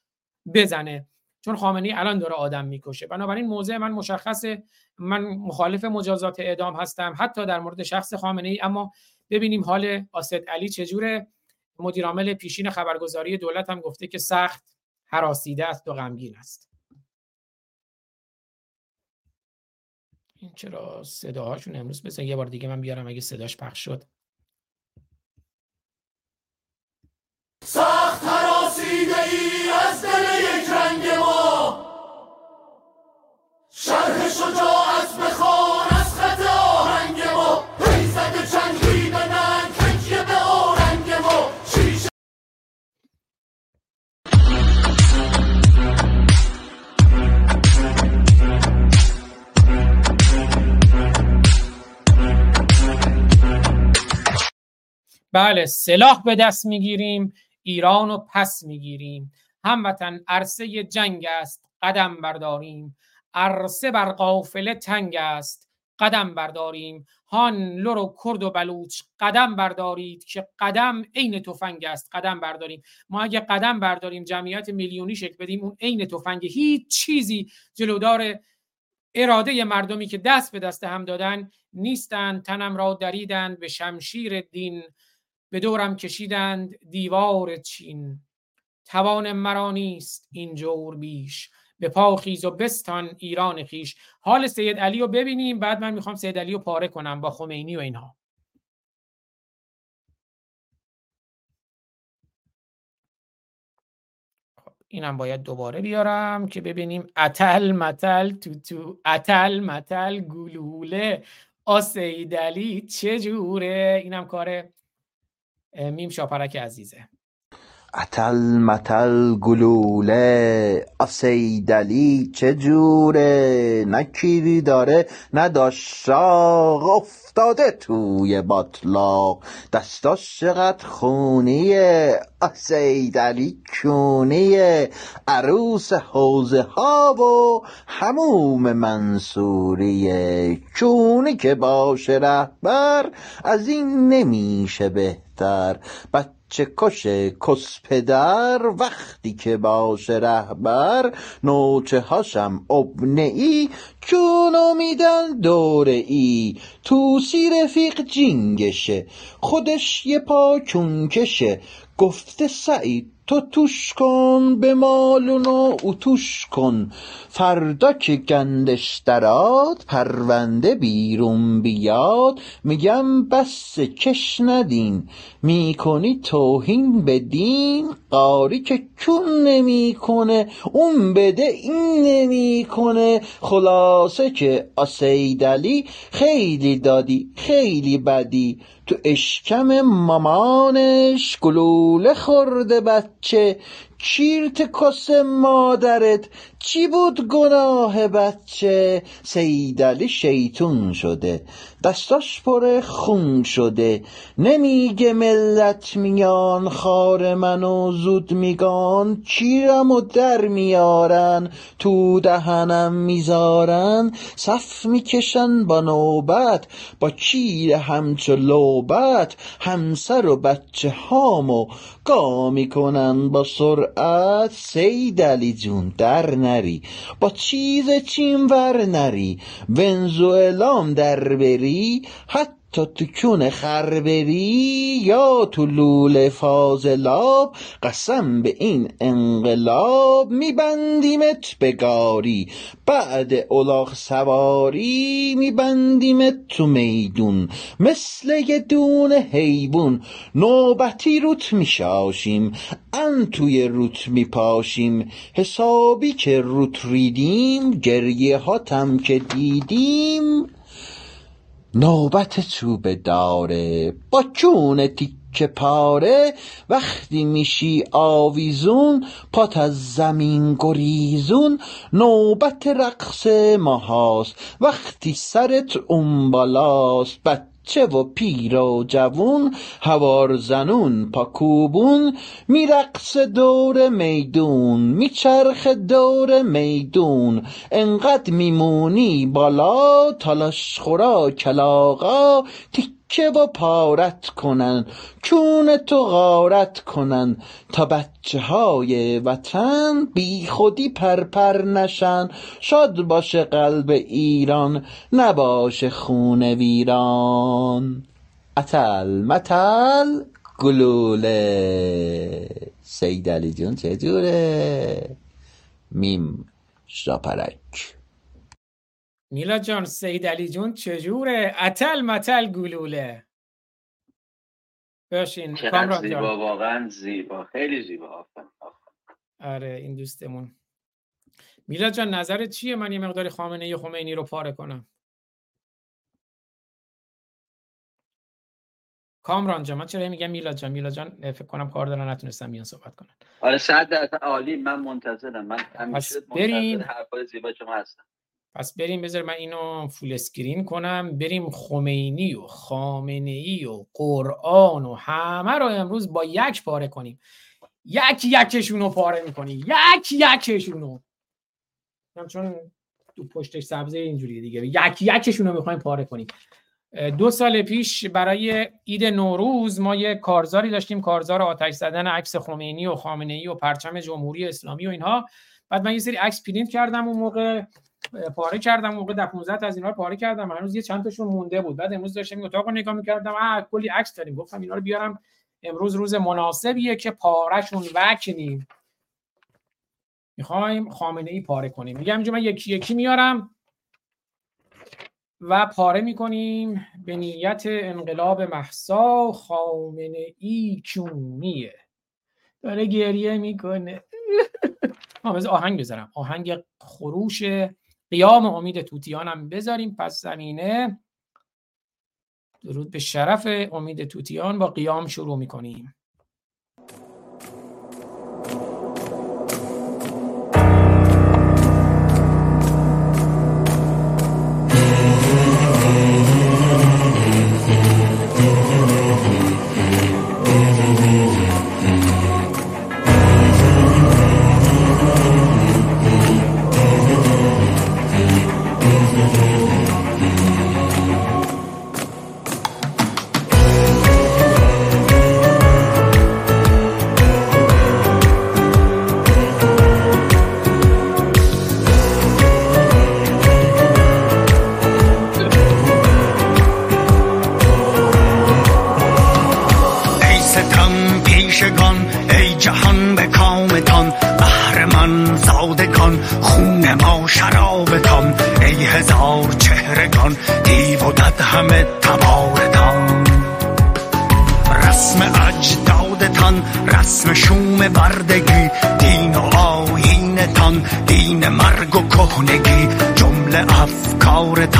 بزنه. چون خامنه الان داره آدم می‌کشه. بنابراین موضع من مشخصه. من مخالف مجازات اعدام هستم. حتی در مورد شخص خامنه ای اما ببینیم حال آسد علی چجوره. مدیرعامل پیشین خبرگزاری دولت هم گفته که سخت حراسیده است و غمگین است. این چرا صداهاشون امروز بزن. یه بار دیگه من بیارم اگه صداش پخش شد. سخت حراسیده ای از دل یک رنگ ما. شرح شجاعت بخوان از خط آهنگ ما. حیزت بله سلاح به دست می‌گیریم ایران رو پس می‌گیریم. هموطن عرصه جنگ است قدم برداریم. عرصه بر قافله تنگ است قدم برداریم. هان لور و کرد و بلوچ قدم بردارید که قدم عین تفنگ است قدم برداریم. ما اگه قدم برداریم جمعیت میلیونی شکل بدیم اون عین تفنگ. هیچ چیزی جلودار اراده مردمی که دست به دست هم دادن نیستند تنم را دریدند به شمشیر دین. به دورم کشیدند دیوار چین. توان مرا نیست این جور بیش. به پا خیز و بستان ایران خیش حال سید علی رو ببینیم بعد من می‌خوام سید علی رو پاره کنم با خمینی و اینها. اینم باید دوباره بیارم که ببینیم. اتل متل تو تو اتل متل گلوله. آسیدلی چجوره اینم کار میم شاپرک عزیزه. اتل متل گلوله آسیدلی چه جوره؟ نه کیری داره نه داشاق افتاده توی باطلاق. دستاش چقدر خونیه آسیدلی کونیه. عروس حوزه ها و هموم منصوریه. چونی که باشه رهبر از این نمیشه بهتر. بچه کش کس پدر وقتی که باشه رهبر نوچه هاشم ابنه ای چونو میدن دوره ای توسی رفیق جینگشه خودش یه پا کشه. گفته سعید تو توش کن به مالون و اتوش کن. فردا که گندش دراد پرونده بیرون بیاد. میگم بس کش ندین می‌کنی توهین به دین قاری که چون نمی‌کنه اون بده این نمی‌کنه. خلاصه که آسیدلی خیلی دادی خیلی بدی. تو اشکم مامانش گلوله خورده بچه چیرت کس مادرت چی بود گناه بچه؟ سیدلی شیطون شده دستاش پر خون شده. نمیگه ملت میان خار منو زود میگان. چیرم و در میارن؟ تو دهنم می‌ذارن. صف می‌کشن با نوبت با چیر همچو لوبت همسر و بچه هامو گا می‌کنن با سرعت. سیدلی جون در نری. با چیز چین ور نری. ونزوئلام در بری. حتی تو تو کون خر بری یا تو لوله فاضلاب قسم به این انقلاب میبندیمت به گاری. بعد الاغ سواری میبندیمت تو میدون. مثل یه دون حیبون نوبتی روت میشاشیم ان توی روت میپاشیم. حسابی که روت ریدیم گریه هاتم که دیدیم. نوبت چوبه داره. با چون تیکه پاره وقتی میشی آویزون پات از زمین گریزون. نوبت رقص ماهاست وقتی سرت اون بالاست. بچه و پیر و جوون هوار زنون پاکوبون میرقص دور میدون میچرخ دور میدون انقدر میمونی بالا تالاش خورا کلاغا تیکه و پارت کنن چون تو غارت کنن. تا بچه های وطن بی خودی پرپر نشن. شاد باشه قلب ایران نباشه خون ویران. اتل متل گلوله. سید علی جون چجوره میم شاپرک. میلا جان سید علی جون چجوره؟ اتل متل گلوله. باشین کامران زیبا جان واقعا زیبا خیلی زیبا آفرین آره این دوستمون. میلا جان نظرت چیه؟ من یه مقداری خامنه ای و خمینی رو پاره کنم. کامران جان من چرا میگم میلا جان؟ میلا جان فکر کنم کار دارن نتونستم بیان صحبت کنن. آره صد درصد عالی من منتظرم. من همیشه. منتظر حرفای زیبا شما هستم. پس بریم بذار من اینو فول اسکرین کنم. بریم خمینی و خامنه ای و قرآن و همه رو امروز با یک پاره کنیم. یک یکشون رو پاره می‌کنی یک یکشون رو. چون تو پشتش سبزه اینجوری دیگه. یک یکشون رو می‌خوایم پاره کنیم. دو سال پیش برای عید نوروز ما یه کارزاری داشتیم. کارزار آتش زدن عکس خمینی و خامنه ای و پرچم جمهوری اسلامی و اینها. بعد من یه سری عکس پرینت کردم اون موقع. پاره کردم موقع در 15 تا از اینا رو پاره کردم. هنوز یه چند تاشون مونده بود. بعد امروز داشتم این اتاق رو نگاه می‌کردم. آ کلی عکس داریم. گفتم اینا رو بیارم. امروز روز مناسبیه که پارهشون وکنیم می‌خوایم خامنه ای پاره کنیم. میگم اینجا من یکی یکی میارم و پاره می‌کنیم. به نیت انقلاب محسا خامنه ای چونیه. داره گریه می‌کنه. (laughs) آهنگ بذارم. آهنگ خروش قیام امید توتیان هم بذاریم پس زمینه. درود به شرف امید توتیان. با قیام شروع می‌کنیم.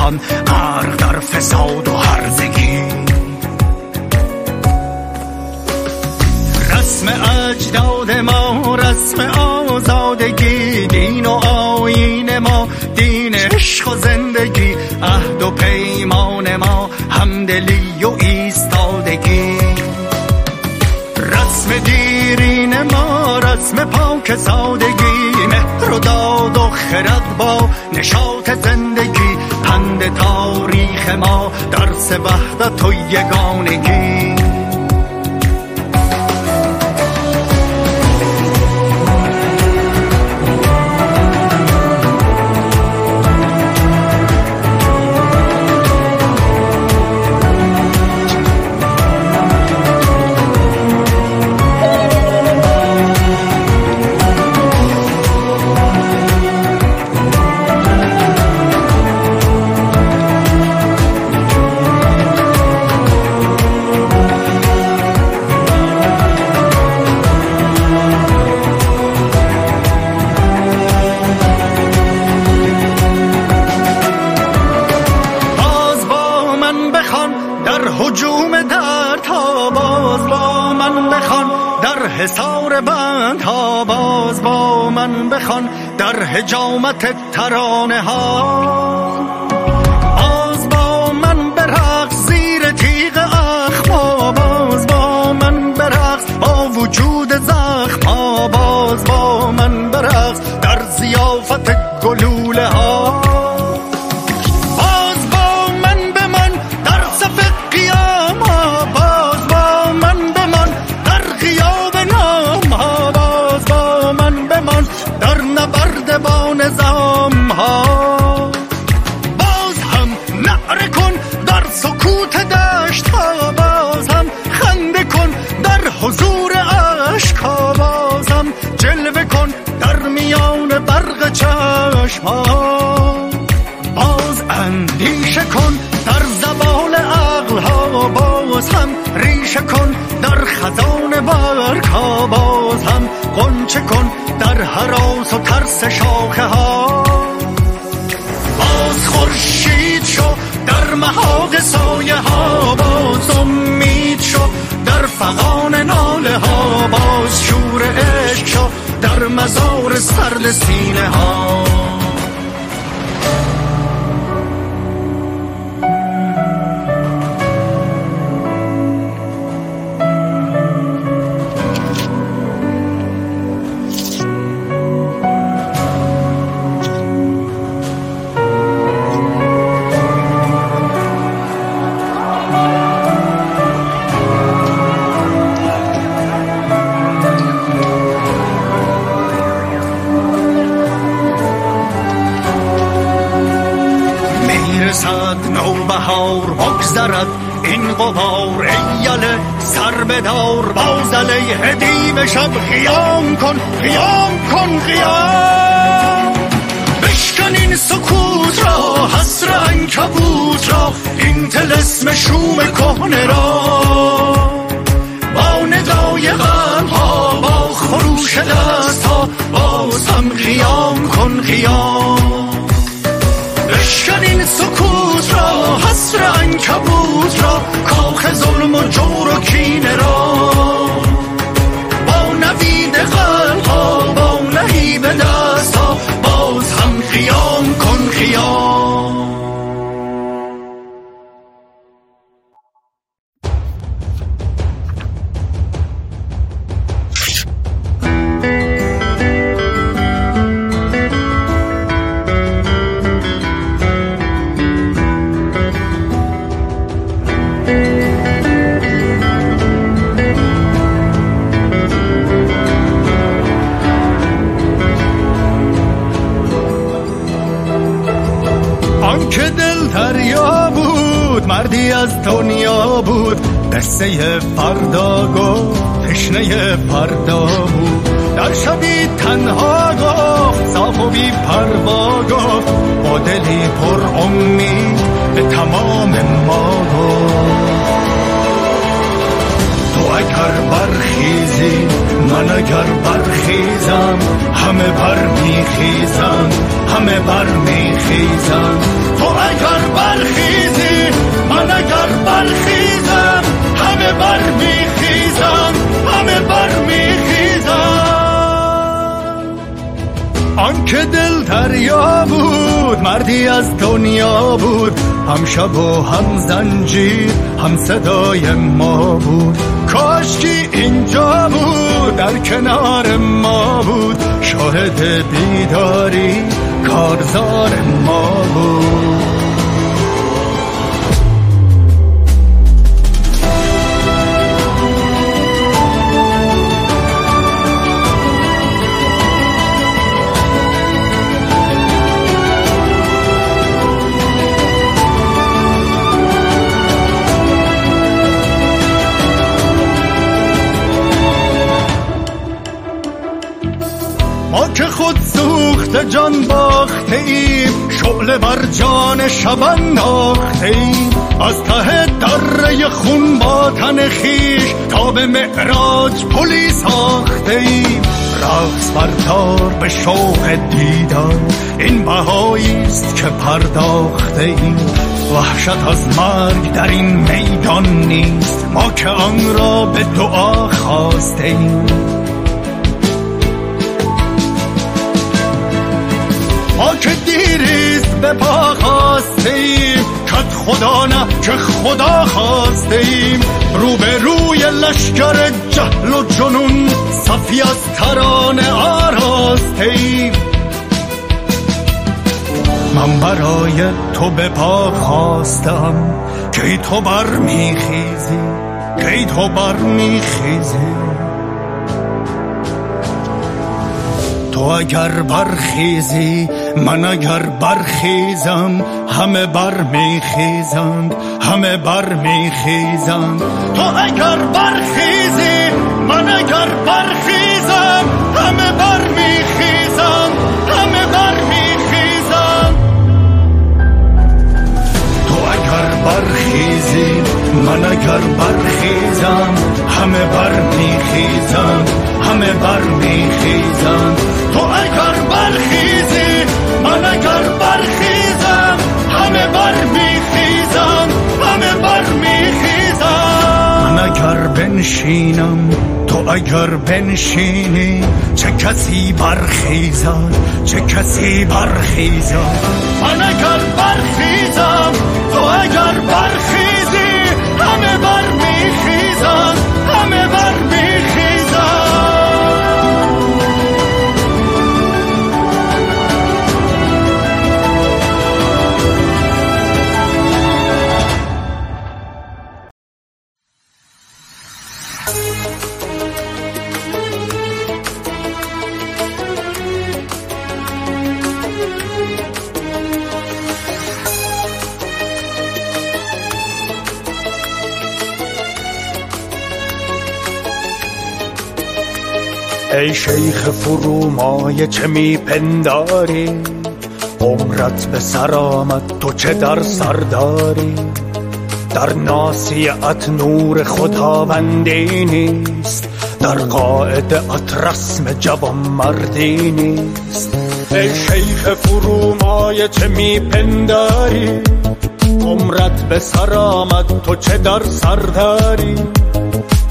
on. تاریخ ما درس وحدت و یگانگی. Barone باز هم قنچه کن در حراس و ترس شاخه ها. باز خورشید شو در محاق سایه ها. باز امید شو در فغان ناله ها. باز شور عشق شو در مزار سرد سینه ها. بدار باز علیه دیو شب قیام کن خیام کن قیام. بشکن این سکوت را حسر انکبوت را این تلسم شوم کهنه را. با ندای غرب ها با خروش دست ها بازم قیام کن خیام بشکن این سکوت را حسر انکبوت را کاخ ظلم و جور و کینه را. با نوید قلب با نهیب دست باز هم قیام کن قیام شب و هم زنجیر هم صدای ما بود. کاشکی اینجا بود در کنار ما بود. شاهد بیداری کارزار ما بود. ایم شعله بر جان شب انداخته ایم. از ته دره خون با تن خویش تا به معراج پلی ساخته ایم. رقص بر دار به شوق دیدار این بهایی است که پرداخته ایم. وحشت از مرگ در این میدان نیست ما که آن را به دعا خواسته ایم. خواسته ایم کت خدا نه که خدا خواسته ایم رو به روی لشکر جهل و جنون صفی از ترانه آراسته ایم من برای تو به پا خواستم. کی تو بر میخیزی کی تو بر تو اگر برخیزی من اگر برخیزم همه بر میخیزند همه بر میخیزند تو اگر برخیزی من اگر برخیزم همه بر میخیزند همه بر میخیزند تو اگر برخیزی من اگر برخیزم همه بر میخیزند همه بر میخیزند تو اگر برخیزی من اگر برخیزم همه بر میخیزم همه بر میخیزم. من اگر بنشینم تو اگر بنشینی چه کسی برخیزد چه کسی برخیزد. من اگر برخیزم تو اگر برخیزی ای شیخ فرومایه چه میپنداری عمرت به سر آمد تو چه در سر داری؟ در ناسیت نور خداوندی نیست در قاعدت رسم جوان مردی نیست. ای شیخ فرومایه چه میپنداری عمرت به سر آمد تو چه در سر داری؟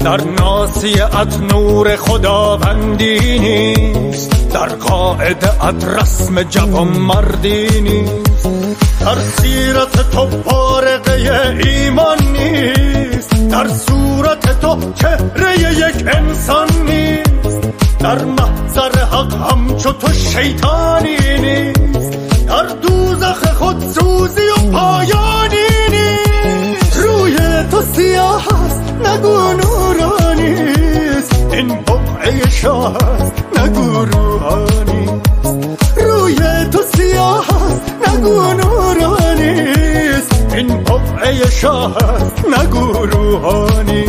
در ناسیت نور خداوندی نیست. در قاعدت رسم جوان مردی نیست. در سیرت تو پارقه ایمان نیست. در صورت تو چهره یک انسان نیست. در محضر حق همچو تو شیطانی نیست. در دوزخ خود سوزی و پایانی نیست. روی تو سیاه است. نگو نورانیست این بقعه شاه نگو روحانی. روی تو سیاه نگو نورانیست این بقعه شاه نگو روحانی.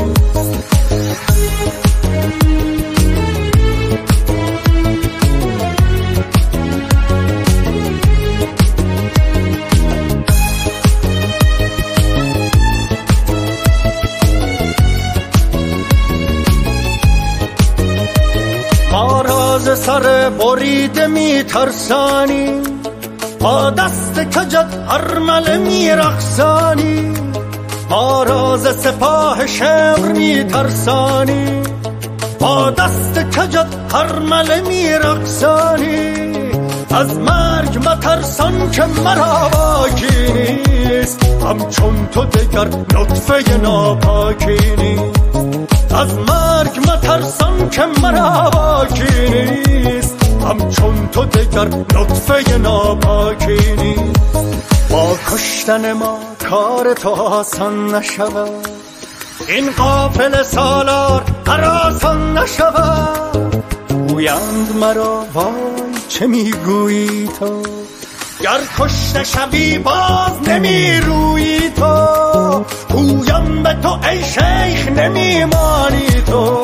سر بریده میترسانی. با دست کجت هرمله میرقصانی. ما راز سپاه شمر میترسانی. با دست کجت هرمله میرقصانی. از مرگ مترسان که مرا باکی نیست. همچون تو دگر نطفه ناپاکی نیست. از مرگ مترسان که مرا باکی نیست. همچون تو دگر نطفه ناپاکی نیست. با کشتن ما کار تو آسان نشود. این قافل سالار هراسان نشود. گویند مرا وای چه می‌گویی تو؟ گر کشته شوی باز نمی روی تو گویم به تو ای شیخ نمیمانی تو.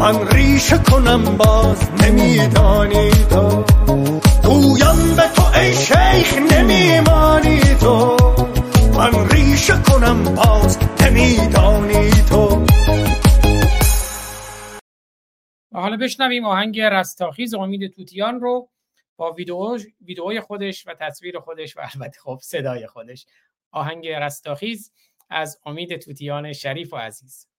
من ریشه کنم باز نمیدانی تو. گویم به تو ای شیخ نمیمانی تو. من ریشه کنم باز نمیدانی تو. حالا بشنویم آهنگ رستاخیز امید توتیان رو. با ویدیو ویدئوی خودش و تصویر خودش و البته خب صدای خودش. آهنگ رستاخیز از امید توتیان شریف و عزیز.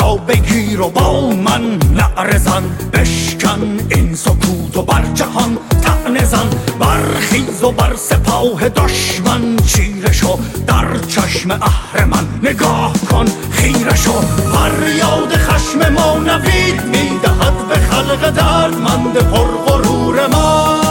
را بگیر و با من نعرزن بشکن این سکوت و بر جهان تعنزن زن برخیز و بر سپاه دشمن چیره شو در چشم اهرمن نگاه کن خیره شو فریاد خشم ما نوید می‌دهد به خلق دردمند پرغرور ما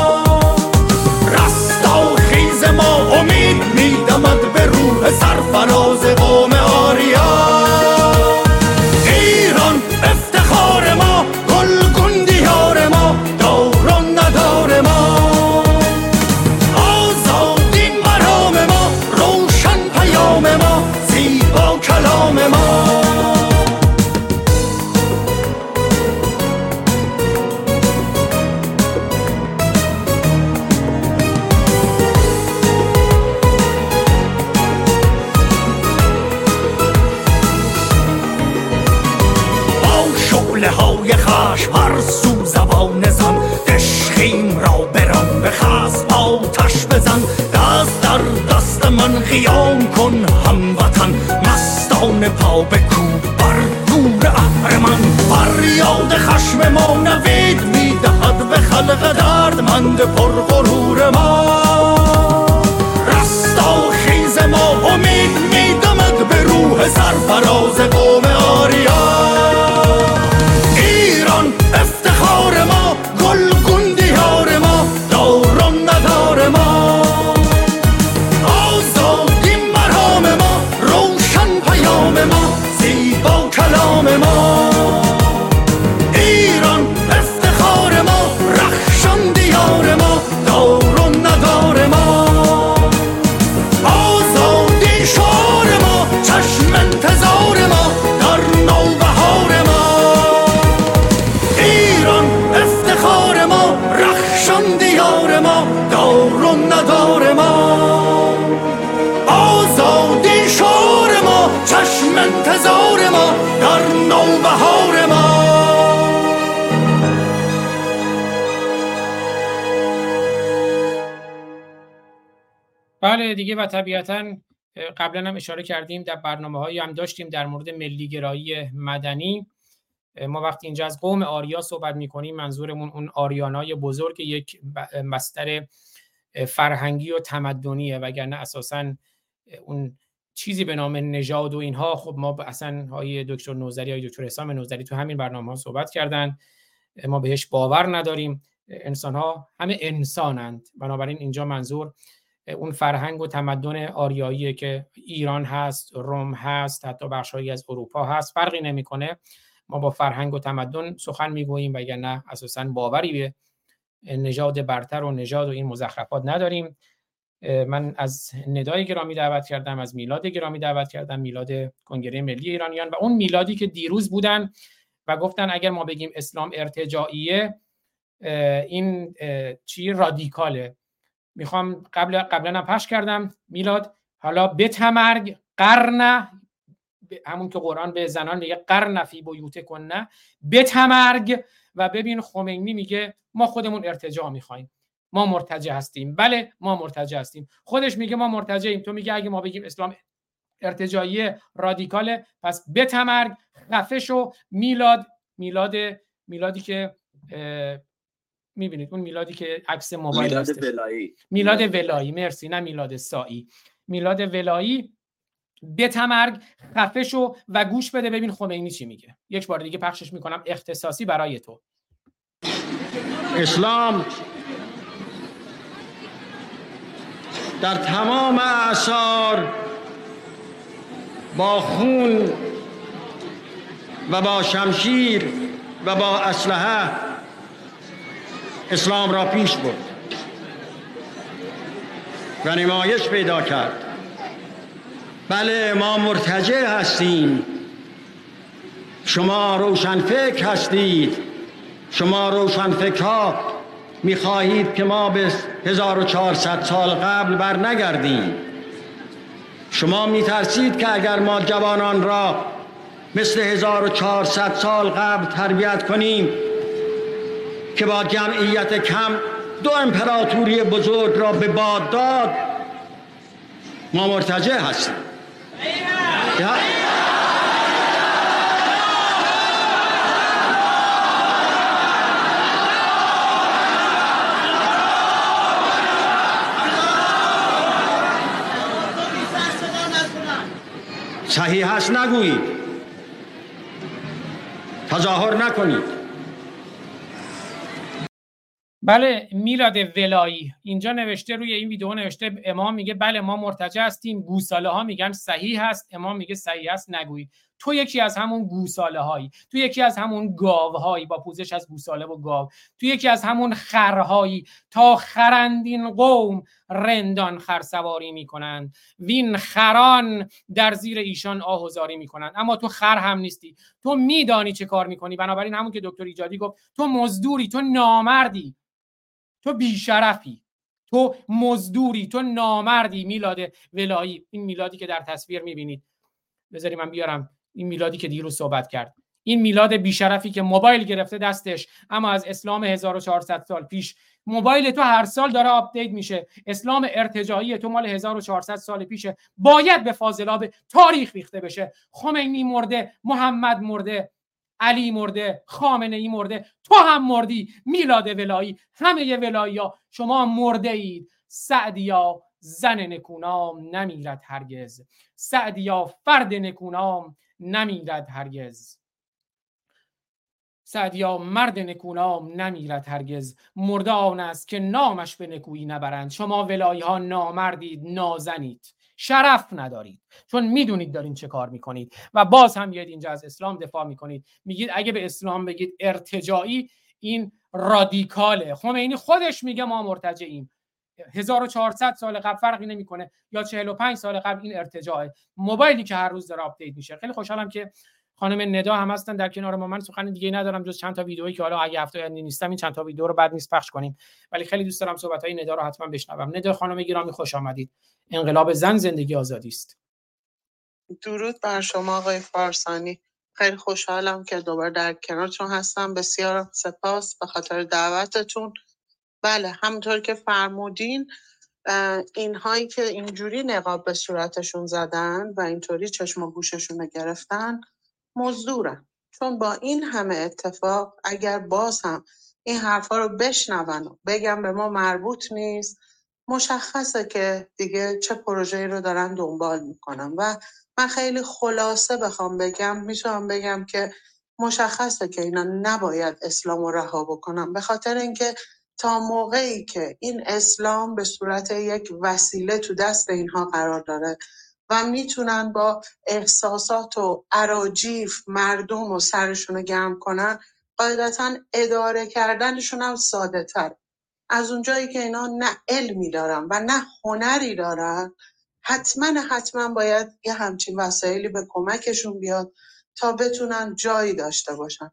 طبیعتا قبلا هم اشاره کردیم در برنامه هایی هم داشتیم در مورد ملیگرایی مدنی. ما وقتی اینجا از قوم آریا صحبت می‌کنیم منظورمون اون آریانای بزرگ یک مستر فرهنگی و تمدنیه وگرنه اساسا اون چیزی به نام نژاد و اینها. خب ما اصلا های دکتر نوزری های دکتر حسام نوزری تو همین برنامه ها صحبت کردن. ما بهش باور نداریم. انسان ها همه انسانند بنابراین اینجا منظور اون فرهنگ و تمدن آریایی که ایران هست روم هست حتی بخشهایی از اروپا هست فرقی نمی‌کنه. ما با فرهنگ و تمدن سخن می‌گوییم و نه اساسا باوری به نژاد برتر و نژاد و این مزخرفات نداریم. من از ندای گرامی دعوت کردم از میلاد گرامی دعوت کردم میلاد کنگره ملی ایرانیان و اون میلادی که دیروز بودن و گفتن اگر ما بگیم اسلام ارتجاعیه این چی؟ رادیکاله. می‌خوام قبل قبلا پخش کردم. میلاد حالا بتمرگ قرن همون که قرآن به زنان میگه قرن فی بیوت کنه بتمرگ و ببین خمینی میگه ما خودمون ارتجاع می‌خوایم. ما مرتجع هستیم. بله ما مرتجع هستیم. خودش میگه ما مرتجعیم. تو میگه اگه ما بگیم اسلام ارتجاعی رادیکاله پس بتمرگ خفش و میلاد میلاد میلادی که می‌بینید اون میلادی که عکس موبایل میلاد ولایی. میلاد ولایی. مرسی. نه میلاد سایی میلاد ولایی بتمرگ خفه شو و گوش بده ببین خمینی چی میگه. یک بار دیگه پخشش می‌کنم. اختصاصی برای تو. اسلام در تمام اعثار با خون و با شمشیر و با اسلحه اسلام را پیش برد و نمایش پیدا کرد. بله ما مرتجع هستیم. شما روشنفکر هستید. شما روشنفکرها می‌خواهید که ما به 1400 سال قبل بر نگردیم شما میترسید که اگر ما جوانان را مثل 1400 سال قبل تربیت کنیم که با جمعیت کم دو امپراتوری بزرگ را به باد داد ما مرتجع هستیم. صحیح هست نگویید. تظاهر نکنید. بله میلاد ولایی. اینجا نوشته روی این ویدیو نوشته امام میگه بله ما مرتجع هستیم. گوساله ها میگن صحیح هست. امام میگه صحیح هست نگویید تو یکی از همون گوساله هایی تو یکی از همون گاو هایی با پوزش از گوساله و گاو تو یکی از همون خرهایی تا خرندین قوم رندان خرسواری می‌کنند وین خران در زیر ایشان آهوزاری می‌کنند اما تو خر هم نیستی. تو میدانی چه کار می‌کنی. بنابراین همون که دکتر ایجادی گفت تو مزدوری تو نامردی. تو بیشرفی تو مزدوری تو نامردی میلاد ولایی. این میلادی که در تصویر می‌بینید. بذاری من بیارم این میلادی که دیروز صحبت کرد. این میلاد بیشرفی که موبایل گرفته دستش اما از اسلام 1400 سال پیش. موبایل تو هر سال داره update میشه. اسلام ارتجاعی تو مال 1400 سال پیشه باید به فاضلاب تاریخ ریخته بشه. خمینی مرده محمد مرده. علی مرده خامنه ای مرده تو هم مردی میلاد ولایی همه ولایی ها. شما مرده اید. سعدیا زن نکونام نمیرد هرگز. سعدیا فرد نکونام نمیرد هرگز. سعدیا مرد نکونام نمیرد هرگز. مرده آن است که نامش به نکویی نبرند. شما ولایی ها نامردید نازنید. شرف ندارید. چون می‌دونید دارین چه کار می‌کنید. و باز هم میاد اینجا از اسلام دفاع می‌کنید. میگید اگه به اسلام بگید ارتجاعی این رادیکاله. خمینی خودش میگه ما مرتجعیم. 1400 سال قبل فرقی نمی‌کنه. یا 45 سال قبل این ارتجاعه. موبایلی که هر روز داره update میشه. خیلی خوشحالم که خانم ندا هم هستن در کنار ما. من سخن دیگه ندارم جز چند تا ویدئویی که حالا اگه هفته آینده نیستم این چند تا ویدیو رو بعد نیست پخش کنیم. ولی خیلی دوست دارم صحبت های ندا رو حتما بشنوم. ندا خانم گرامی خوش آمدید. انقلاب زن زندگی آزادی است. درود بر شما آقای فارسانی. خیلی خوشحالم که دوباره در کنارتون هستم. بسیار سپاس به خاطر دعوتتون. بله همونطور که فرمودین اینهایی که اینجوری نقاب به صورتشون زدن و اینطوری چشم و گوششون رو گرفتن مزدورن چون با این همه اتفاق اگر باز هم این حرفا رو بشنون و بگم به ما مربوط نیست مشخصه که دیگه چه پروژه‌ای رو دارن دنبال می‌کنن. و من خیلی خلاصه بخوام بگم می‌تونم بگم که مشخصه که اینا نباید اسلام رو رها بکنن. به خاطر اینکه تا موقعی که این اسلام به صورت یک وسیله تو دست اینها قرار داره و می‌تونن با احساسات و عراجیف مردم و سرشون رو گرم کنن قاعدتا اداره کردنشون هم ساده تر از اونجایی که اینا نه علمی دارن و نه هنری دارن حتما حتما باید یه همچین وسایلی به کمکشون بیاد تا بتونن جایی داشته باشن.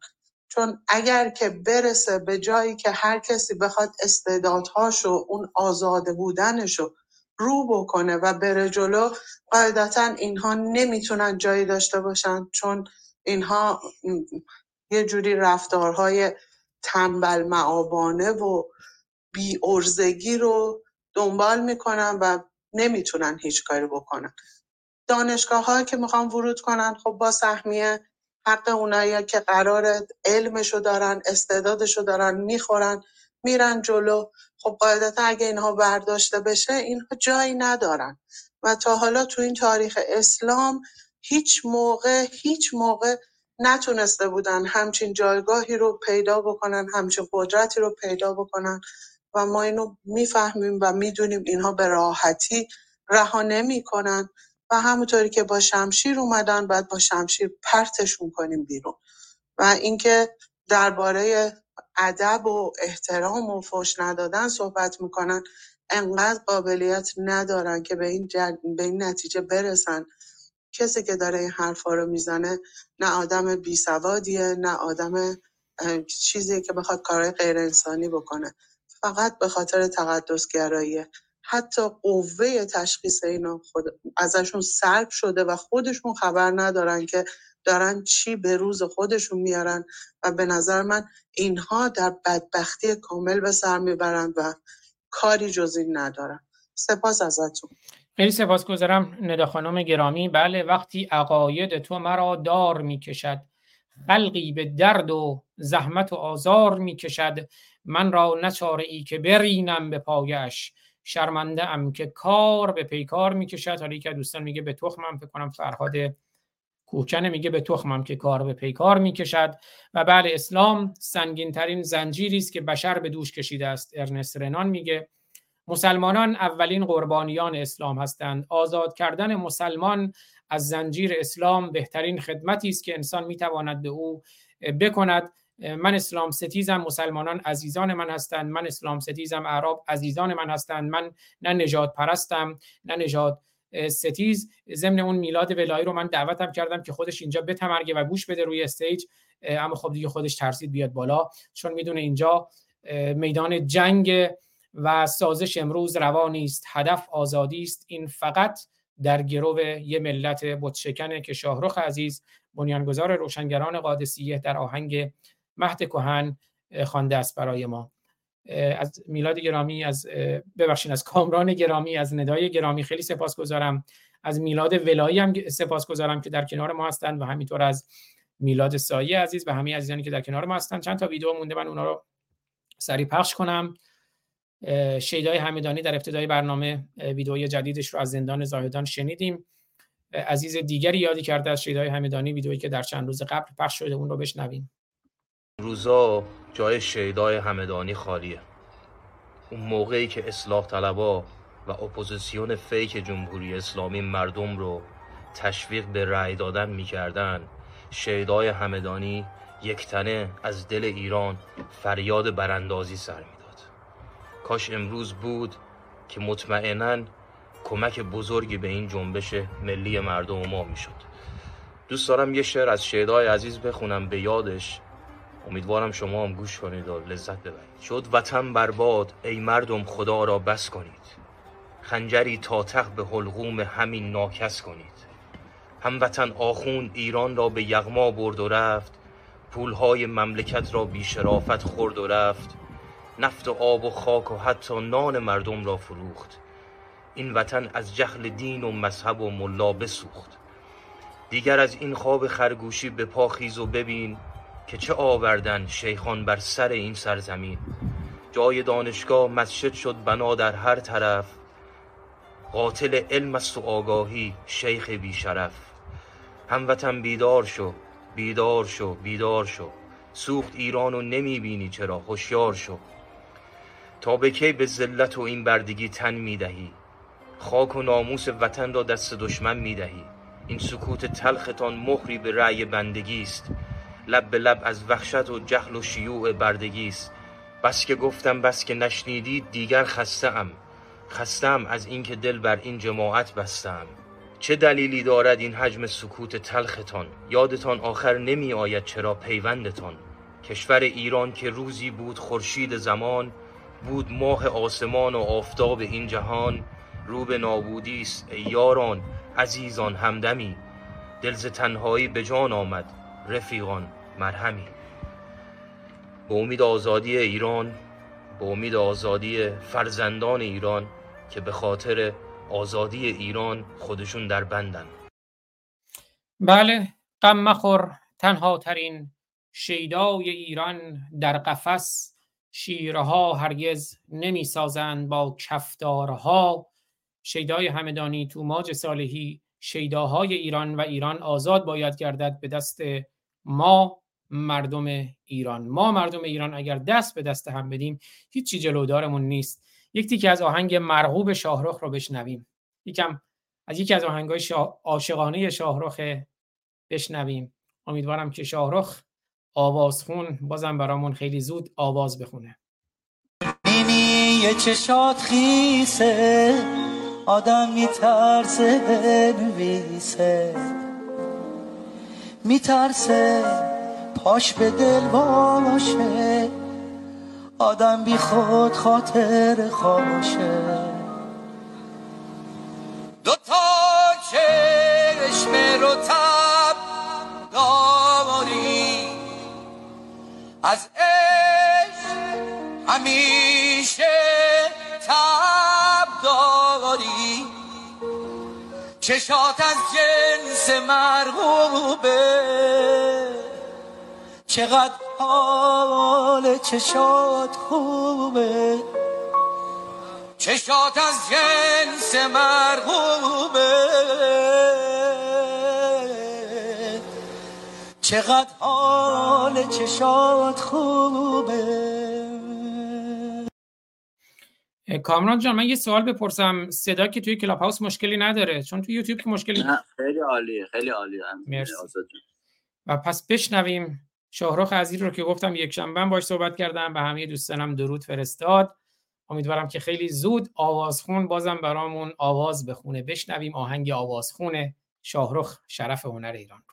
چون اگر که برسه به جایی که هر کسی بخواد استعدادهاشو اون آزاده بودنشو رو بکنه و بره جلو قاعدتا اینها نمی‌تونن جایی داشته باشن چون اینها یه جوری رفتارهای تنبل معابانه و بی ارزگی رو دنبال می‌کنن و نمی‌تونن هیچ کاری بکنن. دانشگاه که می‌خوان ورود کنن خب با سهمیه حق اونایی که قرار علمشو دارن استعدادشو دارن می‌خورن. میرن جلو. خب قاعدتا اگه اینها برداشته بشه اینها جایی ندارن. و تا حالا تو این تاریخ اسلام هیچ موقع هیچ موقع نتونسته بودن همچین جایگاهی رو پیدا بکنن همچین قدرتی رو پیدا بکنن. و ما اینو می‌فهمیم و می‌دونیم اینها به راحتی رها نمی‌کنن. و همونطوری که با شمشیر اومدن باید با شمشیر پرتشون کنیم بیرون. و اینکه درباره ادب و احترام و فش ندادن صحبت می‌کنن. انقدر قابلیت ندارن که به این, به این نتیجه برسن. کسی که داره این حرفا رو می‌زنه نه آدم بی سوادیه نه آدم چیزیه که بخواد کارهای غیر انسانی بکنه. فقط به خاطر تقدسگراییه. حتی قوه تشخیص اینا خود ازشون سلب شده و خودشون خبر ندارن که دارن چی به روز خودشون میارن و به نظر من اینها در بدبختی کامل به سر می‌برن و کاری جز این ندارن. سپاس ازتون. خیلی سپاسگزارم ندا خانم گرامی. بله وقتی عقاید تو مرا دار می‌کشد خلقی به درد و زحمت و آزار می‌کشد من را نچاره ای که برینم به پایش. شرمنده ام که کار به پیکار می‌کشد. حالا یکی دوستان میگه به تخمم فکر کنم فرهاد کوکنه میگه به تخمم که کار به پیکار می‌کشد و بله اسلام سنگین ترین زنجیری است که بشر به دوش کشیده است ارنست رنان میگه. مسلمانان اولین قربانیان اسلام هستند. آزاد کردن مسلمان از زنجیر اسلام بهترین خدمتی است که انسان می‌تواند به او بکند. من اسلام ستیزم مسلمانان عزیزان من هستند. من اسلام ستیزم اعراب عزیزان من هستند. من نه نجات پرستم نه نجات ستیز. ضمن اون میلاد ولایی رو من دعوتم کردم که خودش اینجا بتمرگه و گوش بده روی استیج. اما خب دیگه خودش ترسید بیاد بالا. چون می‌دونه اینجا میدان جنگ و سازش امروز روانی است. هدف آزادی است. این فقط در گرو یه ملت بتشکنه که شاهرخ عزیز بنیانگذار روشنگران قادسیه در آهنگ مهد کهن خوانده است برای ما. از میلاد گرامی از ببخشید از کامران گرامی از ندای گرامی خیلی سپاسگزارم. از میلاد ولایی هم سپاسگزارم که در کنار ما هستند و همینطور از میلاد سایی عزیز و همه عزیزانی که در کنار ما هستند چند تا ویدیو مونده من اونا رو سریع پخش کنم. شیدای همدانی در ابتدای برنامه ویدئوی جدیدش رو از زندان زاهدان شنیدیم. عزیز دیگری یادی کرده از شیدای همدانی ویدئویی که در چند روز قبل پخش شده اون رو بشنویم. روزا جای شیدای همدانی خالیه. اون موقعی که اصلاح طلبا و اپوزیسیون fake جمهوری اسلامی مردم رو تشویق به رأی دادن می‌کردن شیدای همدانی یک تنه از دل ایران فریاد براندازی سر می‌داد. کاش امروز بود که مطمئنا کمک بزرگی به این جنبش ملی مردم ما می‌شد. دوست دارم یه شعر از شیدای عزیز بخونم به یادش. امیدوارم شما هم گوش کنید و لذت ببرید. شد وطن برباد ای مردم خدا را بس کنید. خنجری تاتق به حلقوم همین ناکس کنید. هموطن آخوند ایران را به یغما برد و رفت. پولهای مملکت را بیشرافت خورد و رفت. نفت و آب و خاک و حتی نان مردم را فروخت. این وطن از جهل دین و مذهب و ملا بسوخت. دیگر از این خواب خرگوشی به پا خیز و ببین. که چه آوردن شیخان بر سر این سرزمین. جای دانشگاه مسجد شد بنا در هر طرف. قاتل علم است و آگاهی شیخ بیشرف هموطن بیدار شو بیدار شو بیدار شو. سوخت ایران و نمی بینی چرا هوشیار شو. تا به کی به ذلت و این بردگی تن می‌دهی خاک و ناموس وطن را دست دشمن می‌دهی این سکوت تلختان مهری به رأی بندگی است. لب به لب از وحشت و جهل و شیوع بردگی است. بس که گفتم بس که نشنیدید دیگر خسته ام خسته ام از اینکه دل بر این جماعت بستم. چه دلیلی دارد این حجم سکوت تلختان؟ یادتان آخر نمی آید چرا پیوندتان. کشور ایران که روزی بود خورشید زمان بود ماه آسمان و آفتاب این جهان. رو به نابودی است ای یاران عزیزان همدمی. دلز تنهایی به جان آمد رفیقان. مرهمی. به امید آزادی ایران به امید آزادی فرزندان ایران که به خاطر آزادی ایران خودشون در بندن. بله غم مخور تنها ترین شیدای ایران در قفس. شیرها هرگز نمی سازند با کفتارها. شیدای همدانی توماج صالحی شیداهای ایران و ایران آزاد باید گردد به دست ما. مردم ایران. ما مردم ایران اگر دست به دست هم بدیم هیچی جلودارمون نیست. یک تیکه از آهنگ مرغوب شاهرخ رو بشنویم. یکم از یکی از آهنگای شا... عاشقانه شاهرخ بشنویم. امیدوارم که شاهرخ آوازخون بازم برامون خیلی زود آواز بخونه. یه چشات خیسه آدم میترسه بنویسه میترسه. پاش به دل باشه آدم بی خود خاطر خاموشه. دوتا چشم رو تب داری از عشق همیشه تب داری چشات از جنس مرغوبه. چقدر حال چشات خوبه. چشات از جنس مرغوبه. چقدر حال چشات خوبه. کامران جان من یه سوال بپرسم. صدا که توی کلاب هاوس مشکلی نداره؟ چون توی یوتیوب که مشکلی نه خیلی عالیه خیلی عالیه. مرسی. و پس بشنویم شاهرخ عزیز رو که گفتم یک شنبه باش صحبت کردم به همه دوستانم درود فرستاد. امیدوارم که خیلی زود آوازخون بازم برامون آواز بخونه بشنویم. آهنگ آوازخون شاهرخ شرف هنر ایران.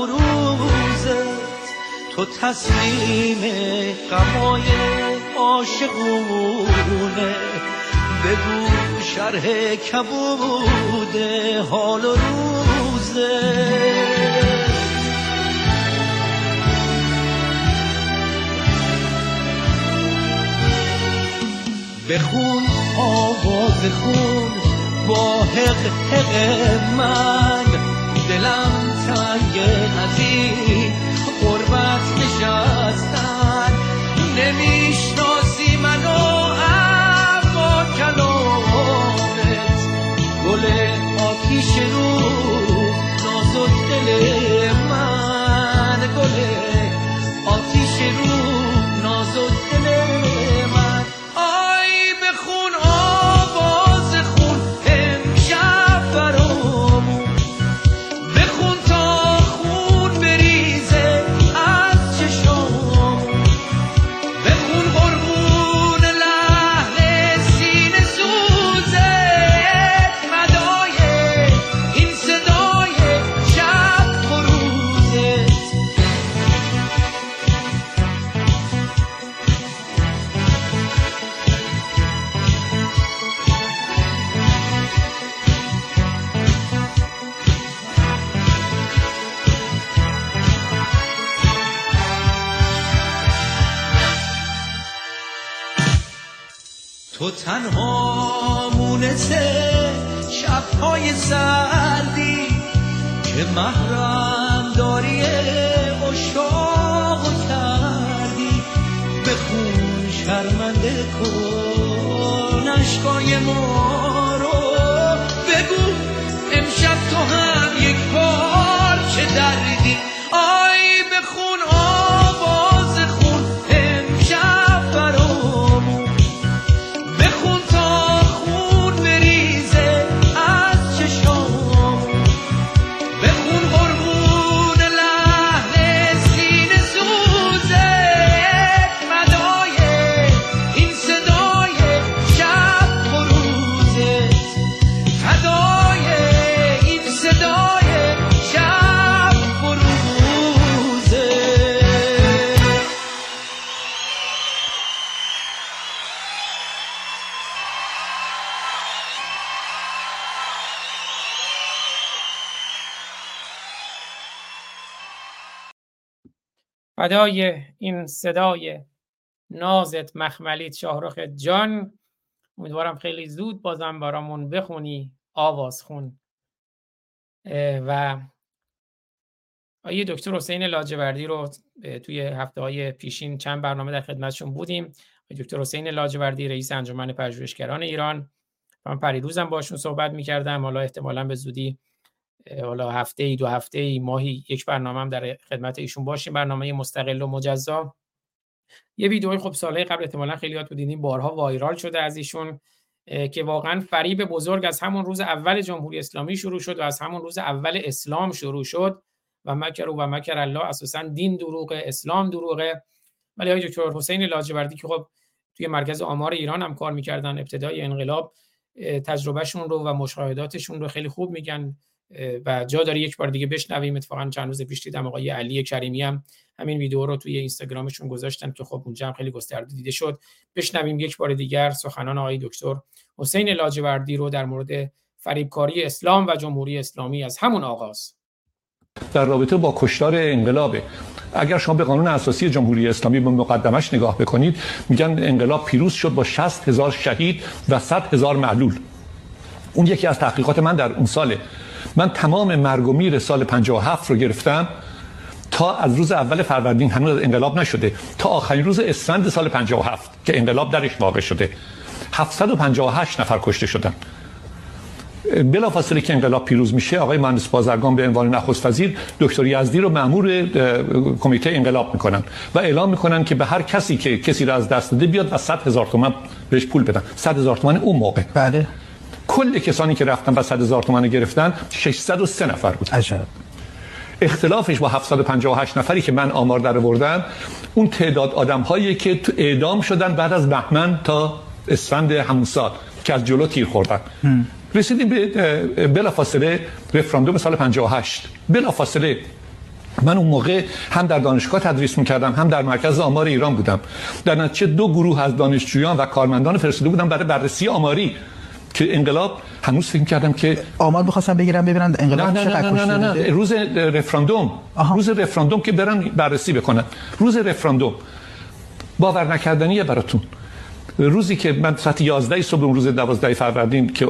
فروزت. تو تسلیم غمای عاشقونه بگو شرح کبود حال و روزه بخون آواز خون با حق حق من. از این قربت نشستن محرم داری اشاق کردی بخون شرمنده کن اشکای فدای این صدای نازت مخملیت شاهرخ جان. امیدوارم خیلی زود بازم برامون بخونی آواز خون. و آیه دکتر حسین لاجوردی رو توی هفته های پیشین چند برنامه در خدمتشون بودیم. دکتر حسین لاجوردی رئیس انجمن پژوهشگران ایران. من پریروزم باشون صحبت می‌کردم. حالا احتمالا به زودی حالا هفته ای دو هفته ای ماهی یک برنامه هم در خدمت ایشون باشیم. برنامه مستقل و مجزا. یه ویدئوی خب سالهای قبل احتمالا خیلی تو دیدین بارها وایرال شده از ایشون که واقعا فریب بزرگ از همون روز اول جمهوری اسلامی شروع شد و از همون روز اول اسلام شروع شد. و مکر و مکر الله اساسا دین دروغه اسلام دروغه. ولی آقای دکتر حسین لاجوردی که خب توی مرکز آمار ایران هم کار می‌کردن ابتدای انقلاب تجربهشون رو و مشاهداتشون رو خیلی خوب میگن. و جا داره یک بار دیگه بشنویم. اتفاقا چند روز پیش دیدم آقای علی کریمی هم همین ویدیو رو توی اینستاگرامشون گذاشتن که خب اونجا هم خیلی گسترده دیده شد. بشنویم یک بار دیگر سخنان آقای دکتر حسین لاجوردی رو در مورد فریبکاری اسلام و جمهوری اسلامی از همون آغاز. در رابطه با کشتار انقلابه. اگر شما به قانون اساسی جمهوری اسلامی به مقدمش نگاه بکنید میگن انقلاب پیروز شد با 60 هزار شهید و 100 هزار معلول. اون یکی از تحقیقات من در اون ساله. من تمام مرگ و میر سال 57 رو گرفتم تا از روز اول فروردین هنوز انقلاب نشده تا آخرین روز اسفند سال 57 که انقلاب درش واقع شده. 758 نفر کشته شدن. بلافاصله که انقلاب پیروز میشه آقای مهندس بازرگان به عنوان نخست وزیر دکتر یزدی رو مأمور کمیته انقلاب می‌کنن و اعلام می‌کنن که به هر کسی که کسی رو از دست داده بیاد و 100 هزار تومان بهش پول بدن. 100 هزار تومان اون موقع. بله. کل کسانی که رفتن و 100 هزار تومان گرفتن 603 نفر بود. عجب. اختلافش با 758 نفری که من آمار در آوردم اون تعداد آدم هایی که تو اعدام شدن بعد از بهمن تا اسفند همون سال که از جلو تیر خوردن. رسیدیم به بلا فاصله رفراندوم سال 58 بلا فاصله من اون موقع هم در دانشگاه تدریس می‌کردم هم در مرکز آمار ایران بودم. در نتیجه دو گروه از دانشجویان و کارمندان فرستاده بودم برای بررسی آماری. که انقلاب هنوز فکر کردم که آمار می‌خواستم بگیرم ببینن انقلاب نه نه نه, نه, نه, نه. روز رفراندوم. آها. روز رفراندوم که برن بررسی بکنن. روز رفراندوم. باور نکردنیه براتون. روزی که من ساعت 11 صبح اون روز 12 فروردین که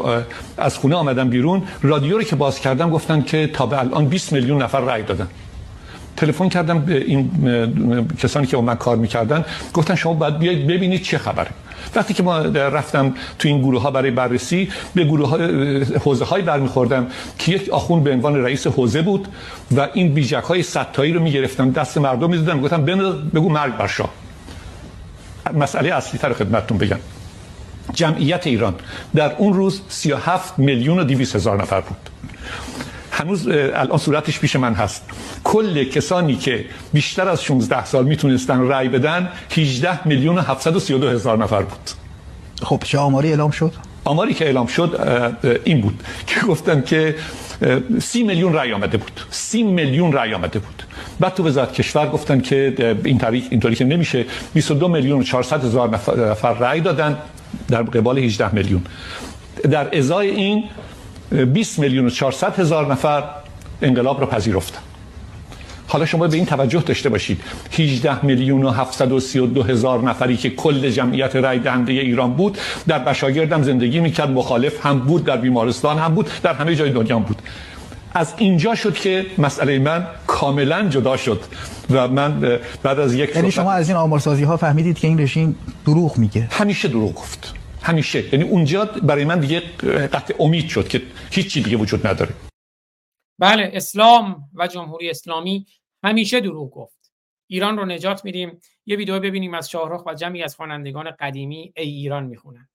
از خونه آمدم بیرون رادیو رو که باز کردم گفتن که تا به الان 20 میلیون نفر رأی دادن. تلفن کردم به این کسانی که با من کار می‌کردن. گفتن شما باید بیاید ببینید چه خبره. وقتی که ما رفتم تو این گروه ها برای بررسی به گروه های حوزه های برمیخوردم که یک آخون به عنوان رئیس حوزه بود و این بیجک های ستایی رو می‌گرفتم دست مردم می‌دادم گفتم بگو مرگ بر شاه مسئله اصلی تر خدمتتون بگم. جمعیت ایران در اون روز 37 میلیون و 200 هزار نفر بود. هنوز الان صورتش پیش من هست. کل کسانی که بیشتر از 16 سال می‌تونستن رأی بدن 18 میلیون و 732 هزار نفر بود. خب چه آماری اعلام شد؟ آماری که اعلام شد این بود که گفتن که سی میلیون رأی آمده بود. سی میلیون رأی آمده بود. بعد تو وزارت کشور گفتن که این تاریخ اینطوری که نمیشه 22 میلیون و 400 هزار نفر رأی دادن در قبال 18 میلیون. در ازای این 20 میلیون و 400 هزار نفر انقلاب را پذیرفتن. حالا شما به این توجه داشته باشید. 18 میلیون و 732 هزار نفری که کل جمعیت رای دهنده ایران بود در بشاگردم زندگی می‌کرد مخالف هم بود در بیمارستان هم بود در همه جای دنیا هم بود. از اینجا شد که مسئله من کاملا جدا شد و من بعد از یک یعنی شما از این آمارسازی ها فهمیدید که این رژیم دروغ میگه. همیشه دروغ گفت. همیشه. یعنی اونجا برای من دیگه قطع امید شد که هیچی دیگه وجود نداره. بله اسلام و جمهوری اسلامی همیشه دروغ گفت. ایران رو نجات میدیم. یه ویدیو ببینیم از شاهرخ و جمعی از خوانندگان قدیمی ای ایران می‌خونن.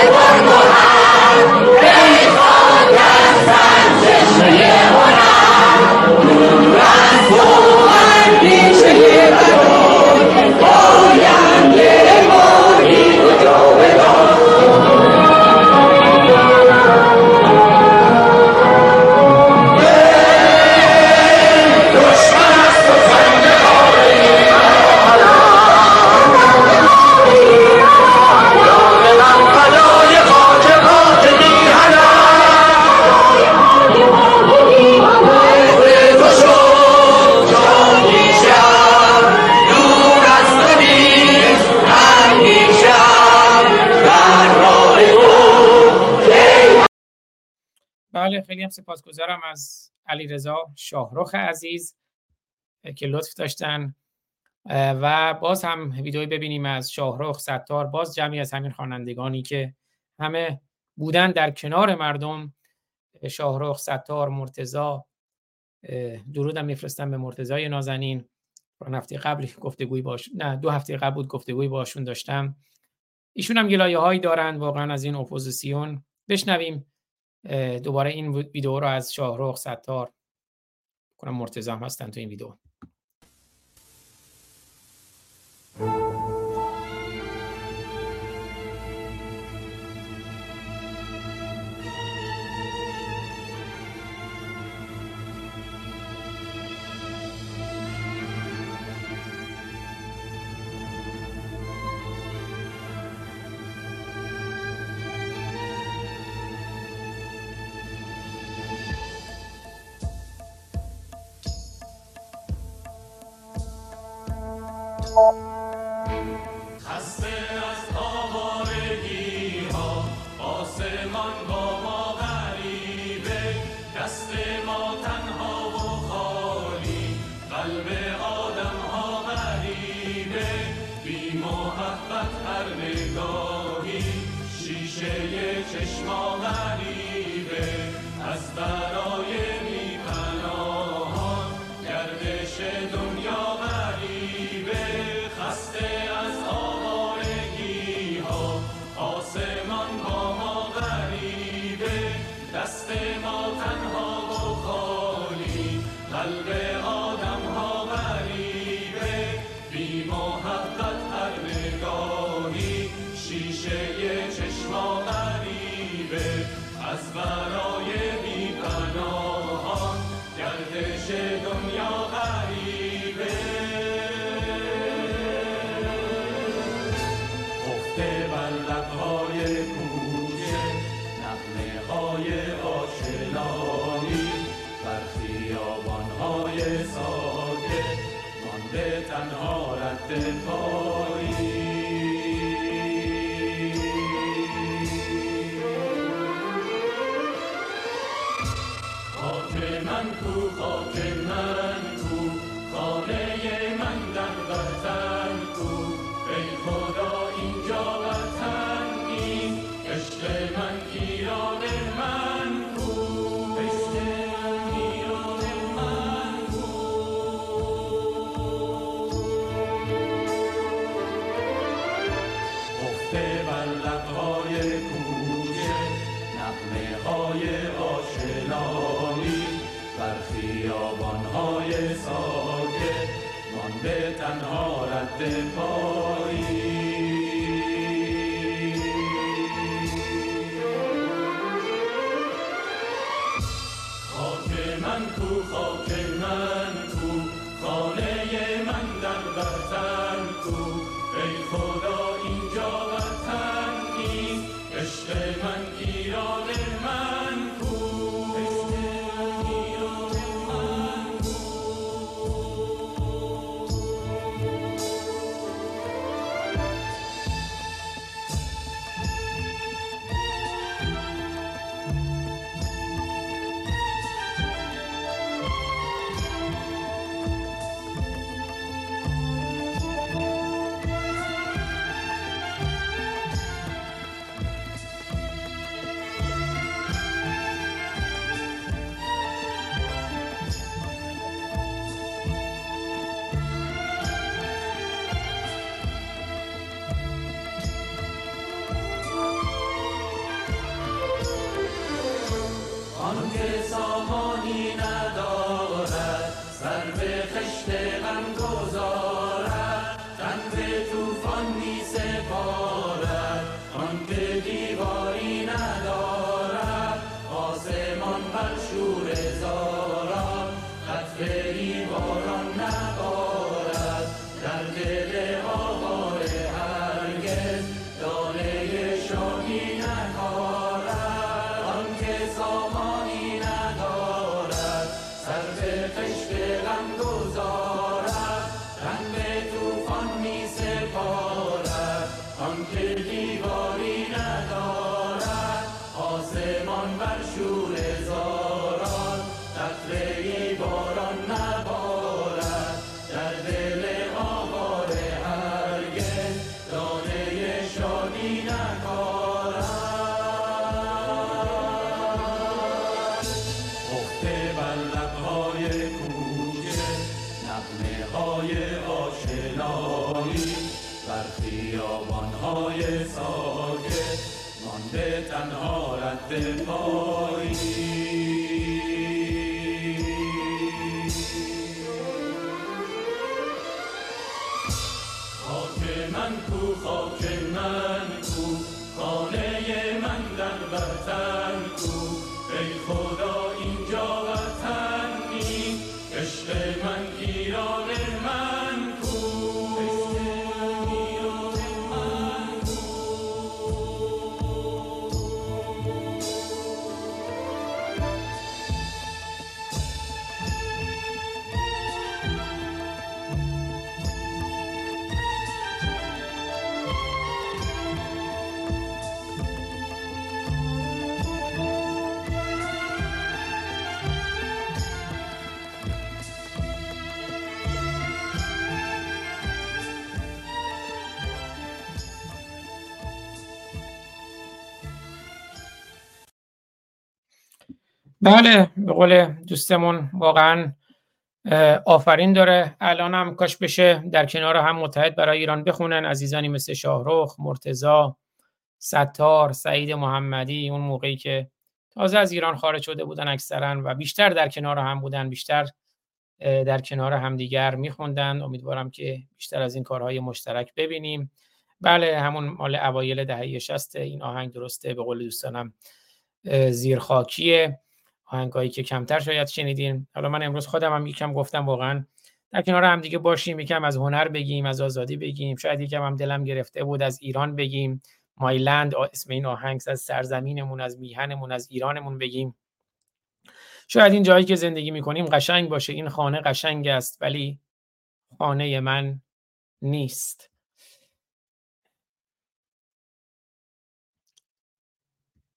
Aleluia! بله خیلی هم سپاسگزارم از علی رضا شاهرخ عزیز که لطف داشتن. و باز هم ویدیوی ببینیم از شاهرخ ستار باز جمعی از همین خوانندگانی که همه بودن در کنار مردم. شاهرخ ستار مرتضی درودم میفرستم به مرتضای نازنین. هفته قبل گفتگوی باش نه دو هفته قبل بود گفتگوی باشون داشتم. ایشون هم گلایه هایی دارن واقعا از این اپوزیسیون. بشنویم دوباره این ویدیو رو از شاهرخ ستار کنم مرتضی هستن تو این ویدیو های آشنایی بر خیابان های ساکت مانده تنها رد پایی. بله به قول دوستمون واقعا آفرین داره. الان هم کاش بشه در کنار هم متحد برای ایران بخونن. عزیزانی مثل شاهرخ مرتزا ستار سعید محمدی اون موقعی که تازه از ایران خارج شده بودن اکثرا و بیشتر در کنار هم بودن بیشتر در کنار همدیگر میخوندن. امیدوارم که بیشتر از این کارهای مشترک ببینیم. بله همون مال اوایل دهه 60 این آهنگ درسته به قول دوستانم زیرخاکیه. آهنگایی که کمتر شاید شنیدین. حالا من امروز خودم هم یکم گفتم واقعا در کنار هم دیگه باشیم یکم از هنر بگیم از آزادی بگیم شاید یکم هم دلم گرفته بود از ایران بگیم. مایلند اسم این آهنگ از سرزمینمون از میهنمون از ایرانمون بگیم. شاید این جایی که زندگی می‌کنیم قشنگ باشه. این خانه قشنگ است ولی خانه من نیست.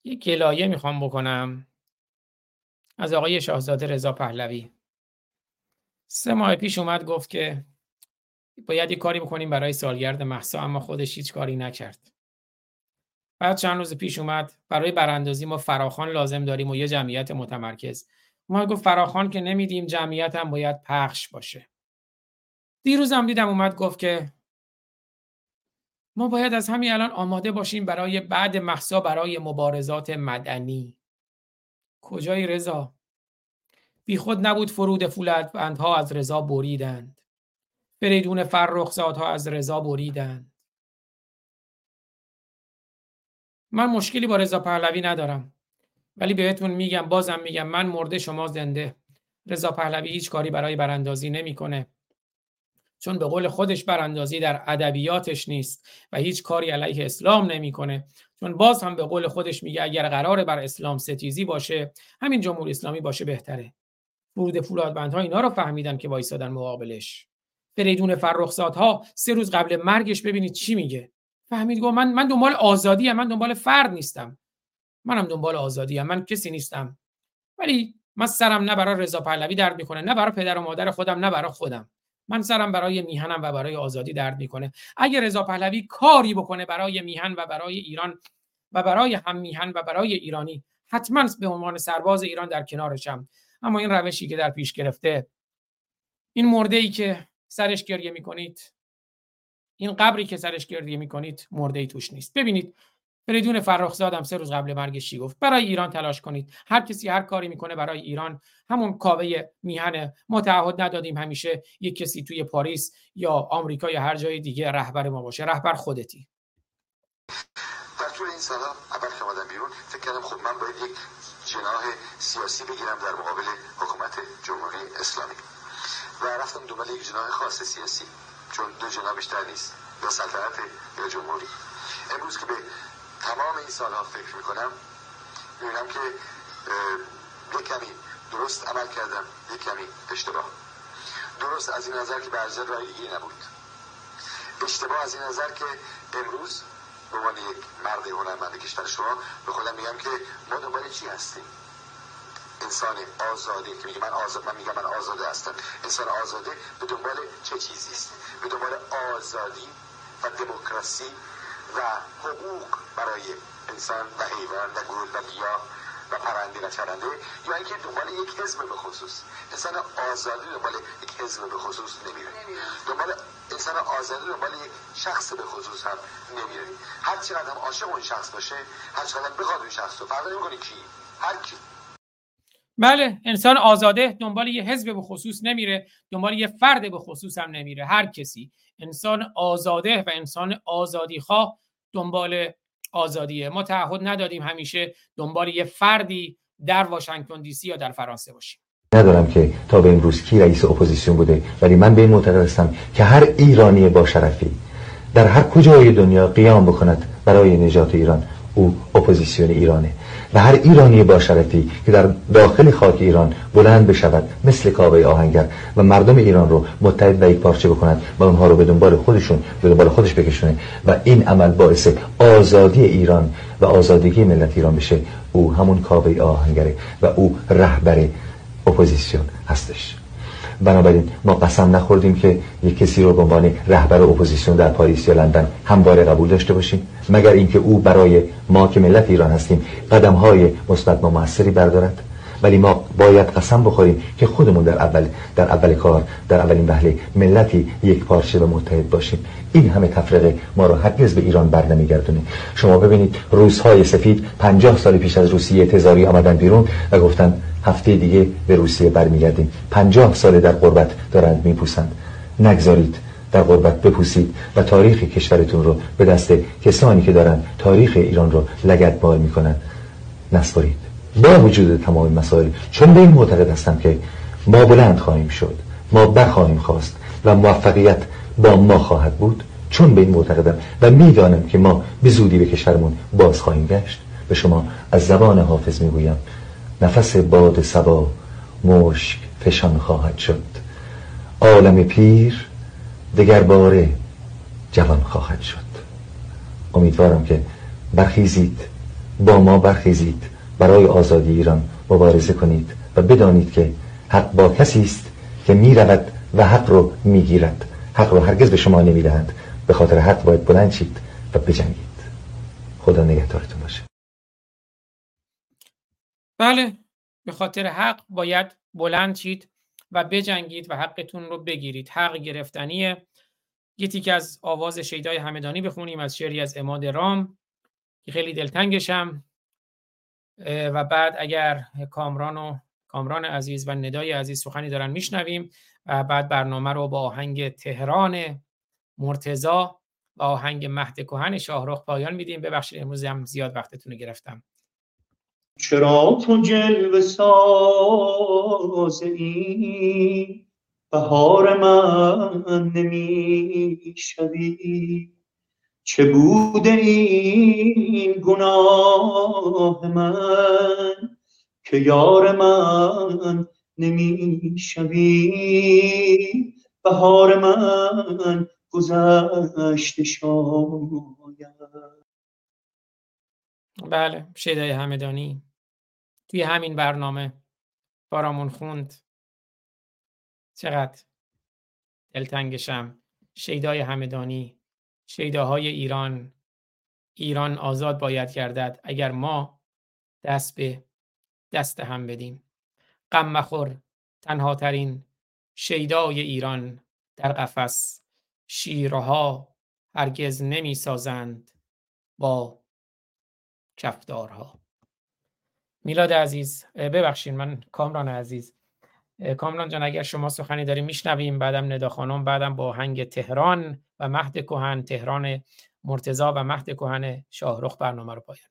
یک گلایه می‌خوام بکنم. از آقای شاهزاده رضا پهلوی. سه ماه پیش اومد گفت که باید یه کاری بکنیم برای سالگرد محسا اما خودش هیچ کاری نکرد. بعد چند روز پیش اومد برای براندازی ما فراخان لازم داریم و یه جمعیت متمرکز. اومد گفت فراخان که نمیدیم جمعیت هم باید پخش باشه. دیروز هم دیدم اومد گفت که ما باید از همین الان آماده باشیم برای بعد محسا برای مبارزات مدنی. کجای رضا؟ بی خود نبود فرود فولاد بندها از رضا بریدند. فریدون فرخزادها از رضا بریدند. من مشکلی با رضا پهلوی ندارم ولی بهتون میگم بازم میگم من مرده شما زنده. رضا پهلوی هیچ کاری برای براندازی نمی‌کنه. چون به قول خودش براندازی در ادبیاتش نیست و هیچ کاری علیه اسلام نمی‌کنه. چون باز هم به قول خودش میگه اگر قرار بر اسلام ستیزی باشه همین جمهوری اسلامی باشه بهتره. فرود فولادبندها اینا رو فهمیدن که وایسادن مقابلش. فریدون فرخزادها سه روز قبل مرگش ببینید چی میگه. فهمید گفت من من دنبال آزادی هم. من دنبال فرد نیستم. منم دنبال آزادی هم. من کسی نیستم. ولی من سرم نه برای رضا پهلوی درد می‌کنه نه برای پدر و مادر خودم نه برای خودم. من سرم برای میهنم و برای آزادی درد می‌کنه. اگه رضا پهلوی کاری بکنه برای میهن و برای ایران و برای هم میهن و برای ایرانی حتما به عنوان سرباز ایران در کنارشم. اما این روشی که در پیش گرفته این مرده ای که سرش گریه می‌کنید این قبری که سرش گریه می‌کنید مرده ای توش نیست. ببینید فریدون فرخزاد هم سه روز قبل مرگش چی گفت؟ برای ایران تلاش کنید. هر کسی هر کاری می‌کنه برای ایران. همون کاوه میهن ما تعهد ندادیم همیشه یک کسی توی پاریس یا آمریکا یا هر جای دیگه رهبر ما باشه. رهبر خودتی. در طول این سالا اول که آمدم بیرون فکر کردم خب من باید یک جناح سیاسی بگیرم در مقابل حکومت جمهوری اسلامی. و رفتم دنبال یک جناح خاص سیاسی. چون دو جناح بیشتر نیست. یا سلطنت یا جمهوری. امروز که به تمام این سالها فکر می‌کنم می‌بینم که یک کمی درست عمل کردم یک کمی اشتباه. درست از این نظر که برزر رای دیگه نبود. اشتباه از این نظر که امروز به عنوان یک مرد هنرمند کشور شما به خودم میگم که ما دنبال چی هستیم؟ انسان آزاده که میگه من آزاد من میگم من آزاده هستم. انسان آزاده به دنبال چه چیزی است؟ به دنبال آزادی و دموکراسی و حقوق برای انسان و حیوان و گل و گیاه و پرنده و چرنده یا اینکه دنبال یک حزب به خصوص. انسان آزادی دنبال یک حزب به خصوص نمیره. دنبال انسان آزادی دنبال یک شخص به خصوص هم نمیره. هر چقدر هم عاشق اون شخص باشه هر چقدر بخواد اون شخص رو. فرق نمی‌کنه کی. هر کی. بله انسان آزاده دنبال یه حزب به خصوص نمیره دنبال یه فرد به خصوص هم نمیره. هر کسی. انسان آزاده و انسان آزادی خواه دنبال آزادیه. ما تعهد ندادیم همیشه دنبال یه فردی در واشنگتن دی سی یا در فرانسه باشیم. ندارم که تا به امروز کی رئیس اپوزیسیون بوده ولی من به این معتقد هستم که هر ایرانی با شرفی در هر کجای دنیا قیام بکند برای نجات ایران. او اپوزیسیون ایرانه. و هر ایرانی با شرفی که در داخل خاک ایران بلند بشود مثل کاوه آهنگر و مردم ایران رو متحد و یک پارچه بکند و اونها رو به دنبال خودشون به دنبال خودش بکشونه و این عمل باعث آزادی ایران و آزادگی ملت ایران بشه. او همون کاوه آهنگره و او رهبر اپوزیسیون هستش. بنابراین ما قسم نخوردیم که یک کسی رو به عنوان رهبر اپوزیسیون در پاریس یا لندن همواره قبول داشته باشیم مگر اینکه او برای ما که ملت ایران هستیم قدم های مثبت و موثری بردارد؟ ولی ما باید قسم بخوریم که خودمون در اول در اول کار در اولین وهله ملتی یک پارچه و متحد باشیم. این همه تفرقه ما رو هرگز به ایران بر نمیگردونه. شما ببینید روزهای سفید پنجاه سال پیش از روسیه تزاری آمدن بیرون و گفتن هفته دیگه به روسیه برمیگردیم. پنجاه سال در قربت دارند میپوسند. نگذارید در قربت بپوسید و تاریخ کشورتون رو به دست کسانی که دارن تاریخ ایران رو لگت بار می‌کنن نسپارید. با وجود تمام مسائل چون به این معتقد هستم که ما بلند خواهیم شد ما برخواهیم خواست و موفقیت با ما خواهد بود چون به این معتقدم و می‌دانم که ما به زودی به کشورمون باز خواهیم گشت. به شما از زبان حافظ می‌گویم. نفس باد سبا مشک فشان خواهد شد. عالم پیر دگر باره جوان خواهد شد. امیدوارم که برخیزید با ما برخیزید برای آزادی ایران مبارزه کنید و بدانید که حق با کسی است که می رود و حق رو می گیرد حق رو هرگز به شما نمی دهند به خاطر حق باید بلند شید و بجنگید. خدا نگهدارتون باشه. بله به خاطر حق باید بلند شید و بجنگید و حقتون رو بگیرید. حق گرفتنیه یه تیک از آواز شیدای همدانی بخونیم از شعری از اماد رام که خیلی دلتنگشم و بعد اگر کامران و کامران عزیز و ندای عزیز سخنی دارن میشنویم. و بعد برنامه رو با آهنگ تهران مرتزا و آهنگ مهد کهن شاهرخ پایان میدیم. ببخشید امروز هم زیاد وقتتون رو گرفتم. چرا تو جلوه ساز بهار من نمی‌شوی؟ چه بوده این گناه من که یار من نمی‌شوی؟ بهار من گذشته شاید. بله شیدای همدانی. توی همین برنامه بارامون خوند. چقدر؟ دلتنگشم. شیدای همدانی. شیداهای ایران. ایران آزاد باید گردد. اگر ما دست به دست هم بدیم. غم مخور. تنها ترین شیدای ایران در قفس. شیرها هرگز نمی سازند با کفدارها میلاد عزیز ببخشید من کامران عزیز. کامران جان اگر شما سخنی داریم میشنویم بعدم ندا خانم بعدم با هنگ تهران و مهد کهن تهران مرتزا و مهد کهن شاهرخ برنامه رو پایان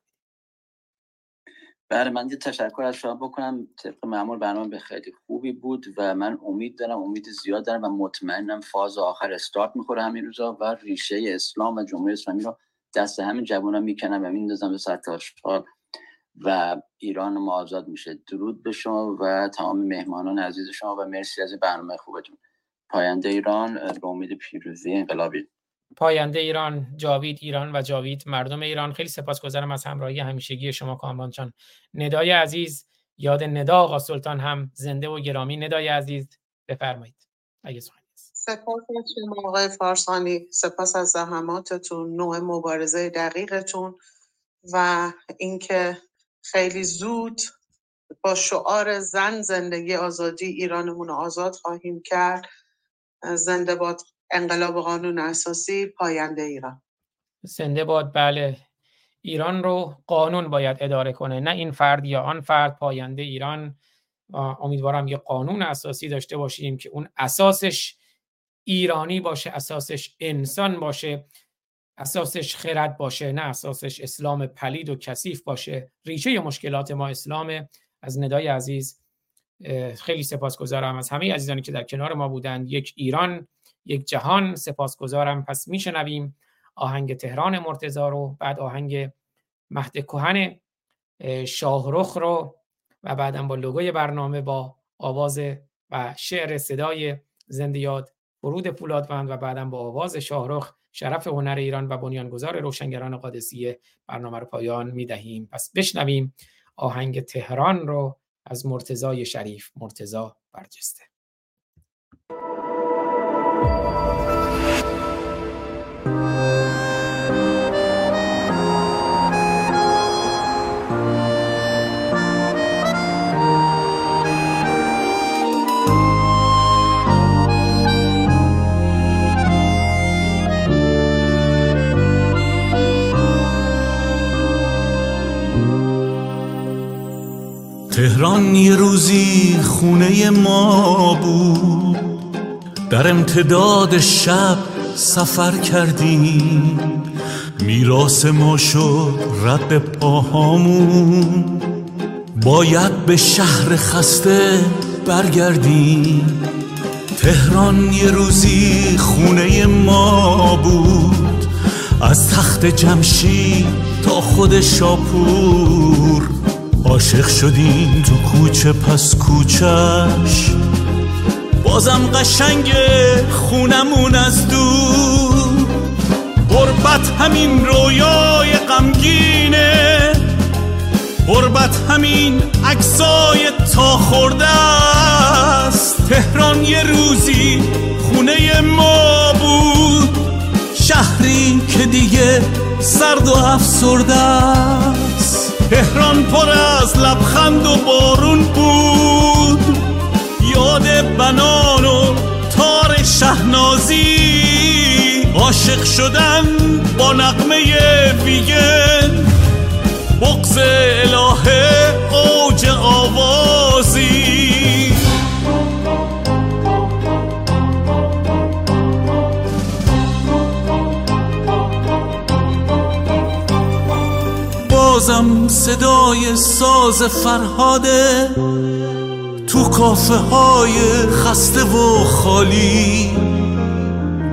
بله من یه تشکر از شما بکنم. طبق معمول برنامه به خیلی خوبی بود و من امید دارم امید زیاد دارم و مطمئنم فاز آخر استارت می‌خوره همین روزا و ریشه اسلام و جمهوری اسلامی رو دست همین جوان ها می‌کنم و میندازم به سرتاشال و ایران ما آزاد میشه. درود به شما و تمام مهمانان عزیز شما و مرسی از برنامه خوبتون. پاینده ایران به امید پیروزی انقلابی. پاینده ایران جاوید ایران و جاوید مردم ایران. خیلی سپاسگزارم از همراهی همیشگی شما کامران جان. ندای عزیز یاد ندا آقا سلطان هم زنده و گرامی. ندای عزیز بفرمایید. اگه سپاس از شما فارسانی. سپاس از زحماتتون نوع مبارزه دقیقتون و اینکه خیلی زود با شعار زن زندگی آزادی ایرانمون رو آزاد خواهیم کرد. زنده باد انقلاب قانون اساسی پاینده ایران. زنده باد بله. ایران رو قانون باید اداره کنه نه این فرد یا آن فرد. پاینده ایران امیدوارم یه قانون اساسی داشته باشیم که اون اساسش ایرانی باشه اساسش انسان باشه اساسش خرد باشه نه اساسش اسلام پلید و کثیف باشه. ریشه مشکلات ما اسلام. از ندای عزیز خیلی سپاسگزارم از همه عزیزانی که در کنار ما بودند. یک ایران یک جهان سپاسگزارم. پس میشنویم آهنگ تهران مرتزا رو بعد آهنگ مهد کهن شاهرخ رو و بعدم با لوگوی برنامه با آواز و شعر صدای زنده یاد فرود پولادوند و بعدم با آواز شاهرخ شرف هنر ایران و بنیانگذار روشنگران قادسیه برنامه رو پایان می‌دهیم. پس بشنویم آهنگ تهران رو از مرتزای شریف. مرتزا برجسته. تهران یه روزی خونه ما بود. در امتداد شب سفر کردیم. میراس ما شد رد پاهامون. باید به شهر خسته برگردیم. تهران یه روزی خونه ما بود. از تخت جمشید تا خود شاپور. عاشق شدیم تو کوچه پس کوچش بازم قشنگ خونمون از دور. غربت همین رویای غمگینه. غربت همین عکسای تا خورده است. تهران یه روزی خونه ما بود. شهری که دیگه سرد و افسرده است. تهران پر از لبخند و بارون بود. یاد بنان و تار شهنازی. عاشق شدن با نقمه ویگن بغز الهه اوج آوازی بازم صدای ساز فرهاده تو کافه های خسته و خالی.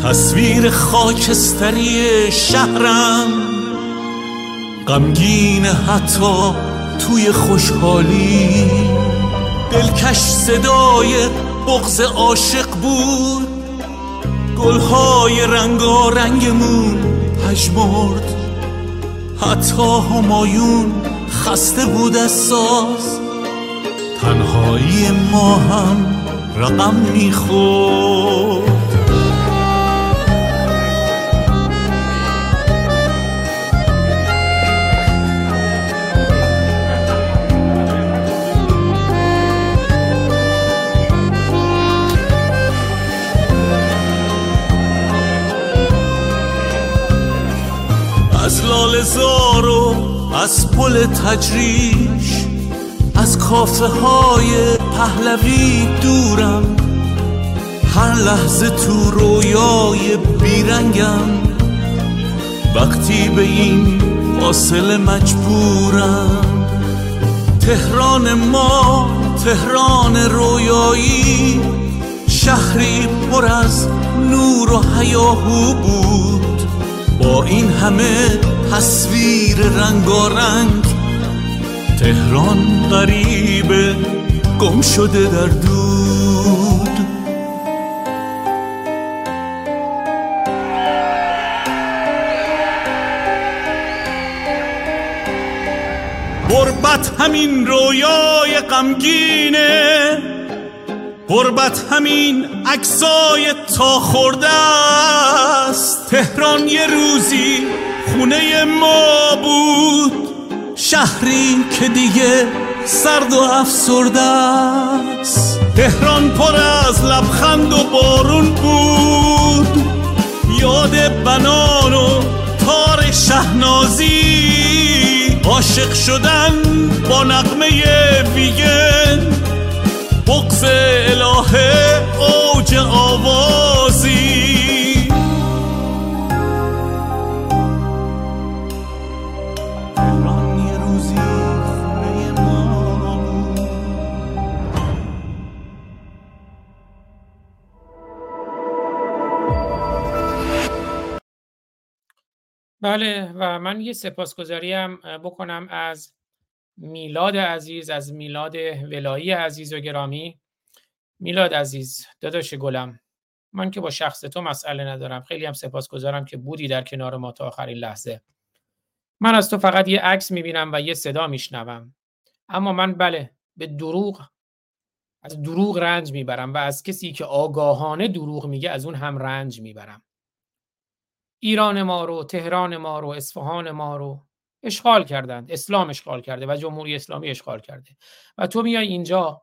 تصویر خاکستری شهرم غمگین حتی توی خوشحالی. دلکش صدای بغز عاشق بود. گلهای رنگارنگمون پژمرد حتی همایون خسته بود از ساز تنهایی ما هم رقم می‌خورد. از لال زار از پل تجریش از کافه های پهلوی دورم. هر لحظه تو رویای بیرنگم. وقتی به این فاصله مجبورم. تهران ما تهران رویایی. شهری پر از نور و هیاهو بود. با این همه تصویر رنگارنگ تهران غریبه گم شده در دود. غربت همین رویای غمگینه. غربت همین عکسای تا خورده است. تهران یه روزی خونه ما بود. شهری که دیگه سرد و افسرده است. تهران پر از لبخند و بارون بود. یاد بنان و تار شهنازی. عاشق شدن با نقمه ویگن. بغز الهه اوج آوازی. بله و من یه سپاسگزاری هم بکنم از میلاد عزیز از میلاد ولایی عزیز و گرامی. میلاد عزیز داداش گلم من که با شخص تو مسئله ندارم. خیلی هم سپاسگزارم که بودی در کنار ما تا آخرین لحظه. من از تو فقط یه عکس می‌بینم و یه صدا میشنوم. اما من بله به دروغ از دروغ رنج می‌برم و از کسی که آگاهانه دروغ میگه از اون هم رنج می‌برم. ایران ما رو تهران ما رو اصفهان ما رو اشغال کردند. اسلام اشغال کرده و جمهوری اسلامی اشغال کرده. و تو میای اینجا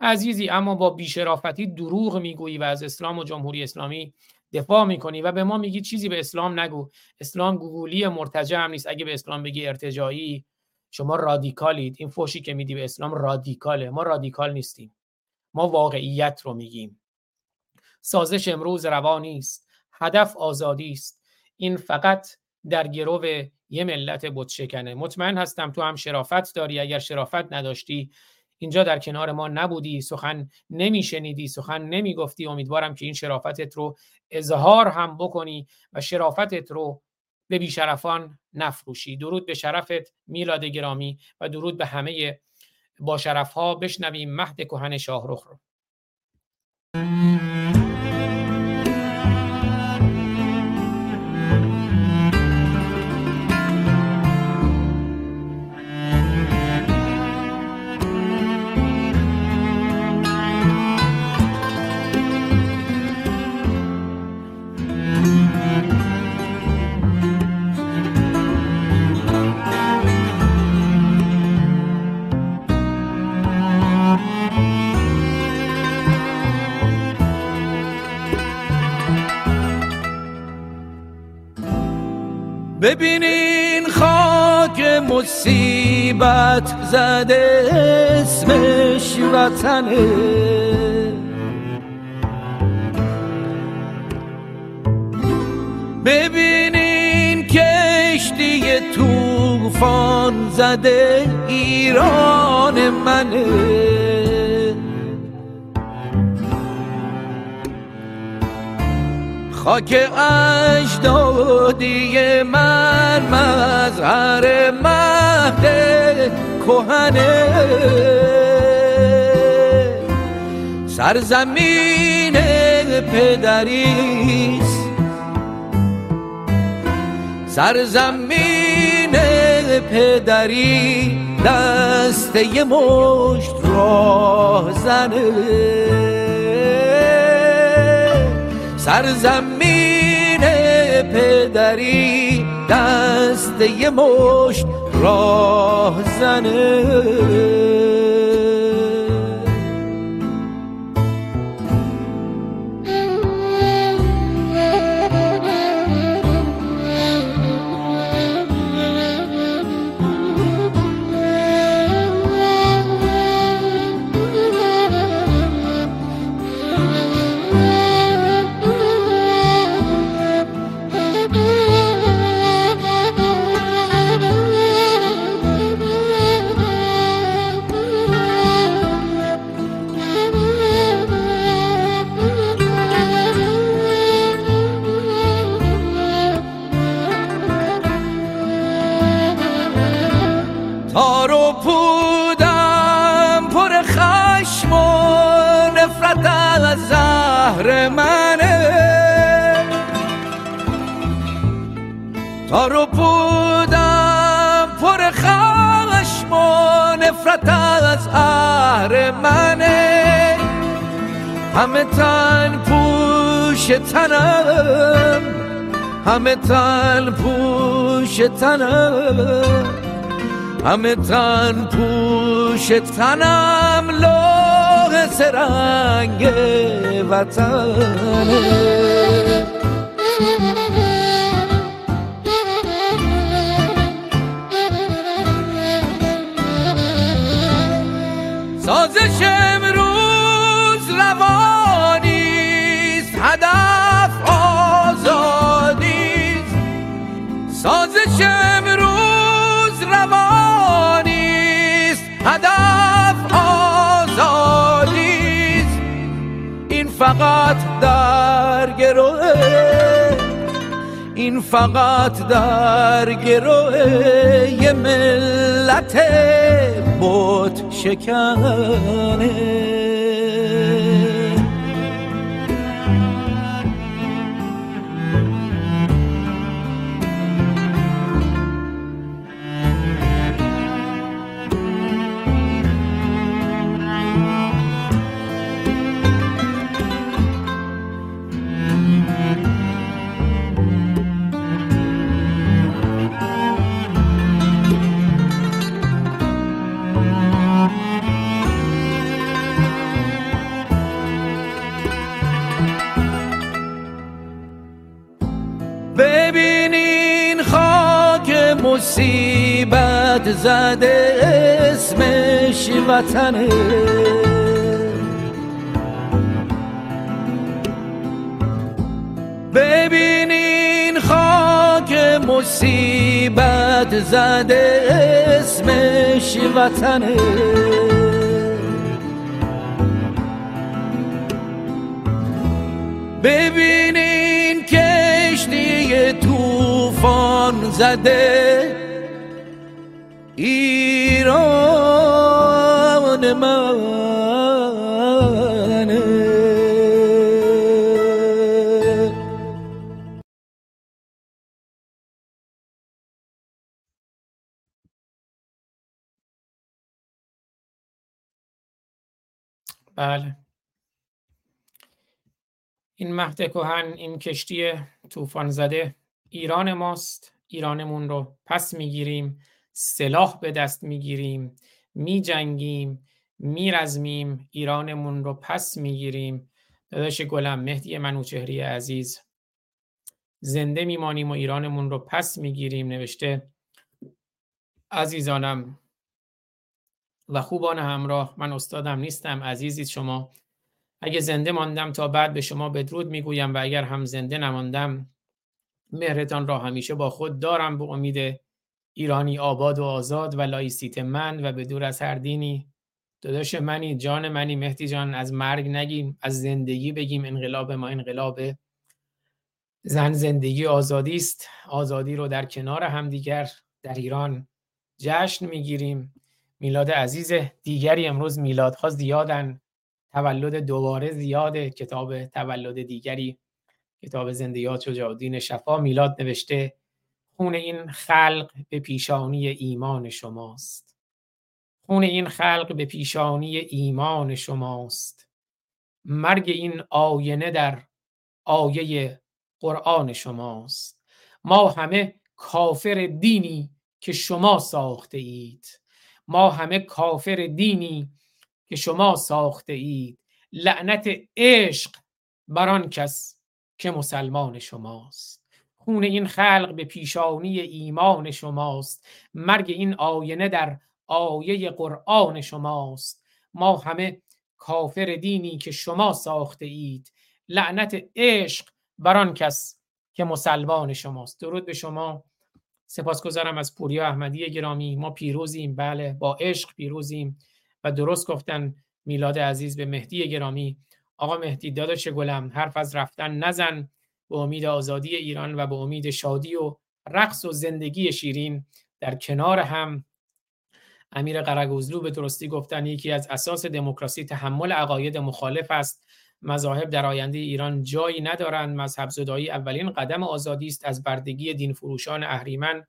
عزیزی اما با بیشرافتی دروغ می‌گویی و از اسلام و جمهوری اسلامی دفاع می‌کنی و به ما میگی چیزی به اسلام نگو. اسلام گوگولی مرتجع هم نیست. اگه به اسلام بگی ارتجایی شما رادیکالید. این فوشی که میدی به اسلام رادیکاله. ما رادیکال نیستیم. ما واقعیت رو میگیم. سازش امروز روا نیست. هدف آزادی است. این فقط در گرو یه ملت بت شکنه مطمئن هستم تو هم شرافت داری. اگر شرافت نداشتی اینجا در کنار ما نبودی. سخن نمیشنیدی سخن نمی‌گفتی. امیدوارم که این شرافتت رو اظهار هم بکنی و شرافتت رو به بیشرفان نفروشی. درود به شرفت میلاد گرامی و درود به همه با شرف ها بشنویم. مهد کهن شاهرخ رو. ببینین خاک مصیبت زده اسمش وطنه. ببینین کشتی توفان زده ایران منه. خاک اجدادی من مظهر مهد کهنه. سرزمین پدریست سرزمین پدری دست یه مشت راه زنه. سرزمین پدری دست یه مشت راه زنه. تارو بودم پر خشم و نفرت از اهر منه. همه تن پوش تنم همه تن پوش تنم. همه تن پوش تنم لوح سرنگ وطنه. سازش امروز روانیست هدف آزادیست سازش امروز روانیست هدف آزادیست این فقط در گروه این فقط در گروه یه ملت بوت شکنه مصیبت زده اسمش وطنه ببینین خاک مصیبت زده اسمش وطنه ببینین کشتی توفان زده بله. این مهد کهن این کشتی طوفان زده ایران ماست. ایرانمون رو پس می‌گیریم سلاح به دست می‌گیریم میجنگیم میرزمیم ایرانمون رو پس می‌گیریم. داداش گلم مهدی منوچهری عزیز. زنده میمانیم و ایرانمون رو پس می‌گیریم نوشته عزیزانم. و خوبان همراه من استادم نیستم عزیزید شما. اگه زنده ماندم تا بعد به شما بدرود می‌گویم و اگر هم زنده نماندم مهرتان را همیشه با خود دارم به امید ایرانی آباد و آزاد و لایسیت من و به دور از هر دینی. داداش منی جان منی مهدی جان از مرگ نگیم از زندگی بگیم انقلاب ما انقلاب. زن زندگی آزادی است. آزادی رو در کنار همدیگر در ایران جشن می‌گیریم. میلاد عزیز دیگری امروز میلادها زیادن. تولد دوباره زیاده. کتاب تولد دیگری. کتاب زندیات شجاع الدین شفا میلاد نوشته. خون این خلق به پیشانی ایمان شماست. خون این خلق به پیشانی ایمان شماست. مرگ این آینه در آیه قرآن شماست. ما همه کافر دینی که شما ساخته اید. ما همه کافر دینی که شما ساخته اید لعنت عشق بر آن کس که مسلمان شماست. خون این خلق به پیشانی ایمان شماست. مرگ این آینه در آیه قرآن شماست. ما همه کافر دینی که شما ساخته اید لعنت عشق بر آن کس که مسلمان شماست. درود به شما. سپاسگزارم از پوریا احمدی گرامی. ما پیروزیم بله با عشق پیروزیم و درست گفتن میلاد عزیز به مهدی گرامی. آقا مهدی داداش گلم حرف از رفتن نزن. به امید آزادی ایران و به امید شادی و رقص و زندگی شیرین در کنار هم. امیر قرگوزلو به درستی گفتن یکی از اساس دموکراسی تحمل عقاید مخالف است. مذاهب در آینده ایران جایی ندارند. مذهب زدایی اولین قدم آزادی است از بردگی دین فروشان اهریمن.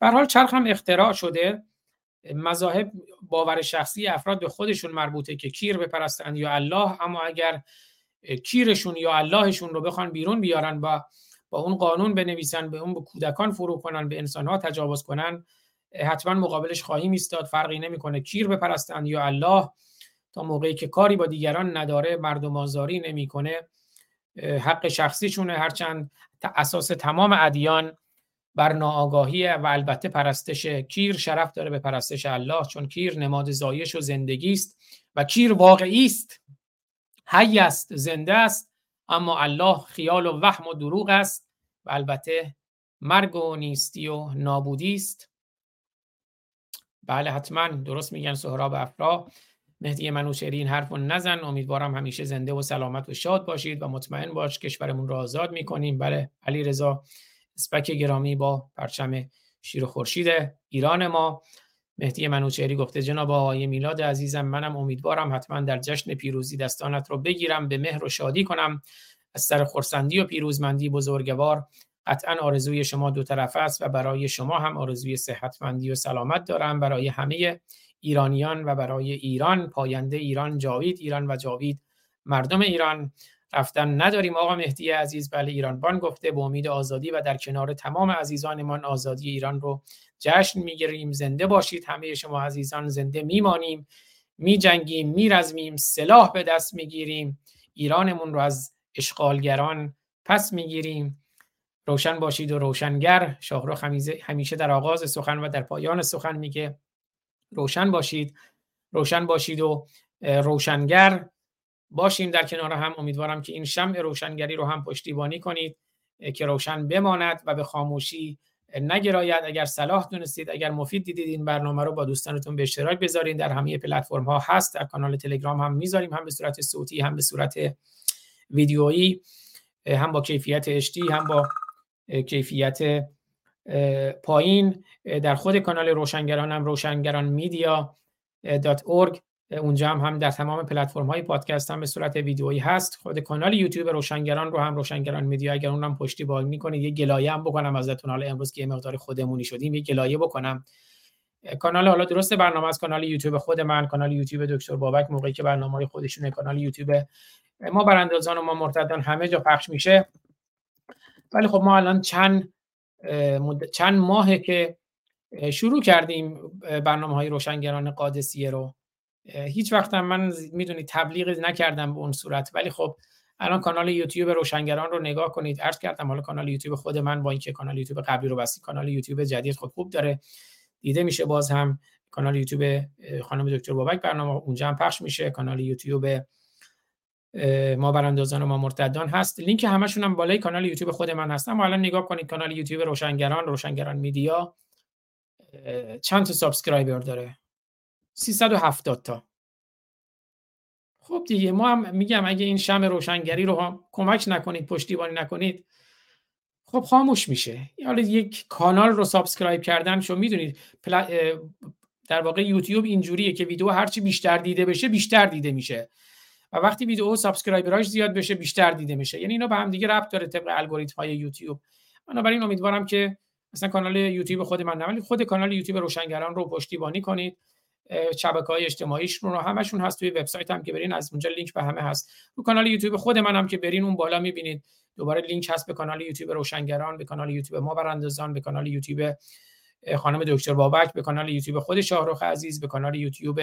به حال چرخ هم اختراع شده. مذاهب باور شخصی افراد به خودشون مربوطه که کیر بپرستند یا الله. اما اگر کیرشون یا اللهشون رو بخوان بیرون بیارن و با اون قانون بنویسن به اون به کودکان فرو کنن به انسانها تجاوز کنن حتما مقابلش خواهیم ایستاد. فرقی نمی‌کنه کیر بپرستند یا الله. تا موقعی که کاری با دیگران نداره مردم آزاری نمی‌کنه حق شخصیشونه. هرچند اساس تمام ادیان بر ناآگاهی و البته پرستش کیر شرف داره به پرستش الله چون کیر نماد زایش و زندگی است و کیر واقعی است. حی است زنده است اما الله خیال و وهم و دروغ است و البته مرگ و نیستی و نابودی است. بله حتما. درست میگن سهراب افرا. مهدی منوچهری این حرف نزن. امیدوارم همیشه زنده و سلامت و شاد باشید و مطمئن باش کشورمون رو آزاد می‌کنیم. بله علی رضا اسپک گرامی با پرچم شیر و خورشید ایران ما. مهدی منوچهری گفته جناب آقای میلاد عزیزم منم امیدوارم حتما در جشن پیروزی دستانت رو بگیرم به مهر و شادی کنم. از سر خورسندی و پیروزمندی بزرگوار قطعا آرزوی شما دو طرف است و برای شما هم آرزوی صحتمندی و سلامت دارم. برای همه ایرانیان و برای ایران پاینده ایران جاوید ایران و جاوید مردم ایران رفتن نداریم. آقا مهدی عزیز بله ایران بان گفته به امید آزادی و در کنار تمام عزیزانمان آزادی ایران رو جشن می‌گیریم. زنده باشید همه شما عزیزان زنده میمانیم میجنگیم میرزمیم سلاح به دست می‌گیریم. ایرانمون رو از اشغالگران پس می‌گیریم. روشن باشید و روشنگر. شاهرخ همیشه در آغاز سخن و در پایان سخن میگه. روشن باشید. روشن باشید و روشنگر باشیم در کنار هم. امیدوارم که این شمع روشنگری رو هم پشتیبانی کنید که روشن بماند و به خاموشی نگراید. اگر صلاح دونستید اگر مفید دیدید این برنامه رو با دوستانتون به اشتراک بذارین. در همه پلتفرم ها هست. در کانال تلگرام هم می‌ذاریم. هم به صورت صوتی هم به صورت ویدیویی هم با کیفیت HD هم با کیفیت پایین در خود کانال روشنگران هم روشنگران میدیا اونجا هم هم در تمام پلتفرم های پادکست هم به صورت ویدیویی هست. خود کانال یوتیوب روشنگران رو هم روشنگران میدیا اگر اونم پشتیبانی می‌کنید یه گلایه هم بکنم ازتون. حالا امروز که مقدار خودمونی شدیم یه گلایه بکنم. کانال حالا درست برنامه از کانال یوتیوب خود من کانال یوتیوب دکتر بابک موقعی که برنامه خودشونه کانال یوتیوب ما براندازان و ما مرتدان همه جا پخش میشه. ولی خب ما الان چند چند ماهه که شروع کردیم برنامه های روشنگران قادسیه رو. هیچ وقت هم من می‌دونی تبلیغ نکردم به اون صورت. ولی خب الان کانال یوتیوب روشنگران رو نگاه کنید. عرض کردم حالا کانال یوتیوب خود من با اینکه کانال یوتیوب قبلی رو بسید کانال یوتیوب جدید خب خوب داره. دیده میشه باز هم. کانال یوتیوب خانم دکتر بابک برنامه اونجا هم پخش میشه. کانال یوتیوب ما براندازان و ما مرتدان هست. لینک همشون هم بالای کانال یوتیوب خود من هست اما الان نگاه کنید کانال یوتیوب روشنگران روشنگران Media چند تا subscriber داره؟ 370 تا. خب دیگه ما هم میگم اگه این شم روشنگری رو هم کمک نکنید پشتیبانی نکنید خب خاموش میشه. حالا یک کانال رو subscribe کردن شو می‌دونید در واقع یوتیوب اینجوریه که ویدیو هرچی بیشتر دیده بشه بیشتر دیده میشه. وقتی ویدیو subscriber اش زیاد بشه بیشتر دیده میشه یعنی اینا به هم دیگه ربط داره طبق الگوریتم های یوتیوب. بنابراین امیدوارم که مثلا کانال یوتیوب خود من ولی خود کانال یوتیوب روشنگران رو پشتیبانی کنید. شبکه های اجتماعیشون رو همشون هست. توی وبسایت هم که برین از اونجا لینک به همه هست. رو کانال یوتیوب خود منم که برین اون بالا می‌بینید. دوباره لینک هست به کانال یوتیوب روشنگران به کانال یوتیوب ما براندازان به کانال یوتیوب خانم دکتر بابک به کانال یوتیوب خود شاهرخ عزیز به کانال یوتیوب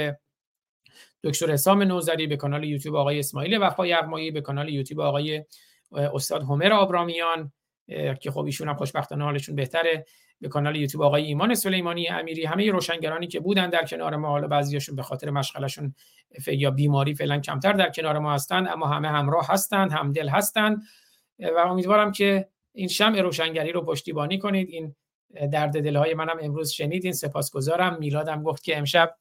دکتر حسام نوزری به کانال یوتیوب آقای اسماعیل وفای اقمایی به کانال یوتیوب آقای استاد همر آبرامیان که خب ایشون هم خوشبختانه حالشون بهتره. به کانال یوتیوب آقای ایمان سلیمانی امیری همه روشنگرانی که بودن در کنار ما حالا بعضیاشون به خاطر مشغلشون یا بیماری فعلا کمتر در کنار ما هستند اما همه همراه هستند همدل هستند و امیدوارم که این شمع روشنگری رو پشتیبانی کنید. این درد دلهای منم امروز شنیدین سپاسگزارم. میلادم گفت که امشب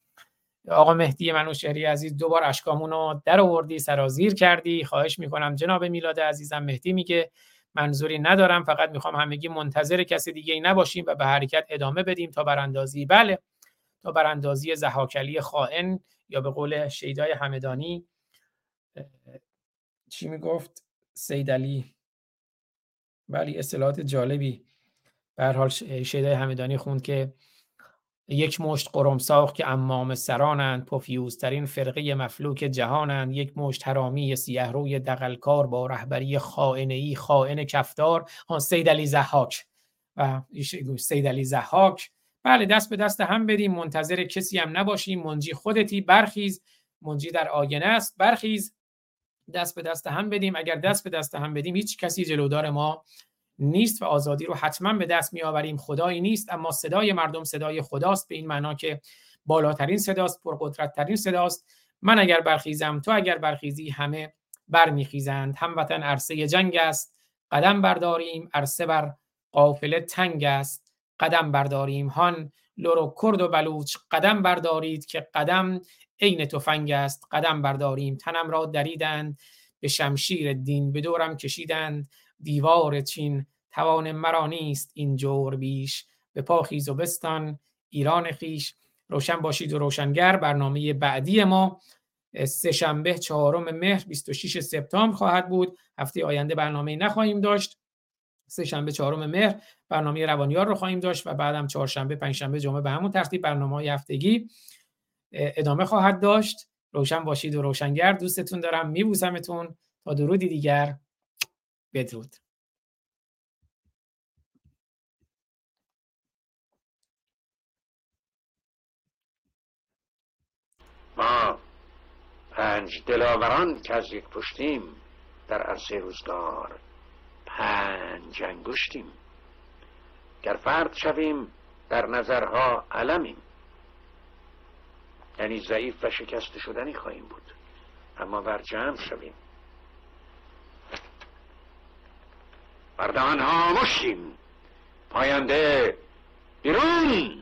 آقا مهدی منوشهری عزیز دوبار اشکامون رو در آوردی سرازیر کردی. خواهش می‌کنم جناب میلاد عزیزم مهدی میگه منظوری ندارم فقط می‌خوام همگی منتظر کسی دیگه ای نباشیم و به حرکت ادامه بدیم تا براندازی. بله تا براندازی زهاکلی خائن یا به قول شیدای همدانی چی می‌گفت؟ سید علی. ولی اصطلاحات جالبی. به حال شیدای همدانی خوند که یک مشت قرمساق که امام سرانند پفیوزترین فرقه مفلوک جهانند یک مشت حرامی سیه روی دقلکار با رهبری خائنهی خائن کفتار آن سید علی زحاک و سید علی زحاک بله دست به دست هم بدیم منتظر کسی هم نباشیم. منجی خودتی برخیز. منجی در آینه است برخیز. دست به دست هم بدیم. اگر دست به دست هم بدیم هیچ کسی جلودار ما نیست و آزادی رو حتما به دست می آوریم خدایی نیست اما صدای مردم صدای خداست. به این معنا که بالاترین صداست پرقدرتترین صداست. من اگر برخیزم تو اگر برخیزی همه برمیخیزند. هموطن عرصه جنگ است. قدم برداریم عرصه بر قافله تنگ است. قدم برداریم. هان لورو کرد و بلوچ قدم بردارید که قدم عین تفنگ است. قدم برداریم. تنم را دریدند به شمشیر دین به دورم کشیدند. دیوار چین توان مرا نیست این جور بیش. به پا خیز و بستان ایران خیش روشن باشید و روشنگر برنامه بعدی ما سه شنبه چهارم مهر 26 سپتامبر خواهد بود. هفته آینده برنامه نخواهیم داشت. سه شنبه چهارم مهر برنامه روانیار رو خواهیم داشت و بعدم چهارشنبه پنجشنبه جمعه به همون ترتیب برنامه های هفتگی ادامه خواهد داشت. روشن باشید و روشنگر دوستتون دارم. میبوسمتون. تا درودی دیگر. بدرود. ما پنج دلاوران که از یک پشتیم در عرصه روزگار. پنج انگشتیم. گر فرد شویم در نظرها علمیم. یعنی ضعیف و شکست شدنی خواهیم بود. اما بر جمع شویم. بردهان ها مشتیم پاینده بیرون.